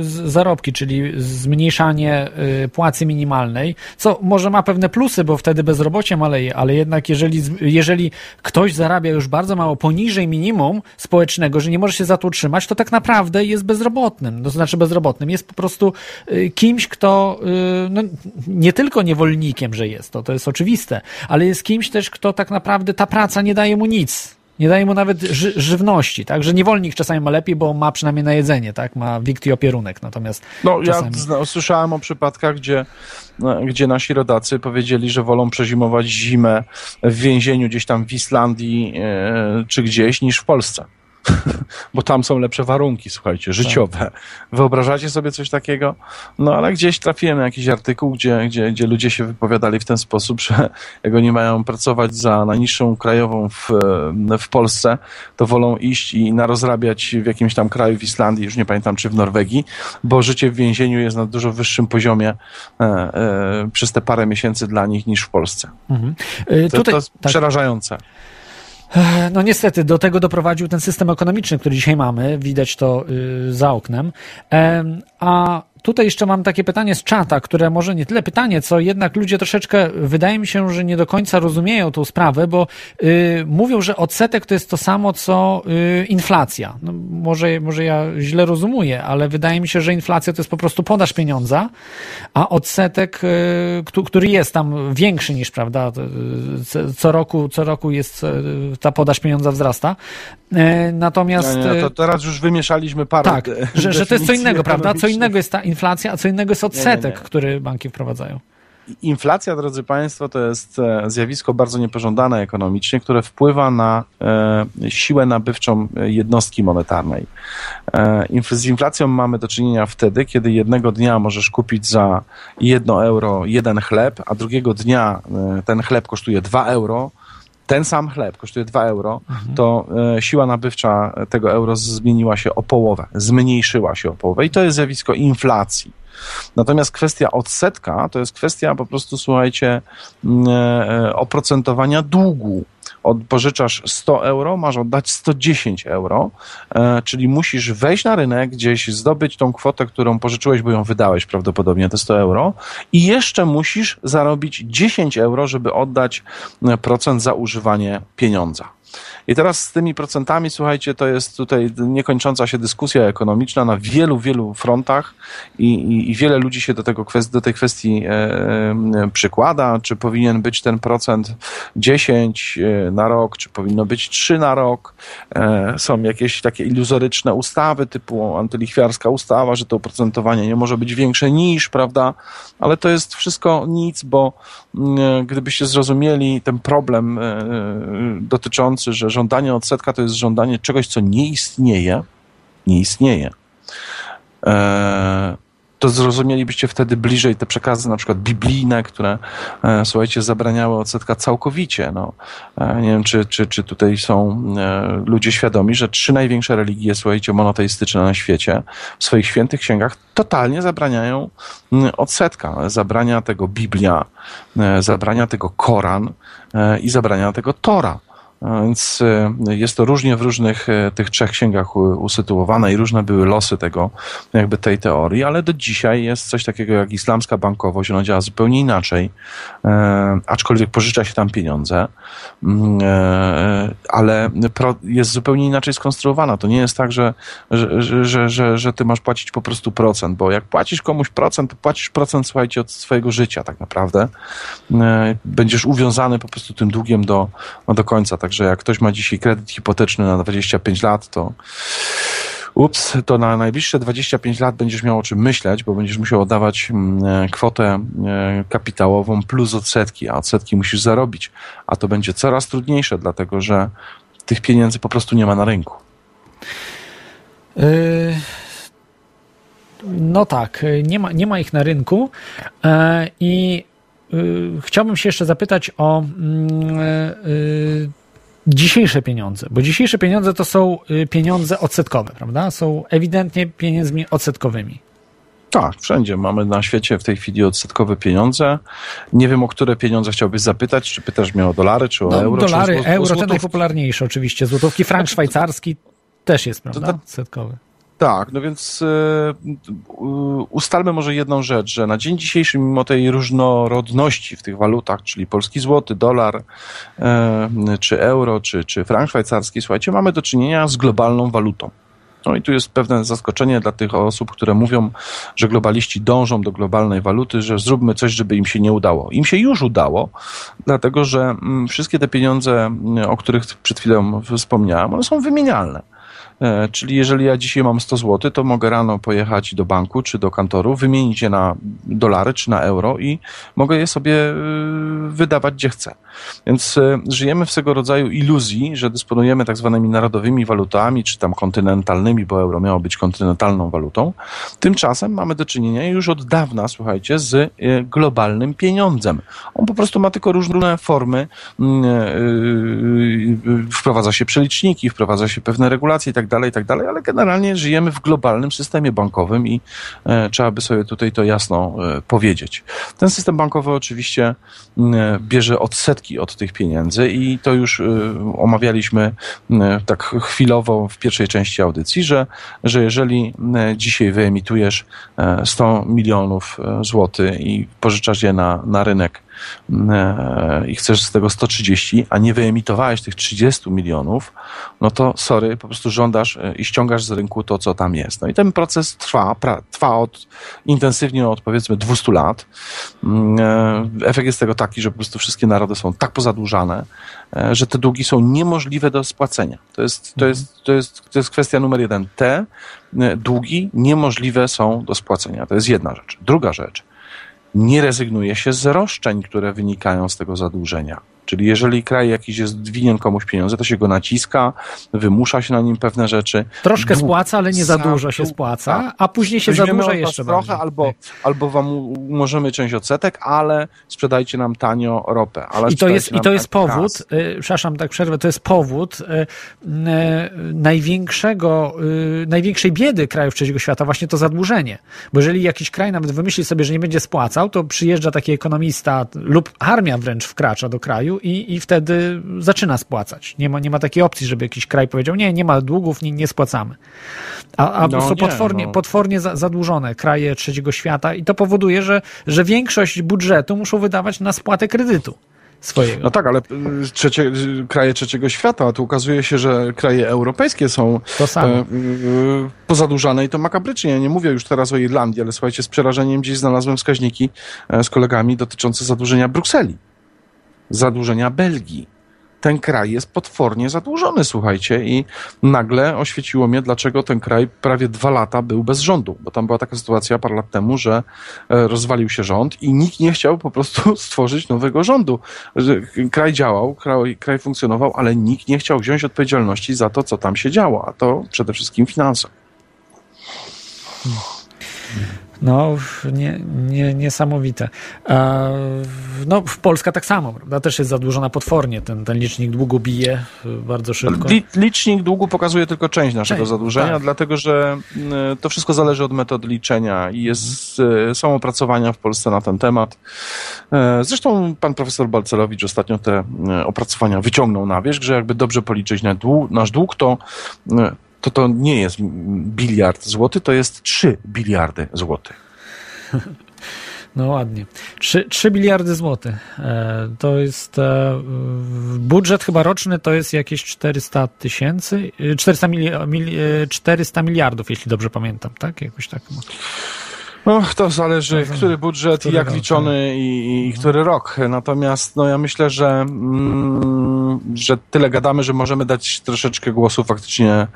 zarobki, czyli zmniejszanie e, płacy minimalnej, co może ma pewne plusy, bo wtedy bezrobocie maleje, ale jednak jeżeli, jeżeli ktoś zarabia już bardzo mało poniżej minimum społecznego, że nie może się za to utrzymać, to tak naprawdę jest bezrobotnym. To znaczy bezrobotnym. Jest po prostu e, kimś, kto no, nie tylko niewolnikiem, że jest to, to jest oczywiste, ale jest kimś też, kto tak naprawdę ta praca nie daje mu nic nie daje mu nawet ży żywności, tak? Że niewolnik czasami ma lepiej, bo ma przynajmniej na jedzenie, tak? Ma wikt i opierunek, natomiast No, czasami... ja słyszałem o przypadkach, gdzie, no, gdzie nasi rodacy powiedzieli, że wolą przezimować zimę w więzieniu gdzieś tam w Islandii e, czy gdzieś niż w Polsce. bo tam są lepsze warunki, słuchajcie, życiowe. Tak. Wyobrażacie sobie coś takiego? No ale gdzieś trafiłem na jakiś artykuł, gdzie, gdzie, gdzie ludzie się wypowiadali w ten sposób, że jak oni mają pracować za najniższą krajową w, w Polsce, to wolą iść i narozrabiać w jakimś tam kraju w Islandii, już nie pamiętam czy w Norwegii, bo życie w więzieniu jest na dużo wyższym poziomie e, e, przez te parę miesięcy dla nich niż w Polsce. Mhm. E, to, tutaj, to jest tak. przerażające. No niestety, do tego doprowadził ten system ekonomiczny, który dzisiaj mamy. Widać to y, za oknem. A tutaj jeszcze mam takie pytanie z czata, które może nie tyle pytanie, co jednak ludzie troszeczkę, wydaje mi się, że nie do końca rozumieją tą sprawę, bo y, mówią, że odsetek to jest to samo, co y, inflacja. No, może, może ja źle rozumuję, ale wydaje mi się, że inflacja to jest po prostu podaż pieniądza, a odsetek, y, który jest tam większy niż, prawda, y, co roku, co roku jest, y, ta podaż pieniądza wzrasta. Y, natomiast... Nie, nie, to teraz już wymieszaliśmy parę Tak, że, że to jest co innego, prawda? Co innego jest ta inflacja a co innego jest odsetek, nie, który banki wprowadzają. Inflacja, drodzy Państwo, to jest e, zjawisko bardzo niepożądane ekonomicznie, które wpływa na e, siłę nabywczą jednostki monetarnej. E, z inflacją mamy do czynienia wtedy, kiedy jednego dnia możesz kupić za jedno euro jeden chleb, a drugiego dnia ten chleb kosztuje dwa euro, ten sam chleb kosztuje 2 euro, mhm. to e, siła nabywcza tego euro zmieniła się o połowę, zmniejszyła się o połowę i to jest zjawisko inflacji. Natomiast kwestia odsetka to jest kwestia po prostu, słuchajcie, mm, e, oprocentowania długu od, pożyczasz 100 euro, masz oddać 110 euro, e, czyli musisz wejść na rynek, gdzieś zdobyć tą kwotę, którą pożyczyłeś, bo ją wydałeś prawdopodobnie, te 100 euro i jeszcze musisz zarobić 10 euro, żeby oddać e, procent za używanie pieniądza. I teraz z tymi procentami, słuchajcie, to jest tutaj niekończąca się dyskusja ekonomiczna na wielu, wielu frontach i, i, i wiele ludzi się do, tego do tej kwestii e, e, przykłada, czy powinien być ten procent 10 e, na rok, czy powinno być 3 na rok. E, są jakieś takie iluzoryczne ustawy typu antylichwiarska ustawa, że to oprocentowanie nie może być większe niż, prawda? Ale to jest wszystko nic, bo mm, gdybyście zrozumieli ten problem e, e, dotyczący, że żądanie odsetka to jest żądanie czegoś, co nie istnieje, nie istnieje, e, to zrozumielibyście wtedy bliżej te przekazy na przykład biblijne, które, e, słuchajcie, zabraniały odsetka całkowicie. No, e, nie wiem, czy, czy, czy tutaj są ludzie świadomi, że trzy największe religie, słuchajcie, monoteistyczne na świecie w swoich świętych księgach totalnie zabraniają odsetka. Zabrania tego Biblia, zabrania tego Koran i zabrania tego Tora. Więc e, jest to różnie w różnych e, tych trzech księgach usytuowane i różne były losy tego, jakby tej teorii, ale do dzisiaj jest coś takiego jak islamska bankowość, ona działa zupełnie inaczej, e, aczkolwiek pożycza się tam pieniądze, mm, ale jest zupełnie inaczej skonstruowana. To nie jest tak, że, że, że, że, że ty masz płacić po prostu procent, bo jak płacisz komuś procent, to płacisz procent, słuchajcie, od swojego życia tak naprawdę. Będziesz uwiązany po prostu tym długiem do, do końca. Także jak ktoś ma dzisiaj kredyt hipoteczny na 25 lat, to ups, to na najbliższe 25 lat będziesz miał o czym myśleć, bo będziesz musiał oddawać mm, e, kwotę e, kapitałową plus odsetki, a odsetki musisz zarobić. A to będzie coraz trudniejsze, dlatego że tych pieniędzy po prostu nie ma na rynku. Yy, no tak, nie ma, nie ma ich na rynku i chciałbym się jeszcze zapytać o mm, dzisiejsze pieniądze, bo dzisiejsze pieniądze to są y, pieniądze odsetkowe, prawda? Są ewidentnie pieniędzmi odsetkowymi. Tak, wszędzie mamy na świecie w tej chwili odsetkowe pieniądze. Nie wiem, o które pieniądze chciałbyś zapytać. Czy pytasz mnie o dolary, czy o no, euro? Dolary, czy o, euro, te najpopularniejsze oczywiście. Złotówki, frank szwajcarski też jest, prawda? Odsetkowy. Tak, no więc y, ustalmy może jedną rzecz, że na dzień dzisiejszy, mimo tej różnorodności w tych walutach, czyli polski złoty, dolar, y, czy euro, czy, czy frank szwajcarski, słuchajcie, mamy do czynienia z globalną walutą. No i tu jest pewne zaskoczenie dla tych osób, które mówią, że globaliści dążą do globalnej waluty, że zróbmy coś, żeby im się nie udało. Im się już udało, dlatego że mm, wszystkie te pieniądze, o których przed chwilą wspomniałem, one są wymienialne. E, czyli jeżeli ja dzisiaj mam 100 zł, to mogę rano pojechać do banku czy do kantoru, wymienić je na dolary czy na euro i mogę je sobie e, wydawać gdzie chcę. Więc e, żyjemy w swego rodzaju iluzji, że dysponujemy tak zwanymi narodowymi walutami, czy tam kontynentalnymi, bo euro miało być kontynentalną walutą. Tymczasem mamy do czynienia już od dawna, słuchajcie, z globalnym pieniądzem. On po prostu ma tylko różne formy, mm, wprowadza się przeliczniki, wprowadza się pewne regulacje i tak dalej, i tak dalej, ale generalnie żyjemy w globalnym systemie bankowym i e, trzeba by sobie tutaj to jasno e, powiedzieć. Ten system bankowy oczywiście e, bierze odsetki od tych pieniędzy i to już omawialiśmy tak chwilowo w pierwszej części audycji, że, że jeżeli dzisiaj wyemitujesz 100 milionów złotych i pożyczasz je na, na rynek i chcesz z tego 130, a nie wyemitowałeś tych 30 milionów, no to sorry, po prostu żądasz e, i ściągasz z rynku to, co tam jest. No i ten proces trwa, trwa od, intensywnie od powiedzmy 200 lat. Mm, e, efekt jest tego taki, że po prostu wszystkie narody są tak pozadłużane, że te długi są niemożliwe do spłacenia. To jest, to jest, to jest, to jest kwestia numer jeden. Te długi niemożliwe są do spłacenia. To jest jedna rzecz. Druga rzecz nie rezygnuje się z roszczeń, które wynikają z tego zadłużenia. Czyli jeżeli kraj jakiś jest winien komuś pieniądze, to się go naciska, wymusza się na nim pewne rzeczy. Troszkę spłaca, ale nie za dużo się spłaca, tak. a później się zadłuża jeszcze trochę, bardziej. albo, albo wam umożymy część odsetek, ale sprzedajcie nam tanio ropę. I to jest, i to jest powód, y, przepraszam, tak przerwę, to jest powód y, y, największego, y, największej biedy krajów trzeciego świata, właśnie to zadłużenie. Bo jeżeli jakiś kraj nawet wymyśli sobie, że nie będzie spłacał, to przyjeżdża taki ekonomista lub armia wręcz wkracza do kraju i, i wtedy zaczyna spłacać. Nie ma, nie ma takiej opcji, żeby jakiś kraj powiedział, nie, nie ma długów, nie, nie spłacamy. A, a no, są potwornie, no. potwornie za, zadłużone kraje trzeciego świata i to powoduje, że, że większość budżetu muszą wydawać na spłatę kredytu. Swojego. No tak, ale y, trzecie, kraje trzeciego świata, tu okazuje się, że kraje europejskie są. E, y, pozadłużane i to makabrycznie. Ja nie mówię już teraz o Irlandii, ale słuchajcie, z przerażeniem gdzieś znalazłem wskaźniki e, z kolegami dotyczące zadłużenia Brukseli zadłużenia Belgii. Ten kraj jest potwornie zadłużony, słuchajcie, i nagle oświeciło mnie, dlaczego ten kraj prawie dwa lata był bez rządu, bo tam była taka sytuacja parę lat temu, że e, rozwalił się rząd i nikt nie chciał po prostu stworzyć nowego rządu. Kraj działał, kraj, kraj funkcjonował, ale nikt nie chciał wziąć odpowiedzialności za to, co tam się działo, a to przede wszystkim finanse. No, nie, nie, niesamowite. No, Polska tak samo, prawda? Też jest zadłużona potwornie. Ten, ten licznik długu bije bardzo szybko. licznik długu pokazuje tylko część naszego część, zadłużenia, tak. dlatego że e, to wszystko zależy od metod liczenia i jest, mhm. są opracowania w Polsce na ten temat. Zresztą pan profesor Balcelowicz ostatnio te opracowania wyciągnął na wierzch, że jakby dobrze policzyć nasz dług, to to to nie jest biliard złotych, to jest 3 biliardy złotych. No ładnie. 3, 3 biliardy złotych. E, to jest e, budżet chyba roczny to jest jakieś 400 tysięcy, 400, mili, mil, 400 miliardów, jeśli dobrze pamiętam, tak? Jakoś tak. No, to zależy, to który budżet który i jak rok, liczony tak. i, i, który rok. Natomiast no, ja myślę, że mm, że tyle gadamy, że możemy dać troszeczkę głosu faktycznie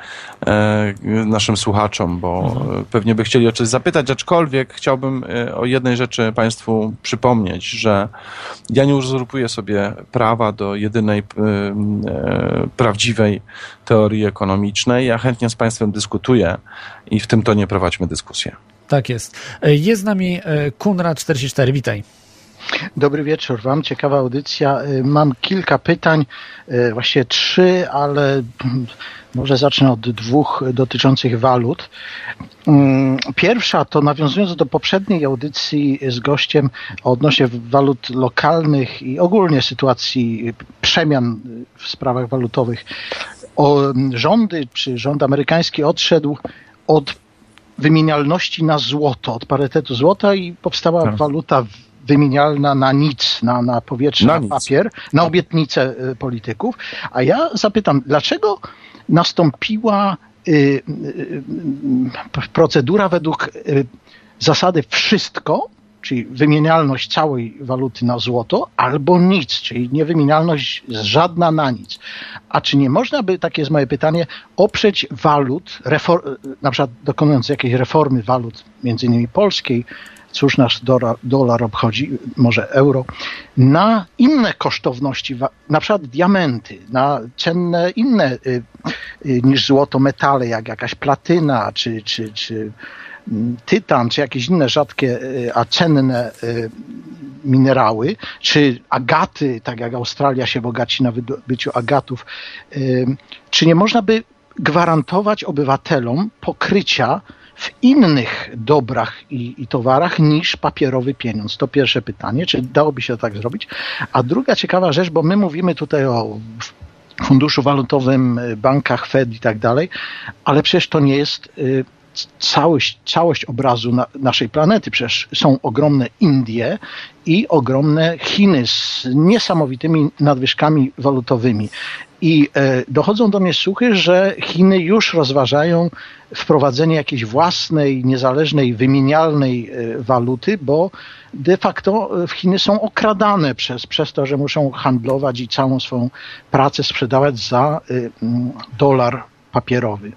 e, naszym słuchaczom, bo mhm. pewnie by chcieli o coś zapytać, aczkolwiek chciałbym e, o jednej rzeczy Państwu przypomnieć, że ja nie uzurpuję sobie prawa do jedynej e, prawdziwej teorii ekonomicznej. Ja chętnie z Państwem dyskutuję i w tym tonie prowadźmy dyskusję. Tak jest. E, jest z nami Kunrad44, witaj. Dobry wieczór Wam, ciekawa audycja. Y, mam kilka pytań, właściwie trzy, ale może zacznę od dwóch dotyczących walut. Mm, pierwsza to nawiązując do poprzedniej audycji z gościem odnośnie walut lokalnych i ogólnie sytuacji przemian w sprawach walutowych. O, rządy, czy rząd amerykański odszedł od wymienialności na złoto, od parytetu złota i powstała tak. waluta wymienialna na nic, na, na powietrze, na, na papier, na obietnice y, polityków. A ja zapytam, dlaczego nastąpiła y, y, y procedura według y, zasady wszystko, czyli wymienialność całej waluty na złoto, albo nic, czyli niewymienialność żadna na nic. A czy nie można by, takie jest moje pytanie, oprzeć walut, refor- na przykład dokonując jakiejś reformy walut, między innymi polskiej, cóż nasz dolar, dolar obchodzi, może euro, na inne kosztowności, na przykład diamenty, na cenne inne y, y, niż złoto metale, jak jakaś platyna, czy, czy, czy tytan, czy jakieś inne rzadkie, y, a cenne minerały, czy agaty, tak jak Australia się bogaci na wydobyciu agatów, czy nie można by gwarantować obywatelom pokrycia w innych dobrach i, i, towarach niż papierowy pieniądz? To pierwsze pytanie, czy dałoby się tak zrobić? A druga ciekawa rzecz, bo my mówimy tutaj o funduszu walutowym, bankach Fed i tak dalej, ale przecież to nie jest y, całość, całość obrazu na, naszej planety. Przecież są ogromne Indie i ogromne Chiny z niesamowitymi nadwyżkami walutowymi. I e, dochodzą do mnie słuchy, że Chiny już rozważają wprowadzenie jakiejś własnej, niezależnej, wymienialnej e, waluty, bo de facto e, Chiny są okradane przez, przez to, że muszą handlować i całą swoją pracę sprzedawać za dolar papierowy.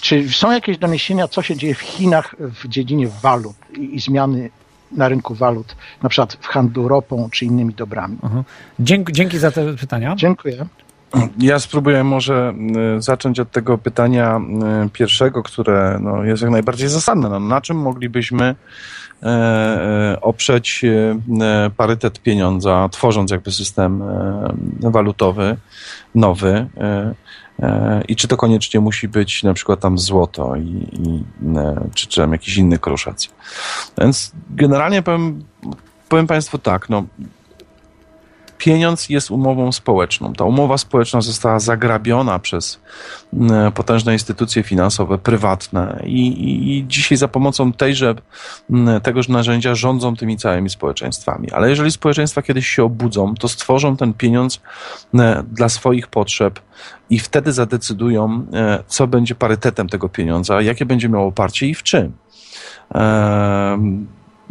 Czy są jakieś doniesienia, co się dzieje w Chinach w dziedzinie walut i, i zmiany na rynku walut, na przykład w handlu ropą czy innymi dobrami? Mhm. Dzięki, dzięki za te pytania. Dziękuję. Ja spróbuję może y, zacząć od tego pytania y, pierwszego, które no, jest jak najbardziej zasadne. No, na czym moglibyśmy e, e, oprzeć e, parytet pieniądza, tworząc jakby system walutowy nowy? I czy to koniecznie musi być na przykład tam złoto i, i czy, czy tam jakiś inny kruszac. Więc generalnie powiem, powiem Państwu tak, no pieniądz jest umową społeczną. Ta umowa społeczna została zagrabiona przez mm, potężne instytucje finansowe, prywatne i, i, i dzisiaj za pomocą tejże, tegoż narzędzia rządzą tymi całymi społeczeństwami. Ale jeżeli społeczeństwa kiedyś się obudzą, to stworzą ten pieniądz mm, dla swoich potrzeb i wtedy zadecydują, co będzie parytetem tego pieniądza, jakie będzie miało oparcie i w czym.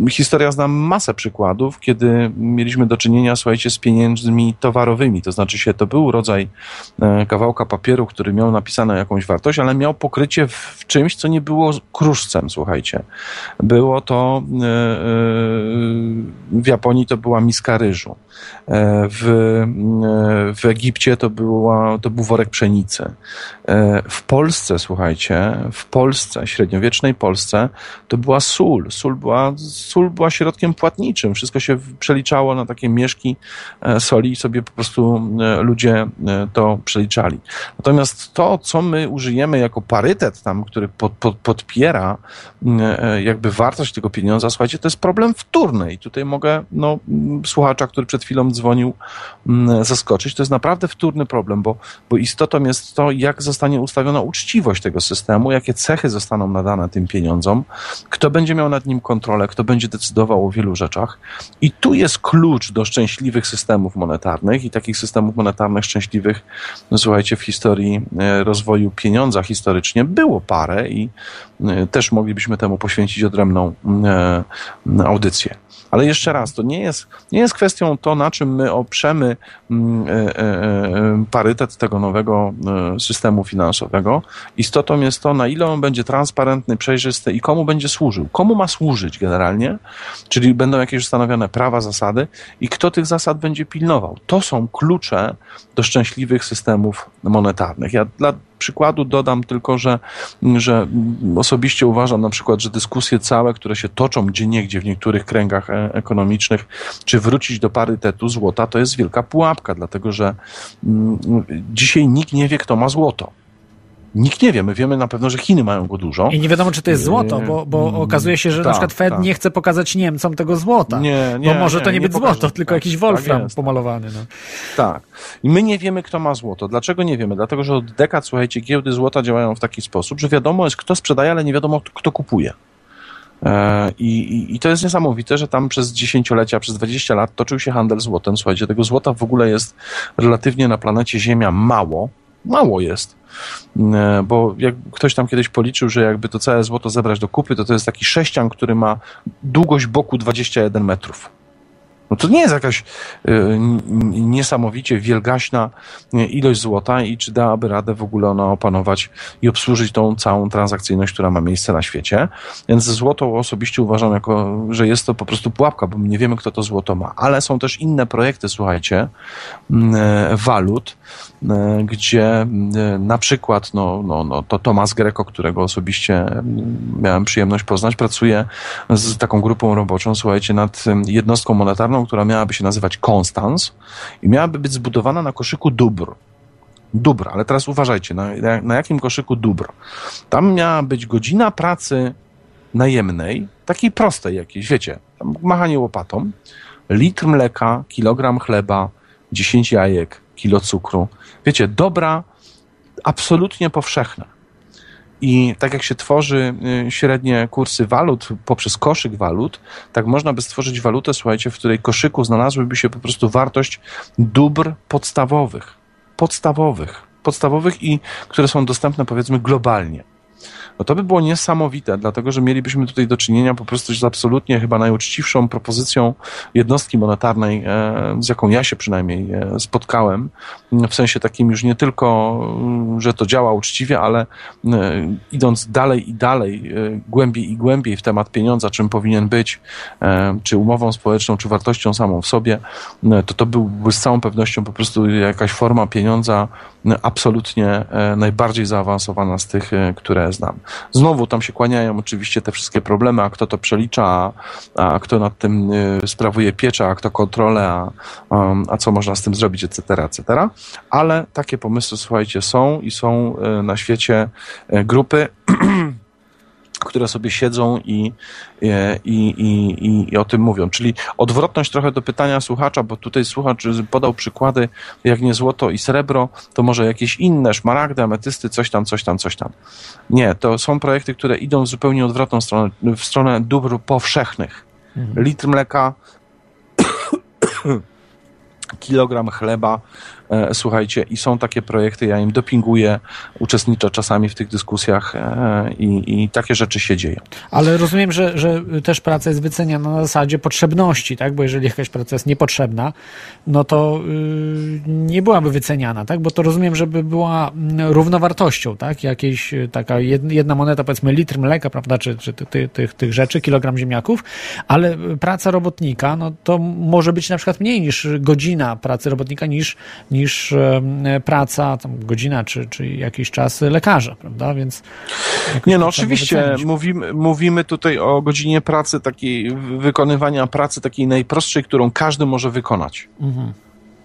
Historia zna masę przykładów, kiedy mieliśmy do czynienia, słuchajcie, z pieniędzmi towarowymi. To znaczy się, to był rodzaj e, kawałka papieru, który miał napisane jakąś wartość, ale miał pokrycie w czymś, co nie było kruszcem, słuchajcie. Było to e, e, w Japonii to była miska ryżu. W, w Egipcie to, była, to był worek pszenicy. W Polsce, słuchajcie, w Polsce, średniowiecznej Polsce, to była sól. Sól była sól była środkiem płatniczym. Wszystko się przeliczało na takie mieszki e, soli i sobie po prostu e, ludzie e, to przeliczali. Natomiast to, co my użyjemy jako parytet tam, który pod, pod, podpiera jakby wartość tego pieniądza, słuchajcie, to jest problem wtórny i tutaj mogę no, słuchacza, który przed chwilą dzwonił, zaskoczyć. To jest naprawdę wtórny problem, bo, bo istotą jest to, jak zostanie ustawiona uczciwość tego systemu, jakie cechy zostaną nadane tym pieniądzom, kto będzie miał nad nim kontrolę, kto będzie będzie decydował o wielu rzeczach. I tu jest klucz do szczęśliwych systemów monetarnych i takich systemów monetarnych szczęśliwych, no, słuchajcie, w historii e, rozwoju pieniądza historycznie było parę i e, też moglibyśmy temu poświęcić odrębną e, audycję. Ale jeszcze raz, to nie jest, nie jest kwestią to, na czym my oprzemy mm, parytet tego nowego systemu finansowego. Istotą jest to, na ile on będzie transparentny, przejrzysty i komu będzie służył. Komu ma służyć generalnie, czyli będą jakieś stanowione prawa, zasady i kto tych zasad będzie pilnował. To są klucze do szczęśliwych systemów monetarnych. Ja dla przykładu dodam tylko, że, że osobiście uważam na przykład, że dyskusje całe, które się toczą gdzie niegdzie w niektórych kręgach e, ekonomicznych, czy wrócić do parytetu złota, to jest wielka pułapka, dlatego że mm, dzisiaj nikt nie wie, kto ma złoto. Nikt nie wie. My wiemy na pewno, że Chiny mają go dużo. I nie wiadomo, czy to jest złoto, bo, bo mm, okazuje się, że na tak, przykład Fed tak. nie chce pokazać Niemcom tego złota. Nie, nie, bo może nie, to nie, nie być pokaże. złoto, tylko tak, jakiś wolfram tak pomalowany. No. Tak. I my nie wiemy, kto ma złoto. Dlaczego nie wiemy? Dlatego, że od dekad, słuchajcie, giełdy złota działają w taki sposób, że wiadomo jest, kto sprzedaje, ale nie wiadomo, kto kupuje. E, I, i, I, to jest niesamowite, że tam przez dziesięciolecia, przez 20 lat toczył się handel złotem. Słuchajcie, tego złota w ogóle jest relatywnie na planecie Ziemia mało. Mało jest. E, bo jak ktoś tam kiedyś policzył, że jakby to całe złoto zebrać do kupy, to to jest taki sześcian, który ma długość boku 21 metrów. No to nie jest jakaś y, niesamowicie wielgaśna e, ilość złota i czy dałaby radę w ogóle ona opanować i obsłużyć tą całą transakcyjność, która ma miejsce na świecie. Więc złoto osobiście uważam, jako, że jest to po prostu pułapka, bo nie wiemy, kto to złoto ma. Ale są też inne projekty, słuchajcie, walut, gdzie na przykład no, no, no, to Tomasz Greco, którego osobiście miałem przyjemność poznać, pracuje z taką grupą roboczą, słuchajcie, nad jednostką monetarną, która miałaby się nazywać Konstans i miałaby być zbudowana na koszyku dóbr. Dóbr, ale teraz uważajcie, na, na jakim koszyku dóbr. Tam miała być godzina pracy najemnej, takiej prostej jakiejś, wiecie, machanie łopatą, litr mleka, kilogram chleba, 10 jajek, kilo cukru. Wiecie, dobra, absolutnie powszechne. I tak jak się tworzy y, średnie kursy walut poprzez koszyk walut, tak można by stworzyć walutę, słuchajcie, w której koszyku znalazłyby się po prostu wartość dóbr podstawowych. Podstawowych. Podstawowych i które są dostępne powiedzmy globalnie no to by było niesamowite, dlatego że mielibyśmy tutaj do czynienia po prostu z absolutnie chyba najuczciwszą propozycją jednostki monetarnej, e, z jaką ja się przynajmniej e, spotkałem, w sensie takim już nie tylko, mm, że to działa uczciwie, ale e, idąc dalej i dalej, głębiej i głębiej w temat pieniądza, czym powinien być, czy umową społeczną, czy wartością samą w sobie, to to byłby z całą pewnością po prostu jakaś forma pieniądza absolutnie najbardziej zaawansowana z tych, które znam. Znowu tam się kłaniają oczywiście te wszystkie problemy, a kto to przelicza, a, kto nad tym y, sprawuje pieczę, a kto kontrolę, a, a co można z tym zrobić, etc., etc. Ale takie pomysły, słuchajcie, są i są na świecie grupy które sobie siedzą i, i, i, i, o tym mówią. Czyli odwrotność trochę do pytania słuchacza, bo tutaj słuchacz podał przykłady, jak nie złoto i srebro, to może jakieś inne, szmaragdy, ametysty, coś tam, coś tam, coś tam. Nie, to są projekty, które idą w zupełnie odwrotną stronę, w stronę dóbr powszechnych. Mhm. Litr mleka, kilogram chleba, E, słuchajcie, i są takie projekty, ja im dopinguję, uczestniczę czasami w tych dyskusjach e, i, i takie rzeczy się dzieją. Ale rozumiem, że, że też praca jest wyceniana na zasadzie potrzebności, tak? Bo jeżeli jakaś praca jest niepotrzebna, no to yy, nie byłaby wyceniana, tak? Bo to rozumiem, żeby była mm, równowartością, tak? Jakiejś y, taka jedna moneta, powiedzmy litr mleka, prawda? Czy, czy tych, tych, tych rzeczy, kilogram ziemniaków, ale praca robotnika, no to może być na przykład mniej niż godzina pracy robotnika, niż niż praca, tam godzina czy, czy jakiś czas lekarza, prawda? Więc. Nie, no oczywiście mówimy, mówimy tutaj o godzinie pracy, takiej wykonywania pracy takiej najprostszej, którą każdy może wykonać. Mhm.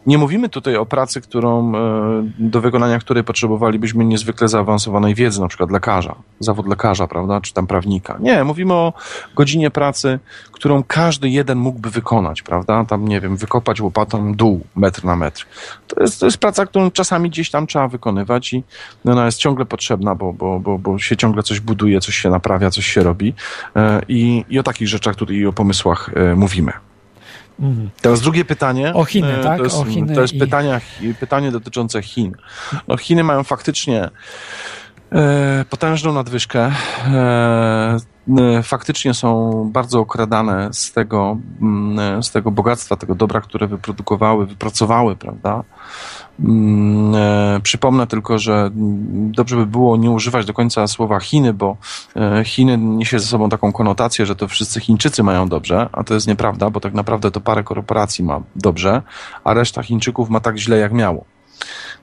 Nie mówimy tutaj o pracy, którą, e, do wykonania której potrzebowalibyśmy niezwykle zaawansowanej wiedzy, na przykład lekarza, zawód lekarza, prawda, czy tam prawnika. Nie, mówimy o godzinie pracy, którą każdy jeden mógłby wykonać, prawda, tam, nie wiem, wykopać łopatą dół metr na metr. To jest, to jest praca, którą czasami gdzieś tam trzeba wykonywać i ona jest ciągle potrzebna, bo, bo, bo, bo się ciągle coś buduje, coś się naprawia, coś się robi e, i, i o takich rzeczach tutaj i o pomysłach e, mówimy. Mhm. Teraz drugie pytanie. O Chiny, e, tak? To jest, o Chiny to jest i... pytania, pytanie dotyczące Chin. No, Chiny mają faktycznie e, potężną nadwyżkę. E, faktycznie są bardzo okradane z tego, z tego bogactwa, tego dobra, które wyprodukowały, wypracowały, prawda? Mm, e, przypomnę tylko, że dobrze by było nie używać do końca słowa Chiny, bo e, Chiny niesie ze sobą taką konotację, że to wszyscy Chińczycy mają dobrze, a to jest nieprawda, bo tak naprawdę to parę korporacji ma dobrze, a reszta Chińczyków ma tak źle, jak miało.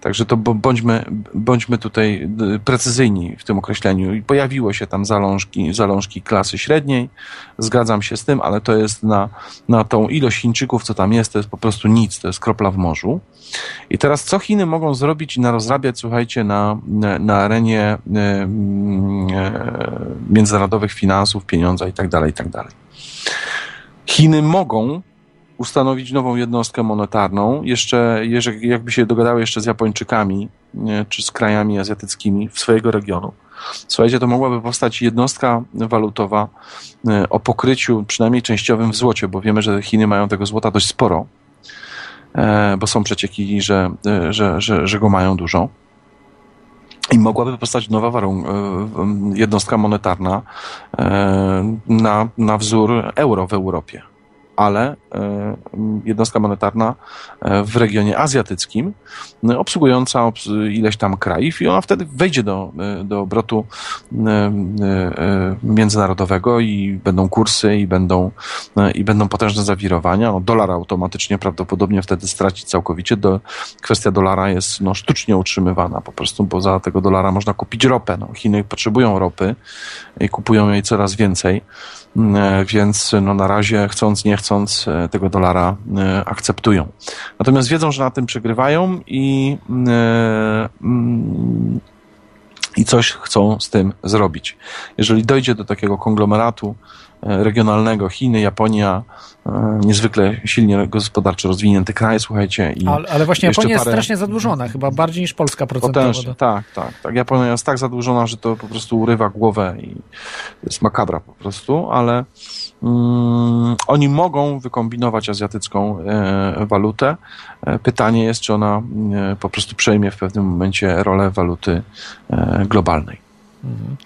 Także to bądźmy, bądźmy tutaj precyzyjni w tym określeniu. I pojawiło się tam zalążki, zalążki klasy średniej, zgadzam się z tym, ale to jest na, na tą ilość Chińczyków, co tam jest, to jest po prostu nic, to jest kropla w morzu. I teraz co Chiny mogą zrobić i narozrabiać, słuchajcie, na, na arenie e, e, międzynarodowych finansów, pieniądza i tak dalej, i tak. Chiny mogą ustanowić nową jednostkę monetarną, jeszcze, jeżeli, jakby się dogadały jeszcze z Japończykami, nie, czy z krajami azjatyckimi w swojego regionu. Słuchajcie, to mogłaby powstać jednostka walutowa e, o pokryciu przynajmniej częściowym w złocie, bo wiemy, że Chiny mają tego złota dość sporo, e, bo są przecieki, że, e, że, że, że go mają dużo. I mogłaby powstać nowa warun- jednostka monetarna na, na wzór euro w Europie ale e, jednostka monetarna e, w regionie azjatyckim, e, obsługująca ileś tam krajów i ona wtedy wejdzie do, do obrotu międzynarodowego i będą kursy i będą, i będą potężne zawirowania. No, dolar automatycznie prawdopodobnie wtedy straci całkowicie. Do, kwestia dolara jest no, sztucznie utrzymywana po prostu, bo za tego dolara można kupić ropę. No, Chiny potrzebują ropy i kupują jej coraz więcej. E, więc no na razie chcąc, nie chcąc e, tego dolara e, akceptują. Natomiast wiedzą, że na tym przegrywają i, mm, i coś chcą z tym zrobić. Jeżeli dojdzie do takiego konglomeratu regionalnego, Chiny, Japonia, E, niezwykle silnie gospodarczo rozwinięte kraje, słuchajcie. Ale, ale właśnie Japonia jest strasznie zadłużona, chyba bardziej niż Polska procentowo. Tak, tak, tak. Japonia jest tak zadłużona, że to po prostu urywa głowę i jest makabra po prostu, ale mm, oni mogą wykombinować azjatycką e, walutę. E, pytanie jest, czy ona e, po prostu przejmie w pewnym momencie rolę waluty e, globalnej. Mhm.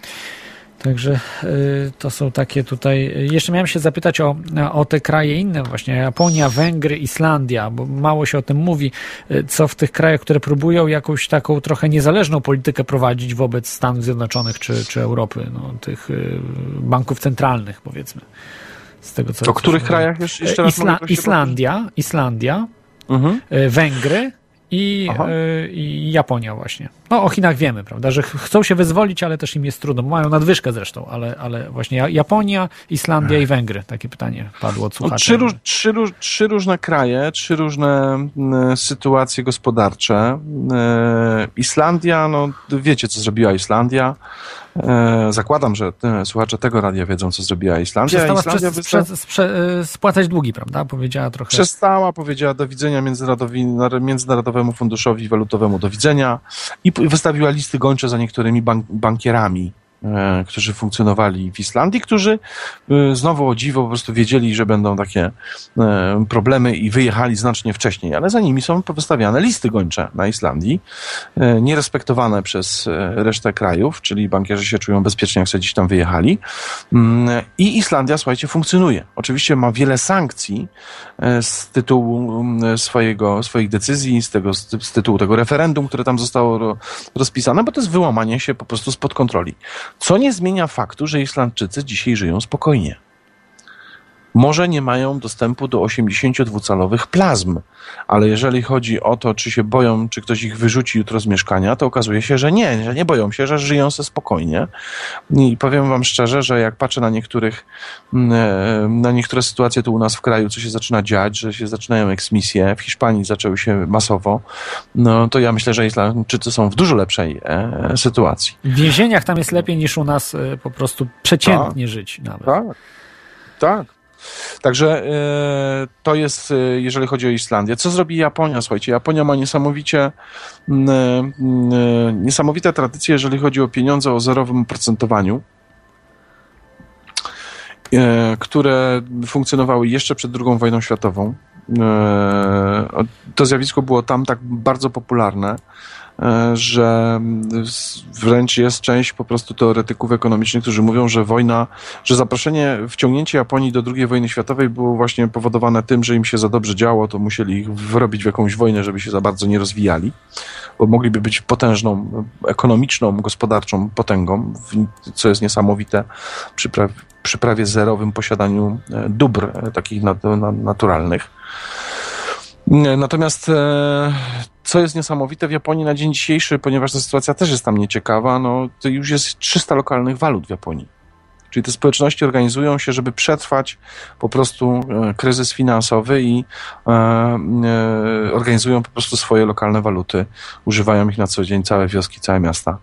Także y, to są takie tutaj. Jeszcze miałem się zapytać o, o te kraje inne, właśnie Japonia, Węgry, Islandia, bo mało się o tym mówi, y, co w tych krajach, które próbują jakąś taką trochę niezależną politykę prowadzić wobec Stanów Zjednoczonych czy, czy Europy, no, tych y, banków centralnych, powiedzmy. Z tego, co, o których krajach jeszcze, raz Isla Islandia, Islandia, mhm. Węgry i, y, i Japonia właśnie. No o Chinach wiemy, prawda, że chcą się wyzwolić, ale też im jest trudno. Mają nadwyżkę zresztą, ale, ale właśnie Japonia, Islandia i Węgry. Takie pytanie padło od słuchaczy. Trzy, róż, trzy, róż, trzy różne kraje, trzy różne sytuacje gospodarcze. Y, Islandia, no wiecie co zrobiła Islandia. E, zakładam, że te, słuchacze tego radia wiedzą, co zrobiła Islandia. Przestała Islandia sprze, sprze, sprze, e, spłacać długi, prawda? Powiedziała trochę. Przestała, powiedziała do widzenia Międzynarodowemu Funduszowi Walutowemu do widzenia i wystawiła listy gończe za niektórymi bank, bankierami E, którzy funkcjonowali w Islandii, którzy e, znowu o dziwo po prostu wiedzieli, że będą takie e, problemy i wyjechali znacznie wcześniej, ale za nimi są wystawiane listy gończe na Islandii, nierespektowane przez resztę krajów, czyli bankierzy się czują bezpiecznie, jak sobie gdzieś tam wyjechali. Mm, I Islandia, słuchajcie, funkcjonuje. Oczywiście ma wiele sankcji z tytułu mm, swojego, swoich decyzji, z, tego, z tytułu tego referendum, które tam zostało rozpisane, bo to jest wyłamanie się po prostu spod kontroli. Co nie zmienia faktu, że Islandczycy dzisiaj żyją spokojnie. Może nie mają dostępu do 82-calowych plazm, ale jeżeli chodzi o to, czy się boją, czy ktoś ich wyrzuci jutro z mieszkania, to okazuje się, że nie, że nie boją się, że żyją se spokojnie. I powiem wam szczerze, że jak patrzę na niektórych, mm, e, na niektóre sytuacje tu u nas w kraju, co się zaczyna dziać, że się zaczynają eksmisje, w Hiszpanii zaczęły się masowo, no to ja myślę, że Islandczycy są w dużo lepszej e, sytuacji. W więzieniach tam jest lepiej niż u nas e, po prostu przeciętnie tak, żyć nawet. Tak, tak. Także e, to jest, e, jeżeli chodzi o Islandię. Co zrobi Japonia? Słuchajcie, Japonia ma niesamowicie niesamowite tradycje, jeżeli chodzi o pieniądze o zerowym oprocentowaniu e, które funkcjonowały jeszcze przed II wojną światową. To zjawisko było tam tak bardzo popularne, E, że wręcz jest część po prostu teoretyków ekonomicznych, którzy mówią, że wojna, że zaproszenie, wciągnięcie Japonii do II wojny światowej było właśnie powodowane tym, że im się za dobrze działo, to musieli ich wrobić w jakąś wojnę, żeby się za bardzo nie rozwijali, bo mogliby być potężną, ekonomiczną, gospodarczą potęgą, co jest niesamowite przy, pra przy prawie zerowym posiadaniu e, dóbr e, takich naturalnych. Natomiast co jest niesamowite w Japonii na dzień dzisiejszy, ponieważ ta sytuacja też jest tam nieciekawa, no to już jest 300 lokalnych walut w Japonii. Czyli te społeczności organizują się, żeby przetrwać po prostu e, kryzys finansowy i e, e, organizują po prostu swoje lokalne waluty. Używają ich na co dzień całe wioski, całe miasta.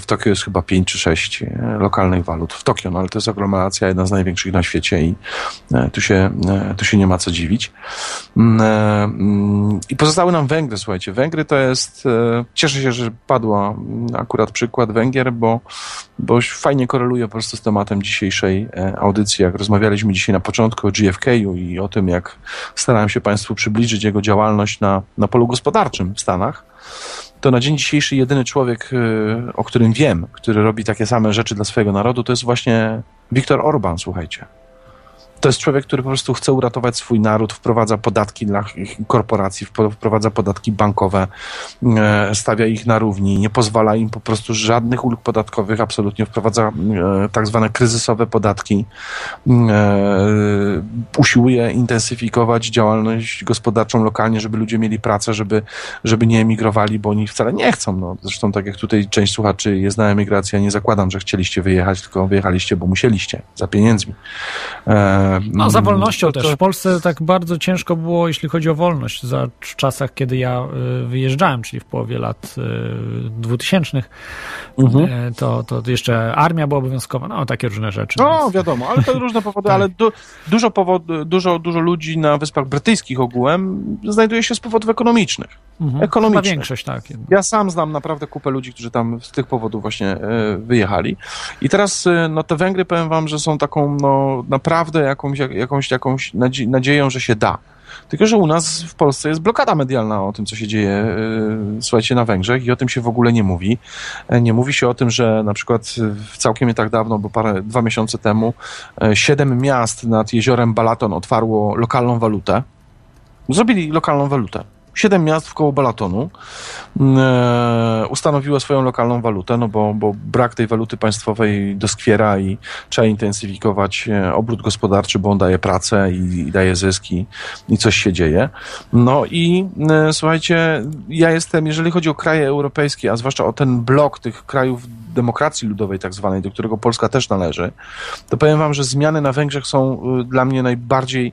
W Tokio jest chyba 5 czy 6 e, lokalnych walut. W Tokio, no ale to jest aglomeracja, jedna z największych na świecie i tu się, tu się nie ma co dziwić. Mm, mm, I pozostały nam Węgry, słuchajcie. Węgry to jest, cieszę się, że padła mm, akurat przykład Węgier, bo, bo fajnie koreluje po prostu z tym tematem dzisiejszej e, audycji, jak rozmawialiśmy dzisiaj na początku o GFK-u i o tym, jak starałem się Państwu przybliżyć jego działalność na, na polu gospodarczym w Stanach, to na dzień dzisiejszy jedyny człowiek, e, o którym wiem, który robi takie same rzeczy dla swojego narodu, to jest właśnie Viktor Orban, słuchajcie. To jest człowiek, który po prostu chce uratować swój naród, wprowadza podatki dla korporacji, wprowadza podatki bankowe, e, stawia ich na równi, nie pozwala im po prostu żadnych ulg podatkowych, absolutnie wprowadza e, tak zwane kryzysowe podatki, e, usiłuje intensyfikować działalność gospodarczą lokalnie, żeby ludzie mieli pracę, żeby, żeby nie emigrowali, bo oni wcale nie chcą. No, zresztą tak jak tutaj część słuchaczy jest na emigracji, ja nie zakładam, że chcieliście wyjechać, tylko wyjechaliście, bo musieliście, za pieniędzmi. No, za wolnością to, też. W Polsce tak bardzo ciężko było, jeśli chodzi o wolność, za, w czasach, kiedy ja y, wyjeżdżałem, czyli w połowie lat 2000, y, mhm. Y, to, to jeszcze armia była obowiązkowa, no takie różne rzeczy. No, więc... wiadomo, ale to różne powody, tak. ale du, dużo, powod, dużo, dużo ludzi na Wyspach Brytyjskich ogółem znajduje się z powodów ekonomicznych. Mhm. Ekonomicznych. Chyba większość, tak. Ja sam znam naprawdę kupę ludzi, którzy tam z tych powodów właśnie wyjechali. I teraz, no te Węgry, powiem wam, że są taką, no naprawdę jakąś, jakąś, jakąś nadzieją, że się da. Tylko, że u nas w Polsce jest blokada medialna o tym, co się dzieje, e, słuchajcie, na Węgrzech i o tym się w ogóle nie mówi. E, nie mówi się o tym, że na przykład całkiem nie tak dawno, bo parę, dwa miesiące temu, e, siedem miast nad jeziorem Balaton otwarło lokalną walutę. Zrobili lokalną walutę. Siedem miast w koło Balatonu mm, e, ustanowiło swoją lokalną walutę, no bo, bo brak tej waluty państwowej doskwiera i trzeba intensyfikować e, obrót gospodarczy, bo on daje pracę i, i daje zyski i coś się dzieje. No i e, słuchajcie, ja jestem, jeżeli chodzi o kraje europejskie, a zwłaszcza o ten blok tych krajów demokracji ludowej tak zwanej, do którego Polska też należy, to powiem wam, że zmiany na Węgrzech są y, dla mnie najbardziej,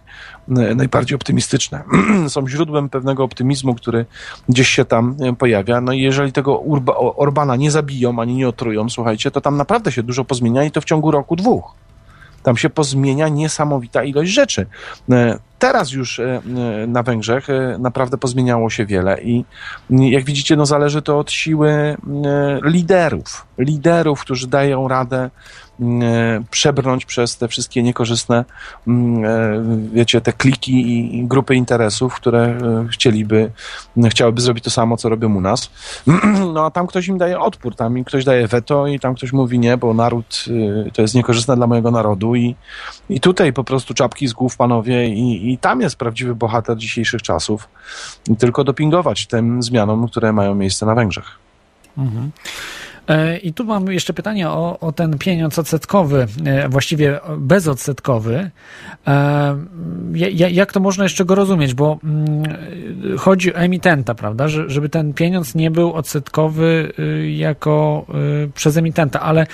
y, najbardziej optymistyczne. są źródłem pewnego optymizmu, który gdzieś się tam y, pojawia. No i jeżeli tego Urba, Orbana nie zabiją, ani nie otrują, słuchajcie, to tam naprawdę się dużo pozmienia i to w ciągu roku, dwóch. Tam się pozmienia niesamowita ilość rzeczy. E, teraz już e, e, na Węgrzech naprawdę pozmieniało się wiele i jak widzicie, no zależy to od siły liderów. Liderów, którzy dają radę przebrnąć przez te wszystkie niekorzystne, mm, e, wiecie, te kliki i grupy interesów, które e, chcieliby, chciałyby zrobić to samo, co robią u nas. No a tam ktoś im daje odpór, tam ktoś daje weto i tam ktoś mówi nie, bo naród to jest niekorzystne dla mojego narodu i, i tutaj po prostu czapki z głów panowie i, i tam jest prawdziwy bohater dzisiejszych czasów. Tylko dopingować tym zmianom, które mają miejsce na Węgrzech. Mhm. E, I tu mam jeszcze pytanie o, o ten pieniądz odsetkowy, e, właściwie bezodsetkowy. E, jak to można jeszcze go rozumieć? Bo mm, chodzi o emitenta, prawda? Żeby ten pieniądz nie był odsetkowy jako przez emitenta, ale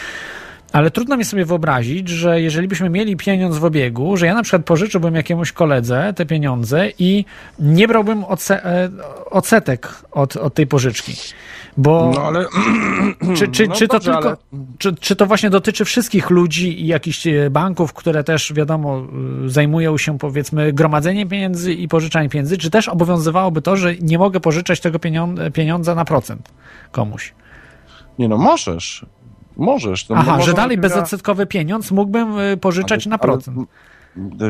ale trudno mi sobie wyobrazić, że jeżeli byśmy mieli pieniądz w obiegu, że ja na przykład pożyczyłbym jakiemuś koledze te pieniądze i nie brałbym odsetek od, od tej pożyczki. Bo no ale... Czy, czy, no czy to tylko... Ale... Czy, czy to właśnie dotyczy wszystkich ludzi i jakichś e, banków, które też, wiadomo, e, zajmują się powiedzmy gromadzeniem pieniędzy i pożyczaniem pieniędzy, czy też obowiązywałoby to, że nie mogę pożyczać tego pieniądza na procent komuś? Nie no, możesz. Możesz. No, Aha, że dalej bezodsetkowy pieniądz mógłbym e, pożyczać ale, na procent. Ale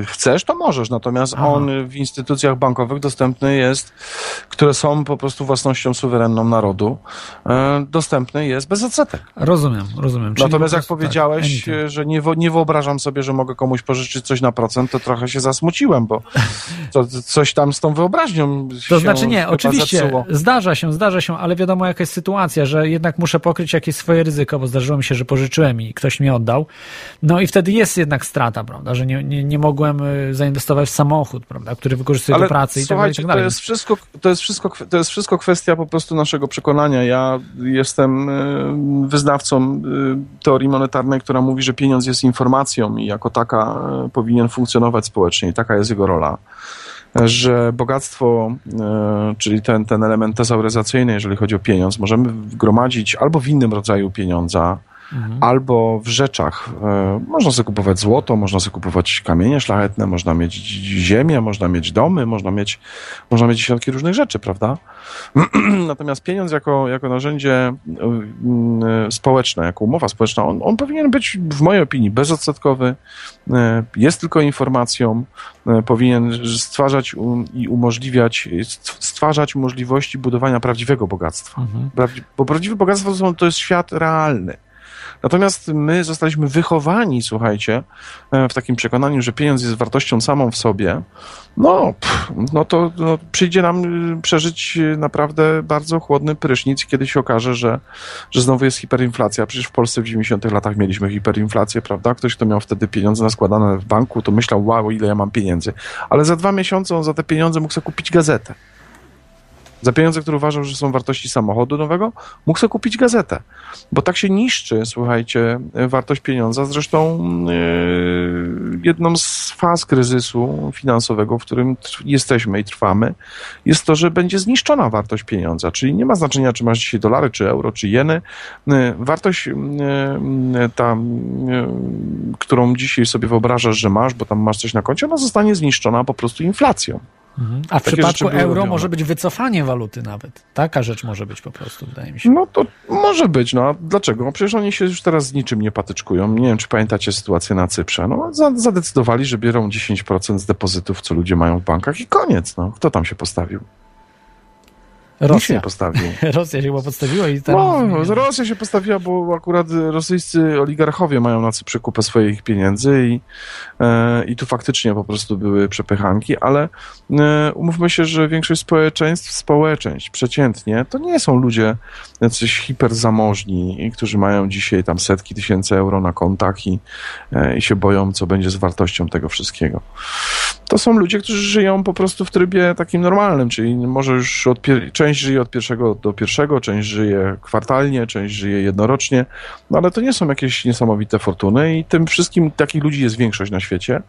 chcesz, to możesz, natomiast Aha. on w instytucjach bankowych dostępny jest, które są po prostu własnością suwerenną narodu, e, dostępny jest bez odsetek. Rozumiem, rozumiem. Czyli natomiast jak powiedziałeś, tak, że nie, nie wyobrażam sobie, że mogę komuś pożyczyć coś na procent, to trochę się zasmuciłem, bo to, coś tam z tą wyobraźnią To znaczy nie, oczywiście, zepsuło. zdarza się, zdarza się, ale wiadomo jaka jest sytuacja, że jednak muszę pokryć jakieś swoje ryzyko, bo zdarzyło mi się, że pożyczyłem i ktoś mi oddał. No i wtedy jest jednak strata, prawda, że nie, nie, nie nie mogłem y, zainwestować w samochód, prawda, który wykorzystuję Ale do pracy i tak dalej, i tak dalej. To jest, wszystko, to, jest wszystko, to jest wszystko kwestia po prostu naszego przekonania. Ja jestem y, wyznawcą y, teorii monetarnej, która mówi, że pieniądz jest informacją i jako taka powinien funkcjonować społecznie i taka jest jego rola że bogactwo, czyli ten, ten element tezauryzacyjny, jeżeli chodzi o pieniądz, możemy gromadzić albo w innym rodzaju pieniądza, mhm. albo w rzeczach. E, można sobie kupować złoto, można sobie kupować kamienie szlachetne, można mieć ziemię, można mieć domy, można mieć, można mieć dziesiątki różnych rzeczy, prawda? Natomiast pieniądz jako, jako narzędzie e, społeczne, jako umowa społeczna, on, on powinien być w mojej opinii bezodsetkowy, e, jest tylko informacją, powinien stwarzać i umożliwiać, stwarzać możliwości budowania prawdziwego bogactwa. Mhm. Bo prawdziwe bogactwo to jest świat realny. Natomiast my zostaliśmy wychowani, słuchajcie, e, w takim przekonaniu, że pieniądz jest wartością samą w sobie. No, pff, no to no, przyjdzie nam y, przeżyć y, naprawdę bardzo chłodny prysznic, kiedy się okaże, że, że znowu jest hiperinflacja. Przecież w Polsce w 90 latach mieliśmy hiperinflację, prawda? Ktoś, kto miał wtedy pieniądze naskładane w banku, to myślał, wow, ile ja mam pieniędzy. Ale za dwa miesiące on za te pieniądze mógł sobie kupić gazetę. Za pieniądze, które uważał, że są wartości samochodu nowego, mógł sobie kupić gazetę. Bo tak się niszczy, słuchajcie, wartość pieniądza. Zresztą yy, jedną z faz kryzysu finansowego, w którym jesteśmy i trwamy, jest to, że będzie zniszczona wartość pieniądza. Czyli nie ma znaczenia, czy masz dzisiaj dolary, czy euro, czy jeny. Yy, wartość yy, ta, którą dzisiaj sobie wyobrażasz, że masz, bo tam masz coś na koncie, ona zostanie zniszczona po prostu inflacją. Mhm. A w Takie przypadku euro robione. może być wycofanie waluty nawet. Taka rzecz może być po prostu, wydaje mi się. No to może być, no dlaczego? No przecież oni się już teraz z niczym nie patyczkują. Nie wiem, czy pamiętacie sytuację na Cyprze. No zadecydowali, że biorą 10% z depozytów, co ludzie mają w bankach i koniec. No. Kto tam się postawił? Rosja. nie postawił. Rosja się chyba postawiła i tam... No, Rosja się postawiła, bo akurat rosyjscy oligarchowie mają na Cyprze kupę swoich pieniędzy i, e, i tu faktycznie po prostu były przepychanki, ale e, umówmy się, że większość społeczeństw, społeczeństw przeciętnie, to nie są ludzie jacyś hiperzamożni, którzy mają dzisiaj tam setki tysięcy euro na kontach i, e, i się boją, co będzie z wartością tego wszystkiego. To są ludzie, którzy żyją po prostu w trybie takim normalnym, czyli może już od część żyje od pierwszego do pierwszego, część żyje kwartalnie, część żyje jednorocznie, no ale to nie są jakieś niesamowite fortuny i tym wszystkim takich ludzi jest większość na świecie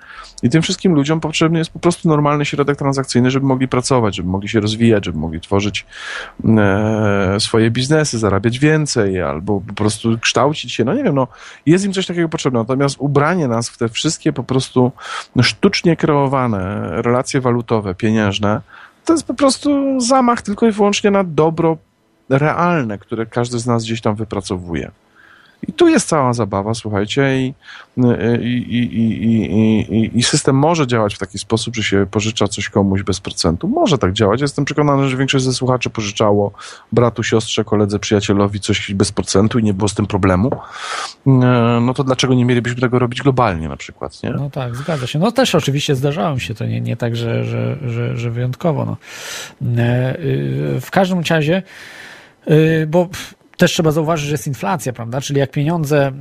i tym wszystkim ludziom potrzebny jest po prostu normalny środek transakcyjny, żeby mogli pracować, żeby mogli się rozwijać, żeby mogli tworzyć e, swoje biznesy, zarabiać więcej albo po prostu kształcić się, no nie wiem, no jest im coś takiego potrzebne, natomiast ubranie nas w te wszystkie po prostu sztucznie kreowane relacje walutowe, pieniężne, to jest po prostu zamach tylko i wyłącznie na dobro realne, które każdy z nas gdzieś tam wypracowuje. I tu jest cała zabawa, słuchajcie, i, i, i, i, system może działać w taki sposób, że się pożycza coś komuś bez procentu. Może tak działać. Jestem przekonany, że większość ze słuchaczy pożyczało bratu, siostrze, koledze, przyjacielowi coś bez procentu i nie było z tym problemu. No to dlaczego nie mielibyśmy tego robić globalnie na przykład, nie? No tak, zgadza się. No też oczywiście zdarzało się to, nie, nie tak, że, że, że, że wyjątkowo. No. Y, w każdym razie, y, bo też trzeba zauważyć, że jest inflacja, prawda? Czyli jak pieniądze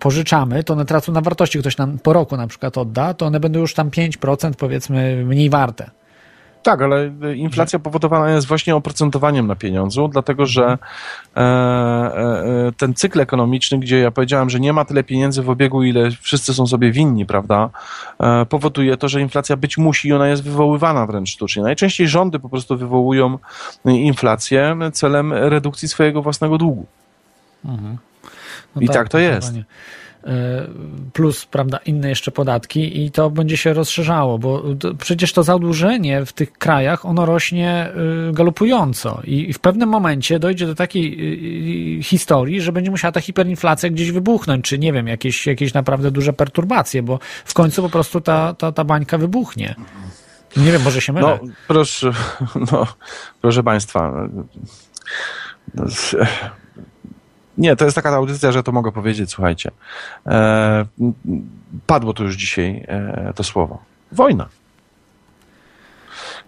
pożyczamy, to one tracą na wartości. Ktoś nam po roku na przykład odda, to one będą już tam 5% powiedzmy mniej warte. Tak, ale inflacja powodowana jest właśnie oprocentowaniem na pieniądzu, dlatego że e, e, ten cykl ekonomiczny, gdzie ja powiedziałem, że nie ma tyle pieniędzy w obiegu, ile wszyscy są sobie winni, prawda, e, powoduje to, że inflacja być musi i ona jest wywoływana wręcz sztucznie. Najczęściej rządy po prostu wywołują inflację celem redukcji swojego własnego długu. Mhm. No I tak, tak to jest. E, plus prawda, inne jeszcze podatki i to będzie się rozszerzało, bo przecież to zadłużenie w tych krajach, ono rośnie y, galopująco i w pewnym momencie dojdzie do takiej y, y, historii, że będzie musiała ta hiperinflacja gdzieś wybuchnąć, czy nie wiem, jakieś, jakieś naprawdę duże perturbacje, bo w końcu po prostu ta, ta, ta bańka wybuchnie. Nie wiem, może się mylę. No, proszę, no, proszę Państwa, nie, to jest taka audycja, że to mogę powiedzieć, słuchajcie. E, padło tu już dzisiaj e, to słowo. Wojna.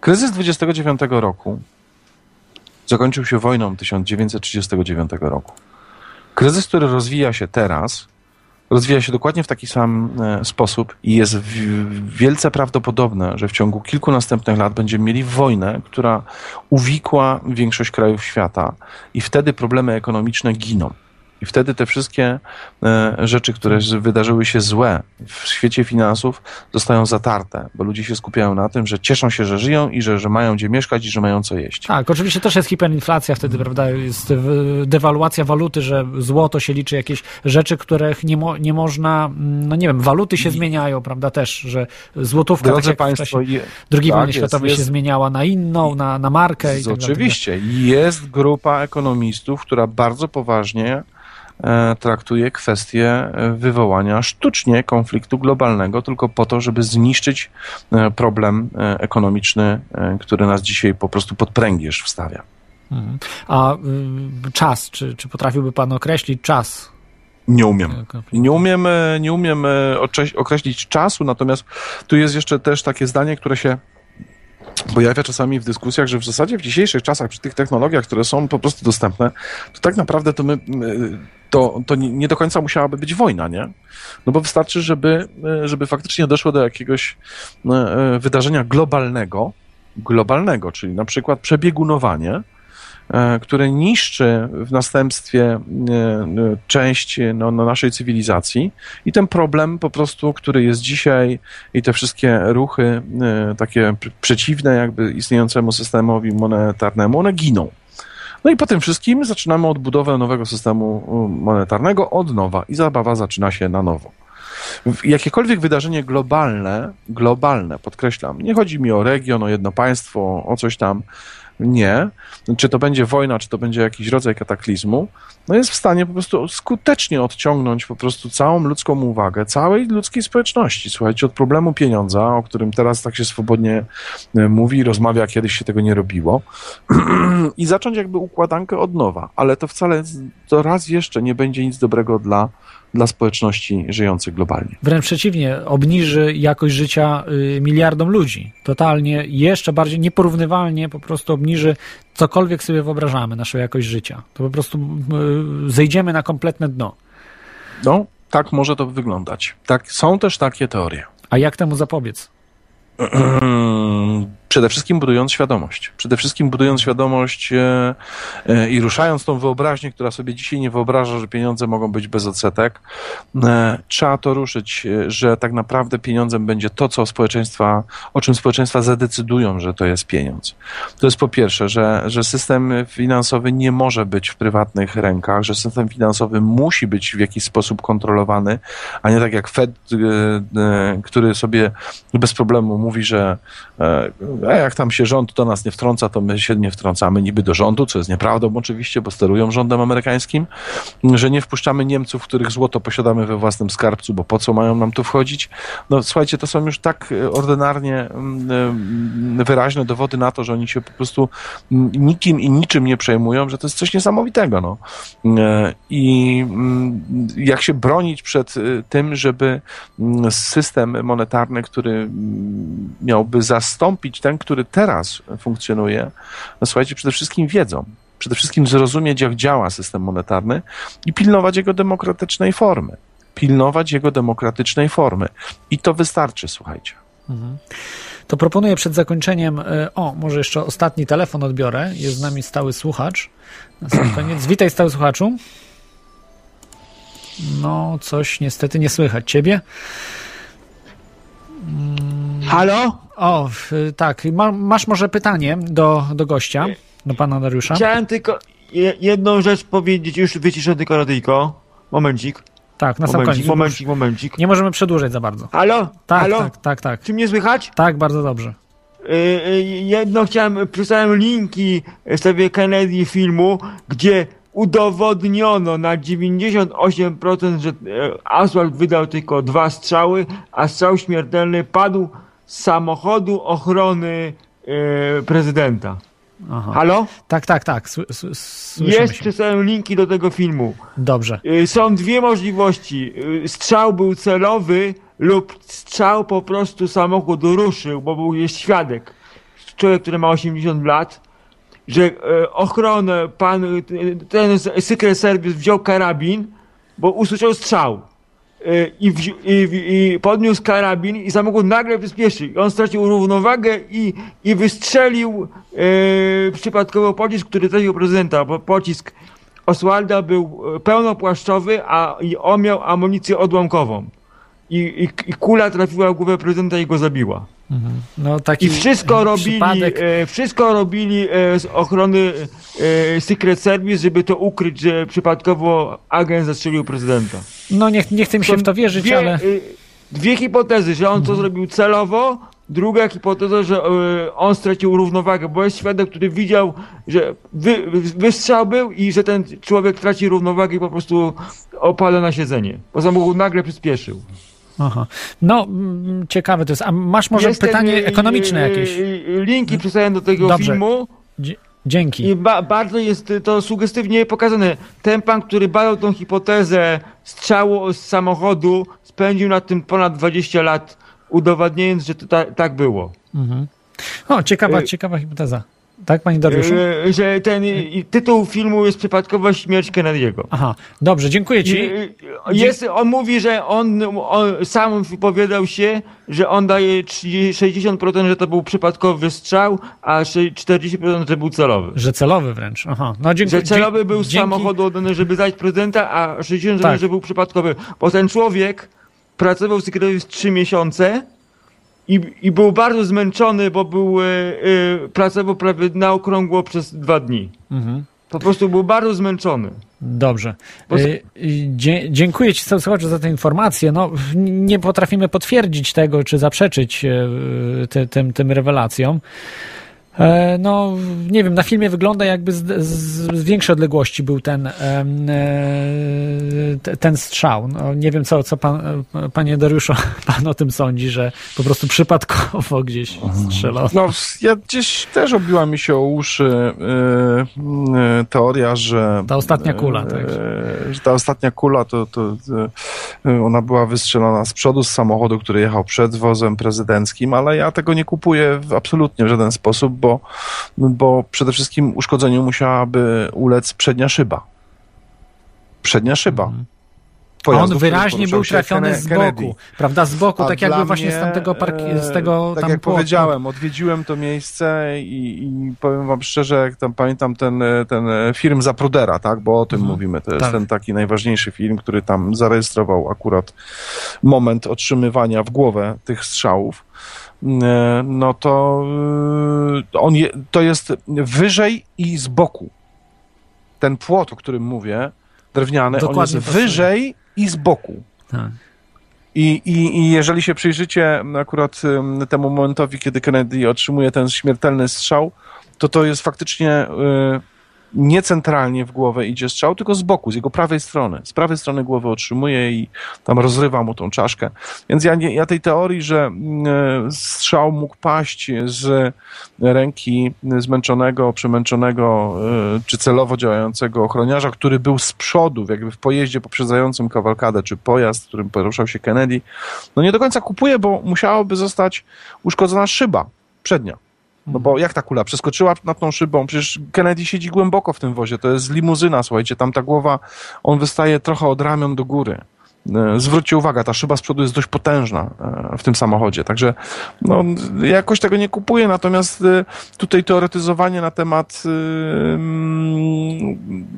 Kryzys 29 roku zakończył się wojną 1939 roku. Kryzys, który rozwija się teraz, rozwija się dokładnie w taki sam e, sposób i jest wielce prawdopodobne, że w ciągu kilku następnych lat będziemy mieli wojnę, która uwikła większość krajów świata i wtedy problemy ekonomiczne giną. I wtedy te wszystkie e, rzeczy, które wydarzyły się złe w świecie finansów, zostają zatarte, bo ludzie się skupiają na tym, że cieszą się, że żyją i że, że mają gdzie mieszkać i że mają co jeść. Tak, oczywiście też jest hiperinflacja wtedy, prawda? Jest dewaluacja waluty, że złoto się liczy, jakieś rzeczy, których nie, mo nie można, mm, no nie wiem, waluty się zmieniają, prawda? Też, że złotówka Drodzy tak Państwo, w czasie II tak, wojny światowej jest, się zmieniała na inną, na, na markę. I tak oczywiście. Jest grupa ekonomistów, która bardzo poważnie traktuje kwestię e, wywołania sztucznie konfliktu globalnego, tylko po to, żeby zniszczyć e, problem ekonomiczny, który nas dzisiaj po prostu pod pręgierz wstawia. Mhm. A y, czas, czy, czy potrafiłby Pan określić czas nie umiem. Nie umiem, nie umiem określić czasu, natomiast tu jest jeszcze też takie zdanie, które się pojawia czasami w dyskusjach, że w zasadzie w dzisiejszych czasach, przy tych technologiach, które są po prostu dostępne, to tak naprawdę to my, to, to nie do końca musiałaby być wojna, nie? No bo wystarczy, żeby, żeby faktycznie doszło do jakiegoś e, e, wydarzenia globalnego, globalnego, czyli na przykład przebiegunowanie, E, które niszczy w następstwie e, e, część no, no, naszej cywilizacji i ten problem po prostu, który jest dzisiaj i te wszystkie ruchy takie przeciwne jakby istniejącemu systemowi monetarnemu, one giną. No i po tym wszystkim zaczynamy odbudowę nowego systemu monetarnego od nowa i zabawa zaczyna się na nowo. Jakiekolwiek wydarzenie globalne, globalne, podkreślam, nie chodzi mi o region, o jedno państwo, o coś tam, nie, czy to będzie wojna, czy to będzie jakiś rodzaj kataklizmu, no jest w stanie po prostu skutecznie odciągnąć po prostu całą ludzką uwagę, całej ludzkiej społeczności. Słuchajcie, od problemu pieniądza, o którym teraz tak się swobodnie e, mówi, rozmawia, kiedyś się tego nie robiło, i zacząć jakby układankę od nowa. Ale to wcale, to raz jeszcze nie będzie nic dobrego dla dla społeczności żyjących globalnie. Wręcz przeciwnie, obniży jakość życia y, miliardom ludzi. Totalnie, jeszcze bardziej nieporównywalnie po prostu obniży cokolwiek sobie wyobrażamy, naszą jakość życia. To po prostu y, zejdziemy na kompletne dno. No, tak może to wyglądać. Tak, są też takie teorie. A jak temu zapobiec? Przede wszystkim budując świadomość. Przede wszystkim budując świadomość e, e, i ruszając tą wyobraźnię, która sobie dzisiaj nie wyobraża, że pieniądze mogą być bez odsetek, e, trzeba to ruszyć, że tak naprawdę pieniądzem będzie to, co społeczeństwa, o czym społeczeństwa zadecydują, że to jest pieniądz. To jest po pierwsze, że, że system finansowy nie może być w prywatnych rękach, że system finansowy musi być w jakiś sposób kontrolowany, a nie tak jak Fed, który sobie bez problemu mówi, że a jak tam się rząd do nas nie wtrąca, to my się nie wtrącamy niby do rządu, co jest nieprawdą oczywiście, bo sterują rządem amerykańskim, że nie wpuszczamy Niemców, których złoto posiadamy we własnym skarbcu, bo po co mają nam tu wchodzić? No słuchajcie, to są już tak e, ordynarnie mm, e, wyraźne dowody na to, że oni się po prostu nikim i niczym nie przejmują, że to jest coś niesamowitego. No. E, I mm, jak się bronić przed tym, żeby mm, system monetarny, który miałby zastąpić ten, który teraz funkcjonuje, no słuchajcie, przede wszystkim wiedzą. przede wszystkim zrozumieć, jak działa system monetarny i pilnować jego demokratycznej formy. Pilnować jego demokratycznej formy. I to wystarczy, słuchajcie. Mhm. To proponuję przed zakończeniem, e, o, może jeszcze ostatni telefon odbiorę. Jest z nami stały słuchacz. Na sam koniec. Witaj, stały słuchaczu. No, coś niestety nie słychać. Ciebie? Mm. Halo? O, tak. Ma, masz może pytanie do, do gościa, do pana Dariusza? Chciałem tylko jedną rzecz powiedzieć, już wyciszę tylko radyjko. Momencik. Tak, na sam koniec. Momencik, momencik. Nie możemy przedłużać za bardzo. Halo? Tak, Halo? tak, tak, tak. Czy mnie słychać? Tak, bardzo dobrze. Yy, jedno chciałem, przysłałem linki sobie Kennedy filmu, gdzie udowodniono na 98%, że Aswald wydał tylko dwa strzały, a strzał śmiertelny padł samochodu ochrony yy, prezydenta. Aha. Halo? Tak, tak, tak. Sły, Jest, przesłałem linki do tego filmu. Dobrze. Y, są dwie możliwości. Y, strzał był celowy lub strzał po prostu samochód ruszył, bo był jest świadek. Człowiek, który ma 80 lat, że ochronę pan, ten Secret Service wziął karabin, bo usłyszał strzał. Y, i, i, i, podniósł karabin i samochód nagle przyspieszył. I on stracił równowagę i, i wystrzelił e, przypadkowo pocisk, który trafił prezydenta, bo pocisk Oswalda był e, pełnopłaszczowy, a on miał amunicję odłamkową. I, i, i kula trafiła w głowę prezydenta i go zabiła. Mhm. No, I wszystko robili, e, wszystko robili e, z ochrony e, Secret Service, żeby to ukryć, że przypadkowo agent zastrzelił prezydenta. No nie, nie chcę mi się w to wierzyć, dwie, ale... Dwie hipotezy, że on mhm. to zrobił celowo, druga hipoteza, że on stracił równowagę, bo jest świadek, który widział, że wy, wystrzał był i że ten człowiek traci równowagę i po prostu opada na siedzenie. Bo samochód nagle przyspieszył. Aha. No, ciekawe to jest. A masz może jest pytanie ten, ekonomiczne jakieś? Linki przysłałem do tego Dobrze. filmu. Dzięki. I ba bardzo jest to sugestywnie pokazane. Ten pan, który badał tą hipotezę strzału z samochodu, spędził na tym ponad 20 lat, udowadniając, że to ta, tak było. Mhm. O, ciekawa, y ciekawa hipoteza. Tak, panie Dariuszu? Yy, że ten tytuł filmu jest przypadkowa śmierć Kennedy'ego. Aha, dobrze, dziękuję ci. Jest, on mówi, że on, on sam wypowiadał się, że on daje 30, 60%, że to był przypadkowy strzał, a 40% że był celowy. Że celowy wręcz, aha. No, dziękuję. Że celowy był z dzięki... samochodu oddany, żeby zajść prezydenta, a 60% tak. że był przypadkowy. Bo ten człowiek pracował w Secret 3 miesiące, i, i był bardzo zmęczony, bo był, e, e, pracował prawie na okrągło przez dwa dni. Mhm. Po prostu był bardzo zmęczony. Dobrze. E, dziękuję Ci, słuchaczu, za tę informację. No, nie potrafimy potwierdzić tego, czy zaprzeczyć te, tym, tym rewelacjom. E, no, nie wiem, na filmie wygląda jakby z, z większej odległości był ten, e, ten strzał. No, nie wiem, co, co pan, panie Dariuszu, pan o tym sądzi, że po prostu przypadkowo gdzieś strzelał. No, ja gdzieś też obiła mi się o uszy yy, teoria, że... Ta ostatnia kula, tak. Że ta ostatnia kula, to, to ona była wystrzelona z przodu z samochodu, który jechał przed wozem prezydenckim, ale ja tego nie kupuję absolutnie w żaden sposób, bo, bo przede wszystkim uszkodzeniu musiałaby ulec przednia szyba. Przednia szyba. Mhm. Pojazdu, on wyraźnie był trafiony z boku, prawda, z boku, A tak jakby właśnie z tamtego parki, z tego Tak tam jak powiedziałem, odwiedziłem to miejsce i, i, powiem wam szczerze, jak tam pamiętam ten, ten film Zaprudera, tak, bo o tym mhm. mówimy, to jest tak. ten taki najważniejszy film, który tam zarejestrował akurat moment otrzymywania w głowę tych strzałów. E, no to e, on je, to jest wyżej i z boku. Ten płot, o którym mówię, drewniany, Dokładnie on jest wyżej i z boku. Tak. I, i, I jeżeli się przyjrzycie akurat temu momentowi, kiedy Kennedy otrzymuje ten śmiertelny strzał, to to jest faktycznie y, nie centralnie w głowę idzie strzał, tylko z boku, z jego prawej strony. Z prawej strony głowy otrzymuje i tam rozrywa mu tą czaszkę. Więc ja, nie, ja tej teorii, że mm, strzał mógł paść z ręki zmęczonego, przemęczonego y, czy celowo działającego ochroniarza, który był z przodu, jakby w pojeździe poprzedzającym kawalkadę, czy pojazd, którym poruszał się Kennedy, no nie do końca kupuję, bo musiałoby zostać uszkodzona szyba przednia. No bo jak ta kula przeskoczyła nad tą szybą? Przecież Kennedy siedzi głęboko w tym wozie. To jest limuzyna, słuchajcie, tam ta głowa, on wystaje trochę od ramion do góry. E, zwróćcie uwagę, ta szyba z przodu jest dość potężna e, w tym samochodzie, także no, jakoś tego nie kupuję, natomiast e, tutaj teoretyzowanie na temat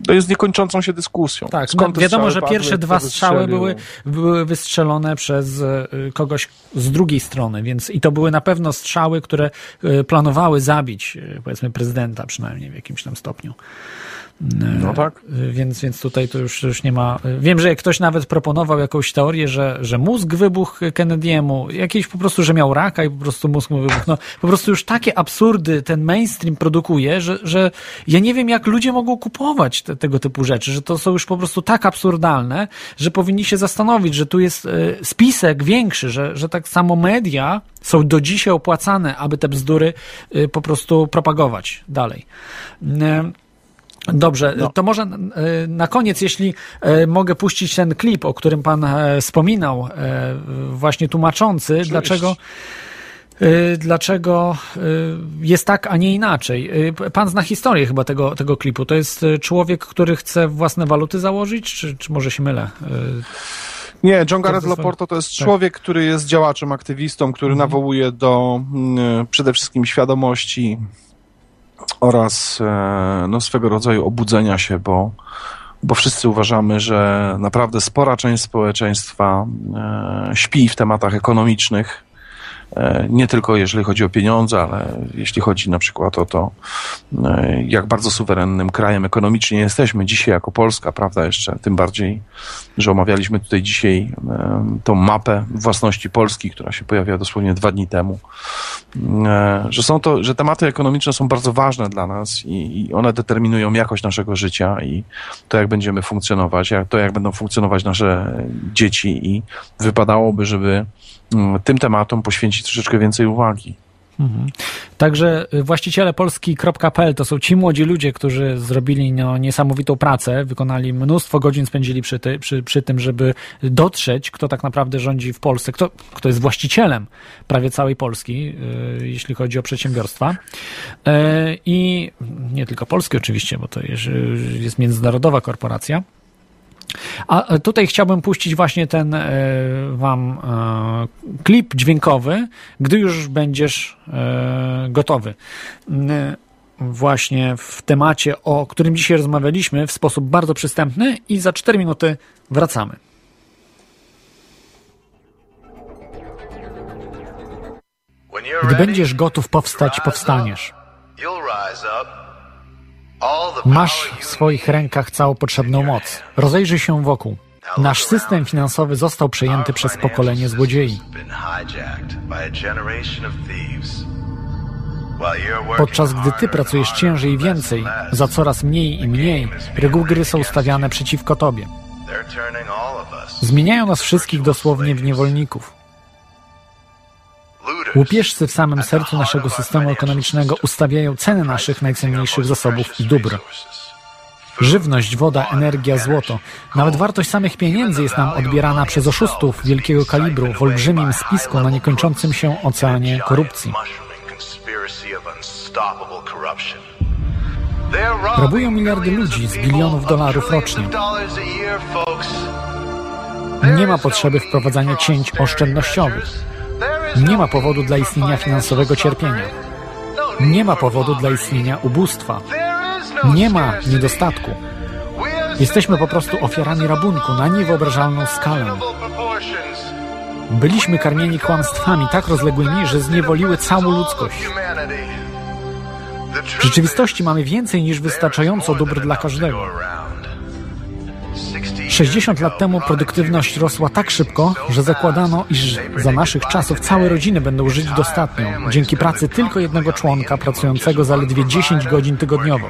to jest niekończącą się dyskusją. Tak, Skąd wiadomo, że pierwsze dwa strzały były, były wystrzelone przez kogoś z drugiej strony, więc i to były na pewno strzały, które planowały zabić, powiedzmy, prezydenta przynajmniej w jakimś tam stopniu. No tak. Więc, więc tutaj to już, już nie ma. Wiem, że ktoś nawet proponował jakąś teorię, że, że mózg wybuchł Kennedy'emu, jakiś po prostu, że miał raka i po prostu mózg mu wybuchł. No, po prostu już takie absurdy ten mainstream produkuje, że, że ja nie wiem, jak ludzie mogą kupować te, tego typu rzeczy, że to są już po prostu tak absurdalne, że powinni się zastanowić, że tu jest e, spisek większy, że, że tak samo media są do dzisiaj opłacane, aby te bzdury e, po prostu propagować dalej. Dobrze, no. to może e, na koniec, jeśli e, mogę puścić ten klip, o którym pan e, wspominał, właśnie tłumaczący, Oczywiście. dlaczego dlaczego jest tak, a nie inaczej. Pan zna historię chyba tego, tego klipu. To jest człowiek, który chce własne waluty założyć, czy, czy może się mylę? Nie, John Garrett Loporto to jest tak. człowiek, który jest działaczem, aktywistą, który mhm. nawołuje do mm, przede wszystkim świadomości oraz e, no, swego rodzaju obudzenia się, bo, bo wszyscy uważamy, że naprawdę spora część społeczeństwa e, śpi w tematach ekonomicznych nie tylko jeżeli chodzi o pieniądze, ale jeśli chodzi na przykład o to, e, jak bardzo suwerennym krajem ekonomicznie jesteśmy dzisiaj jako Polska, prawda, jeszcze tym bardziej, że omawialiśmy tutaj dzisiaj e, tą mapę własności Polski, która się pojawiła dosłownie dwa dni temu, że są to, że tematy ekonomiczne są bardzo ważne dla nas i, i one determinują jakość naszego życia i to, jak będziemy funkcjonować, jak, to, jak będą funkcjonować nasze dzieci i wypadałoby, żeby tym tematom poświęcić troszeczkę więcej uwagi. Mhm. Także y, właściciele polski.pl to są ci młodzi ludzie, którzy zrobili no, niesamowitą pracę, wykonali mnóstwo godzin, spędzili przy, ty, przy, przy tym, żeby dotrzeć, kto tak naprawdę rządzi w Polsce, kto, kto jest właścicielem prawie całej Polski, yy, jeśli chodzi o przedsiębiorstwa. Yy, I nie tylko Polski oczywiście, bo to jest, jest międzynarodowa korporacja. A tutaj chciałbym puścić właśnie ten e, wam e, klip dźwiękowy, gdy już będziesz e, gotowy. Właśnie w temacie, o którym dzisiaj rozmawialiśmy w sposób bardzo przystępny i za 4 minuty wracamy. Gdy będziesz gotów powstać, powstaniesz. Masz w swoich rękach całą potrzebną moc. Rozejrzyj się wokół. Nasz system finansowy został przejęty przez pokolenie złodziei. Podczas gdy ty pracujesz ciężej i więcej, za coraz mniej i mniej, reguły gry są stawiane przeciwko tobie. Zmieniają nas wszystkich dosłownie w niewolników. Łupieżcy w samym sercu naszego systemu ekonomicznego ustawiają ceny naszych najcenniejszych zasobów i dóbr. Żywność, woda, energia, złoto. Nawet wartość samych pieniędzy jest nam odbierana przez oszustów wielkiego kalibru w olbrzymim spisku na niekończącym się oceanie korupcji. Rabują miliardy ludzi z bilionów dolarów rocznie. Nie ma potrzeby wprowadzania cięć oszczędnościowych. Nie ma powodu dla istnienia finansowego cierpienia. Nie ma powodu dla istnienia ubóstwa. Nie ma niedostatku. Jesteśmy po prostu ofiarami rabunku na niewyobrażalną skalę. Byliśmy karmieni kłamstwami tak rozległymi, że zniewoliły całą ludzkość. W rzeczywistości mamy więcej niż wystarczająco dóbr dla każdego. 60 lat temu produktywność rosła tak szybko, że zakładano, iż za naszych czasów całe rodziny będą żyć dostatnio, dzięki pracy tylko jednego członka pracującego zaledwie 10 godzin tygodniowo.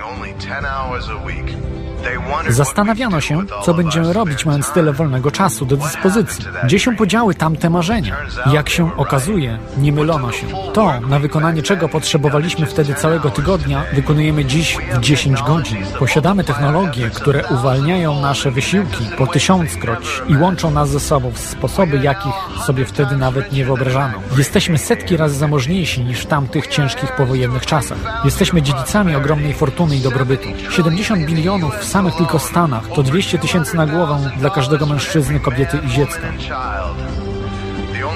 Zastanawiano się, co będziemy robić, mając tyle wolnego czasu do dyspozycji. Gdzie się podziały tamte marzenia? Jak się okazuje, nie mylono się. To, na wykonanie czego potrzebowaliśmy wtedy całego tygodnia, wykonujemy dziś w 10 godzin. Posiadamy technologie, które uwalniają nasze wysiłki po tysiąckroć i łączą nas ze sobą w sposoby, jakich sobie wtedy nawet nie wyobrażano. Jesteśmy setki razy zamożniejsi niż w tamtych ciężkich powojennych czasach. Jesteśmy dziedzicami ogromnej fortuny i dobrobytu. 70 bilionów w samych tylko Stanach to 200 tysięcy na głowę dla każdego mężczyzny, kobiety i dziecka.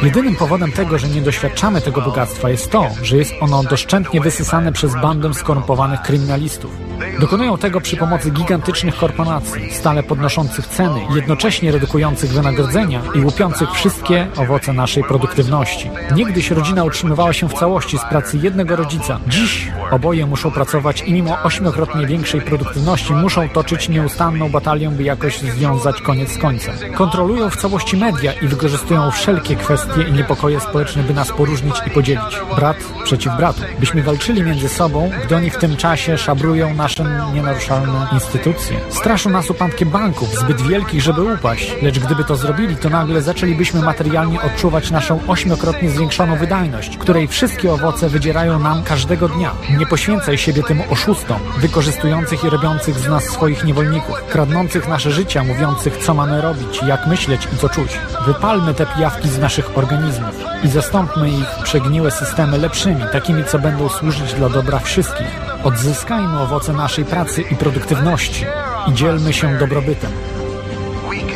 Jedynym powodem tego, że nie doświadczamy tego bogactwa jest to, że jest ono doszczętnie wysysane przez bandę skorumpowanych kryminalistów. Dokonują tego przy pomocy gigantycznych korporacji, stale podnoszących ceny, jednocześnie redukujących wynagrodzenia i łupiących wszystkie owoce naszej produktywności. Niegdyś rodzina utrzymywała się w całości z pracy jednego rodzica. Dziś oboje muszą pracować i mimo ośmiokrotnie większej produktywności muszą toczyć nieustanną batalię, by jakoś związać koniec z końcem. Kontrolują w całości media i wykorzystują wszelkie kwestie i niepokoje społeczne, by nas poróżnić i podzielić. Brat przeciw bratu. Byśmy walczyli między sobą, gdy oni w tym czasie szabrują nasze nienaruszalne instytucje. Straszą nas upadkiem banków, zbyt wielkich, żeby upaść, lecz gdyby to zrobili, to nagle zaczęlibyśmy materialnie odczuwać naszą ośmiokrotnie zwiększoną wydajność, której wszystkie owoce wydzierają nam każdego dnia. Nie poświęcaj siebie tym oszustom, wykorzystujących i robiących z nas swoich niewolników, kradnących nasze życia, mówiących co mamy robić, jak myśleć i co czuć. Wypalmy te pijawki z naszych organizmów i zastąpmy ich przegniłe systemy lepszymi, takimi co będą służyć dla dobra wszystkich. Odzyskajmy owoce naszej pracy i produktywności i dzielmy się dobrobytem.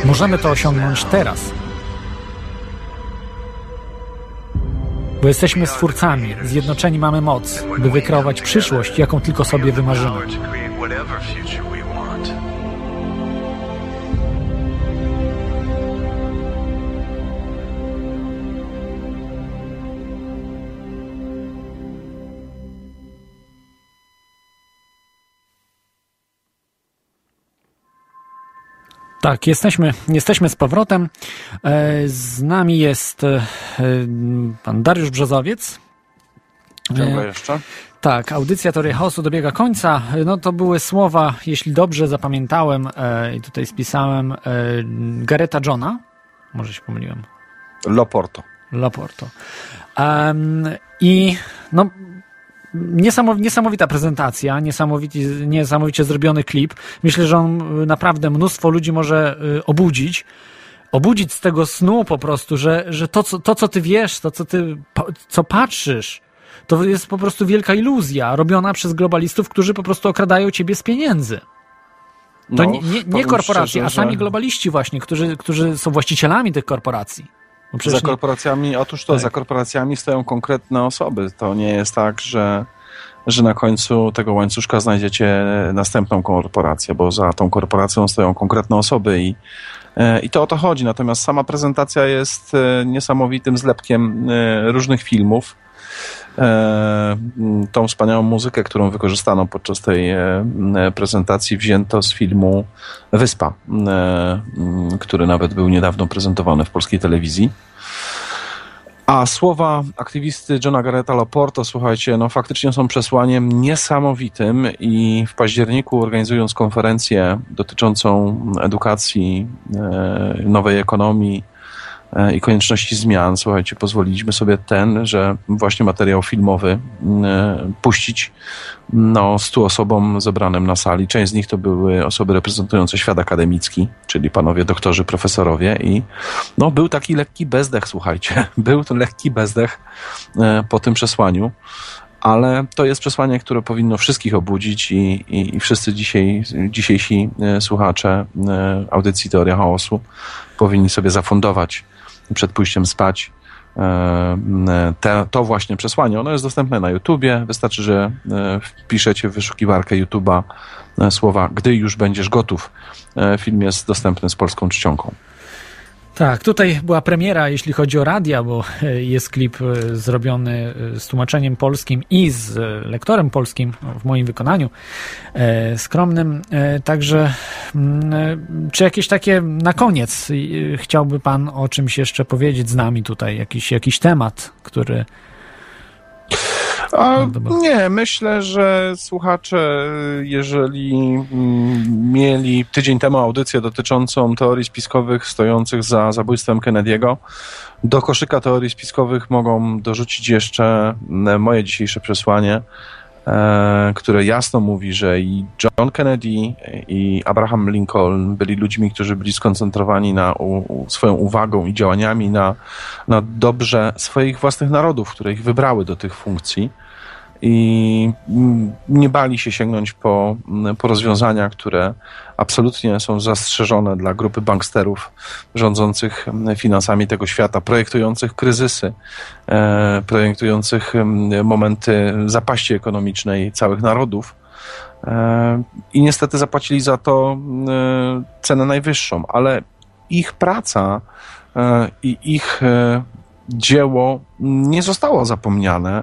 Możemy to osiągnąć teraz. Bo jesteśmy stwórcami, zjednoczeni mamy moc, by wykreować przyszłość, jaką tylko sobie wymarzymy. Tak, jesteśmy, jesteśmy z powrotem. E, z nami jest e, pan Dariusz Brzozowiec. Ciągle jeszcze? Tak, audycja Teoria Chaosu dobiega końca. No to były słowa, jeśli dobrze zapamiętałem i tutaj spisałem, Gareta Johna. Może się pomyliłem. Loporto. Loporto. Um, I no, niesamowita prezentacja, niesamowicie, niesamowicie zrobiony klip. Myślę, że on y, naprawdę mnóstwo ludzi może y, obudzić. Obudzić z tego snu po prostu, że, że to, co, to, co ty wiesz, to, co ty, co patrzysz, to jest po prostu wielka iluzja robiona przez globalistów, którzy po prostu okradają ciebie z pieniędzy. To no, nie, nie, nie korporacje, szczerze, a sami globaliści właśnie, którzy, którzy są właścicielami tych korporacji. No za korporacjami, otóż to, tak. za korporacjami stoją konkretne osoby. To nie jest tak, że, że na końcu tego łańcuszka znajdziecie następną korporację, bo za tą korporacją stoją konkretne osoby i, e, i to o to chodzi. Natomiast sama prezentacja jest e, niesamowitym zlepkiem e, różnych filmów tą wspaniałą muzykę, którą wykorzystano podczas tej e, prezentacji, wzięto z filmu Wyspa, e, który nawet był niedawno prezentowany w polskiej telewizji. A słowa aktywisty Johna Garreta Loporto, słuchajcie, no faktycznie są przesłaniem niesamowitym i w październiku organizując konferencję dotyczącą edukacji, nowej ekonomii, E, i konieczności zmian, słuchajcie, pozwoliliśmy sobie ten, że właśnie materiał filmowy e, puścić no, stu osobom zebranym na sali. Część z nich to były osoby reprezentujące świat akademicki, czyli panowie doktorzy, profesorowie i no, był taki lekki bezdech, słuchajcie. Był to lekki bezdech e, po tym przesłaniu ale to jest przesłanie, które powinno wszystkich obudzić i, i, i wszyscy dzisiaj, dzisiejsi słuchacze audycji Teoria Chaosu powinni sobie zafundować przed pójściem spać e, te, to właśnie przesłanie. Ono jest dostępne na YouTubie. Wystarczy, że e, wpiszecie w wyszukiwarkę YouTube'a e, słowa gdy już będziesz gotów. Film jest dostępny z polską czcionką. Tak, tutaj była premiera, jeśli chodzi o radia, bo e, jest klip e, zrobiony e, z tłumaczeniem polskim i z lektorem polskim w moim wykonaniu skromnym. Także, mm, czy jakieś takie na koniec chciałby Pan o czymś jeszcze powiedzieć z nami tutaj, jakiś, jakiś temat, który A, nie, myślę, że słuchacze, jeżeli mm, mieli tydzień temu audycję dotyczącą teorii spiskowych stojących za zabójstwem Kennedy'ego, do koszyka teorii spiskowych mogą dorzucić jeszcze mm, moje dzisiejsze przesłanie, e, które jasno mówi, że i John Kennedy, i Abraham Lincoln byli ludźmi, którzy byli skoncentrowani na u, u swoją uwagą i działaniami na, na dobrze swoich własnych narodów, które ich wybrały do tych funkcji i nie bali się sięgnąć po, po rozwiązania, które absolutnie są zastrzeżone dla grupy banksterów rządzących finansami tego świata, projektujących kryzysy, e, projektujących momenty zapaści ekonomicznej całych narodów. E, I niestety zapłacili za to e, cenę najwyższą, ale ich praca i ich dzieło nie zostało zapomniane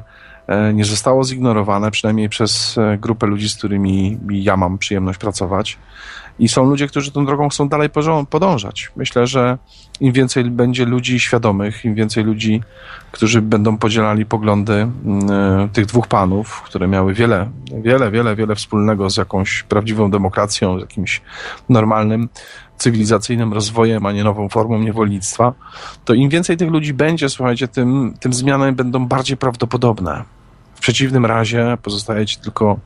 nie zostało zignorowane, przynajmniej przez e, grupę ludzi, z którymi ja mam przyjemność pracować. I są ludzie, którzy tą drogą chcą dalej podążać. Myślę, że im więcej będzie ludzi świadomych, im więcej ludzi, którzy będą podzielali poglądy e, tych dwóch panów, które miały wiele, wiele, wiele, wiele wspólnego z jakąś prawdziwą demokracją, z jakimś normalnym, cywilizacyjnym rozwojem, a nie nową formą niewolnictwa, to im więcej tych ludzi będzie, słuchajcie, tym, tym zmiany będą bardziej prawdopodobne. W przeciwnym razie pozostaje ci tylko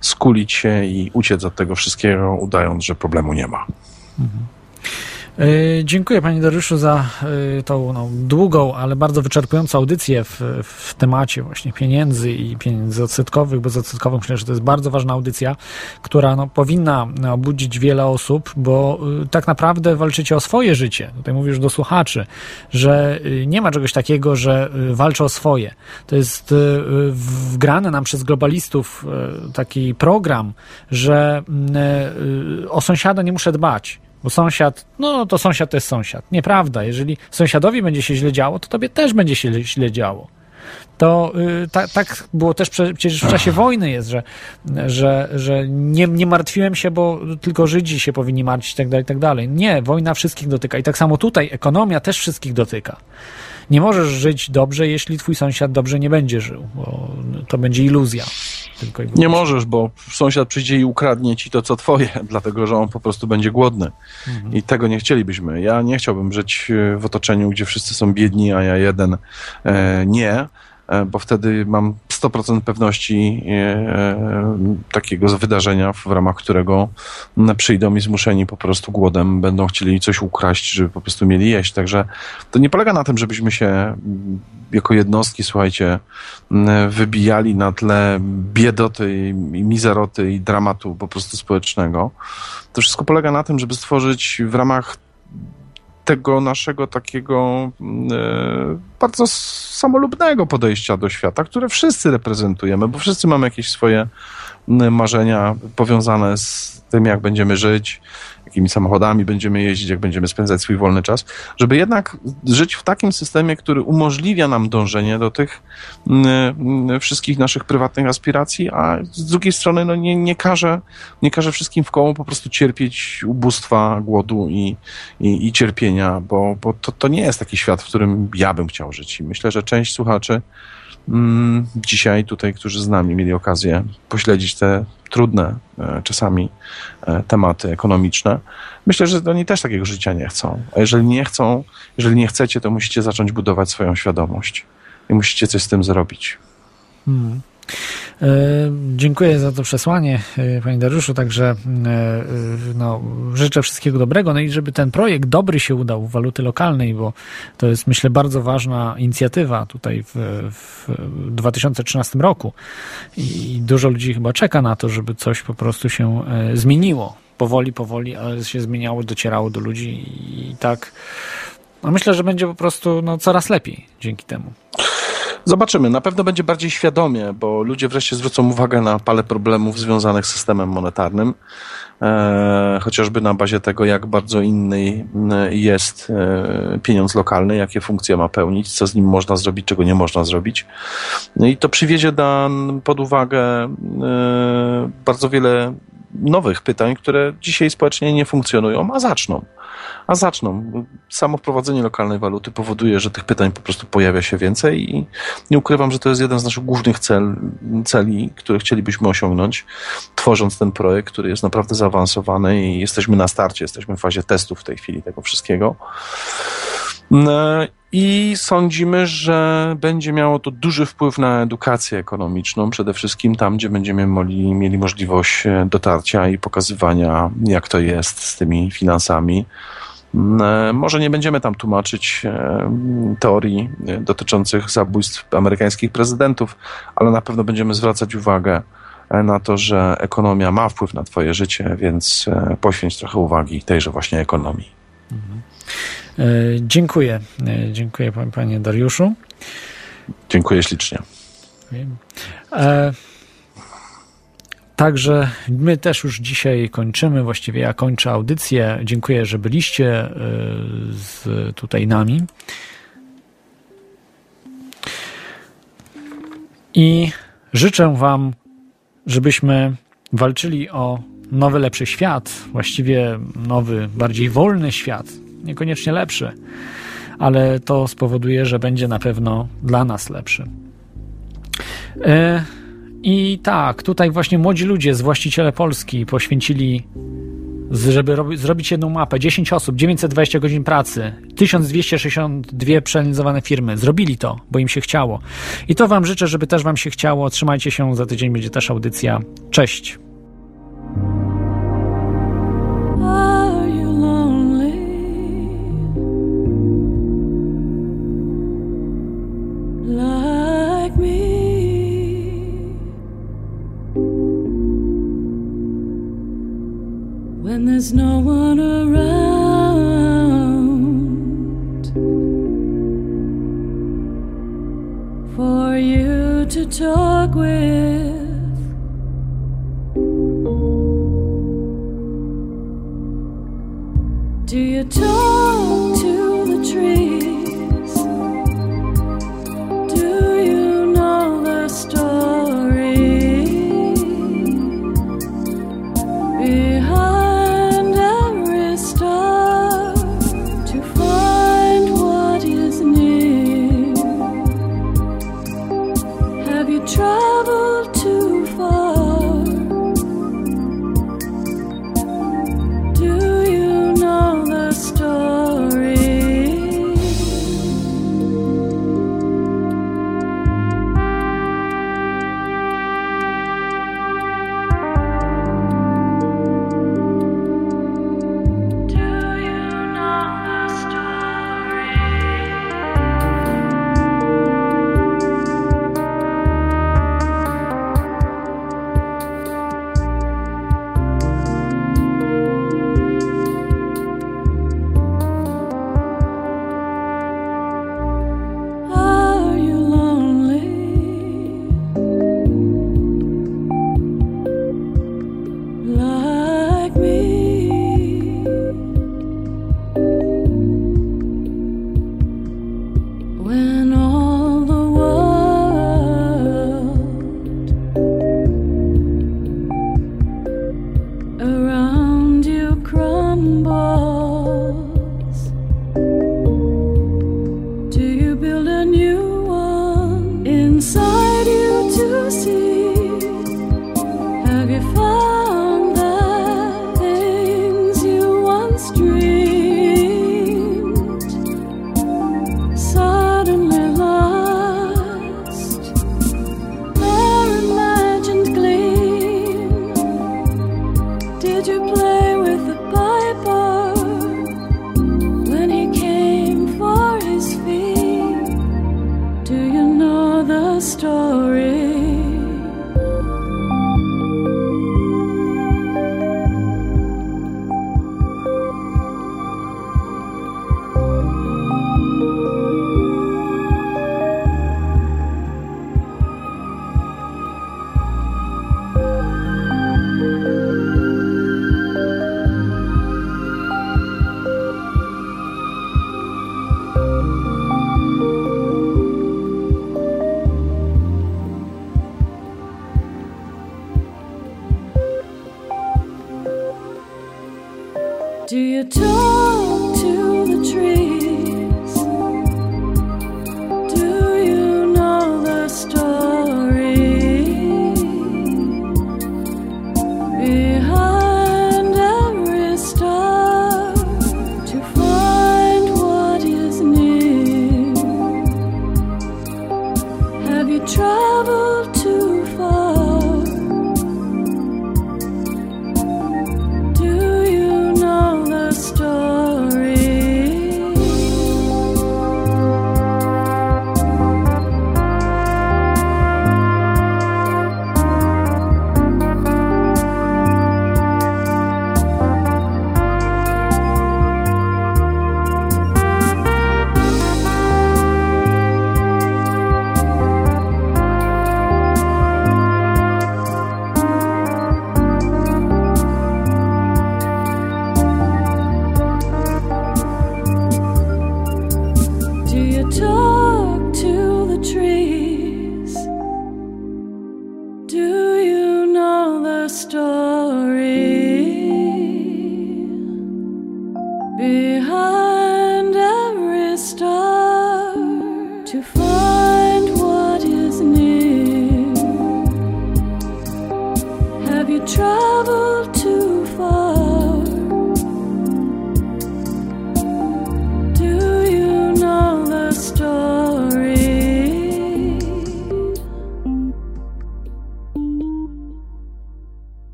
skulić się i uciec od tego wszystkiego, udając, że problemu nie ma. Mhm. E, dziękuję Panie Dariuszu za e, tą no, długą, ale bardzo wyczerpującą audycję w, w temacie właśnie pieniędzy i pieniędzy odsetkowych, bezodsetkowych. Myślę, że to jest bardzo ważna audycja, która no, powinna obudzić wiele osób, bo y, tak naprawdę walczycie o swoje życie. Tutaj mówisz do słuchaczy, że nie ma czegoś takiego, że walczę o swoje. To jest wgrane nam przez globalistów taki program, że o sąsiada nie muszę dbać bo sąsiad, no to sąsiad to jest sąsiad. Nieprawda. Jeżeli sąsiadowi będzie się źle działo, to tobie też będzie się źle działo. To y, ta, tak było też przecież w czasie wojny jest, że, że, że nie, nie martwiłem się, bo tylko Żydzi się powinni martwić i tak dalej, tak dalej. Nie, wojna wszystkich dotyka. I tak samo tutaj ekonomia też wszystkich dotyka nie możesz żyć dobrze, jeśli twój sąsiad dobrze nie będzie żył, bo to będzie iluzja. nie możesz, bo sąsiad przyjdzie i ukradnie ci to, co twoje, dlatego że on po prostu będzie głodny. Mhm. I tego nie chcielibyśmy. Ja nie chciałbym żyć w otoczeniu, gdzie wszyscy są biedni, a ja jeden e, nie. E, bo wtedy mam 100% pewności e, takiego wydarzenia, w ramach którego przyjdą mi zmuszeni po prostu głodem, będą chcieli coś ukraść, żeby po prostu mieli jeść. Także to nie polega na tym, żebyśmy się jako jednostki, słuchajcie, wybijali na tle biedoty i mizeroty i dramatu po prostu społecznego. To wszystko polega na tym, żeby stworzyć w ramach tego naszego takiego mm, e, bardzo samolubnego podejścia do świata, które wszyscy reprezentujemy, bo wszyscy mamy jakieś swoje marzenia powiązane z tym, jak będziemy żyć, jakimi samochodami będziemy jeździć, jak będziemy spędzać swój wolny czas, żeby jednak żyć w takim systemie, który umożliwia nam dążenie do tych mm, wszystkich naszych prywatnych aspiracji, a z drugiej strony no, nie, nie, każe, nie każe wszystkim w koło po prostu cierpieć ubóstwa, głodu i, i, i cierpienia, bo, bo to, to nie jest taki świat, w którym ja bym chciał żyć. I myślę, że część słuchaczy dzisiaj tutaj, którzy z nami mieli okazję pośledzić te trudne e, czasami e, tematy ekonomiczne, myślę, że oni też takiego życia nie chcą. A jeżeli nie chcą, jeżeli nie chcecie, to musicie zacząć budować swoją świadomość i musicie coś z tym zrobić. Hmm. E, dziękuję za to przesłanie, e, Panie Dariuszu. Także e, no, życzę wszystkiego dobrego. No i żeby ten projekt dobry się udał w waluty lokalnej, bo to jest, myślę, bardzo ważna inicjatywa tutaj w, w 2013 roku. I dużo ludzi chyba czeka na to, żeby coś po prostu się zmieniło. Powoli, powoli, ale się zmieniało, docierało do ludzi i tak. No myślę, że będzie po prostu no, coraz lepiej dzięki temu. Zobaczymy. Na pewno będzie bardziej świadomie, bo ludzie wreszcie zwrócą uwagę na parę problemów związanych z systemem monetarnym. E, chociażby na bazie tego, jak bardzo inny e, jest e, pieniądz lokalny, jakie funkcje ma pełnić, co z nim można zrobić, czego nie można zrobić. No i to przywiezie da, pod uwagę e, bardzo wiele nowych pytań, które dzisiaj społecznie nie funkcjonują, a zaczną. A zaczną. Samo wprowadzenie lokalnej waluty powoduje, że tych pytań po prostu pojawia się więcej i nie ukrywam, że to jest jeden z naszych głównych cel, celi, które chcielibyśmy osiągnąć, tworząc ten projekt, który jest naprawdę zaawansowany i jesteśmy na starcie, jesteśmy w fazie testów w tej chwili tego wszystkiego. No I sądzimy, że będzie miało to duży wpływ na edukację ekonomiczną, przede wszystkim tam, gdzie będziemy mieli, mieli możliwość e, dotarcia i pokazywania, jak to jest z tymi finansami. E, może nie będziemy tam tłumaczyć e, teorii dotyczących zabójstw amerykańskich prezydentów, ale na pewno będziemy zwracać uwagę na to, że ekonomia ma wpływ na Twoje życie, więc poświęć trochę uwagi tejże właśnie ekonomii. Mhm. E, dziękuję. E, dziękuję panie Dariuszu. Dziękuję ślicznie. E, także my też już dzisiaj kończymy, właściwie ja kończę audycję. Dziękuję, że byliście z tutaj nami. I życzę Wam, żebyśmy walczyli o nowy, lepszy świat, właściwie nowy, bardziej wolny świat, niekoniecznie lepszy, ale to spowoduje, że będzie na pewno dla nas lepszy. E, I tak, tutaj właśnie młodzi ludzie z właściciele Polski poświęcili, żeby zrobić jedną mapę, 10 osób, 920 godzin pracy, 1262 przeanalizowane firmy. Zrobili to, bo im się chciało. I to Wam życzę, żeby też Wam się chciało. Trzymajcie się, za tydzień będzie też audycja. Cześć.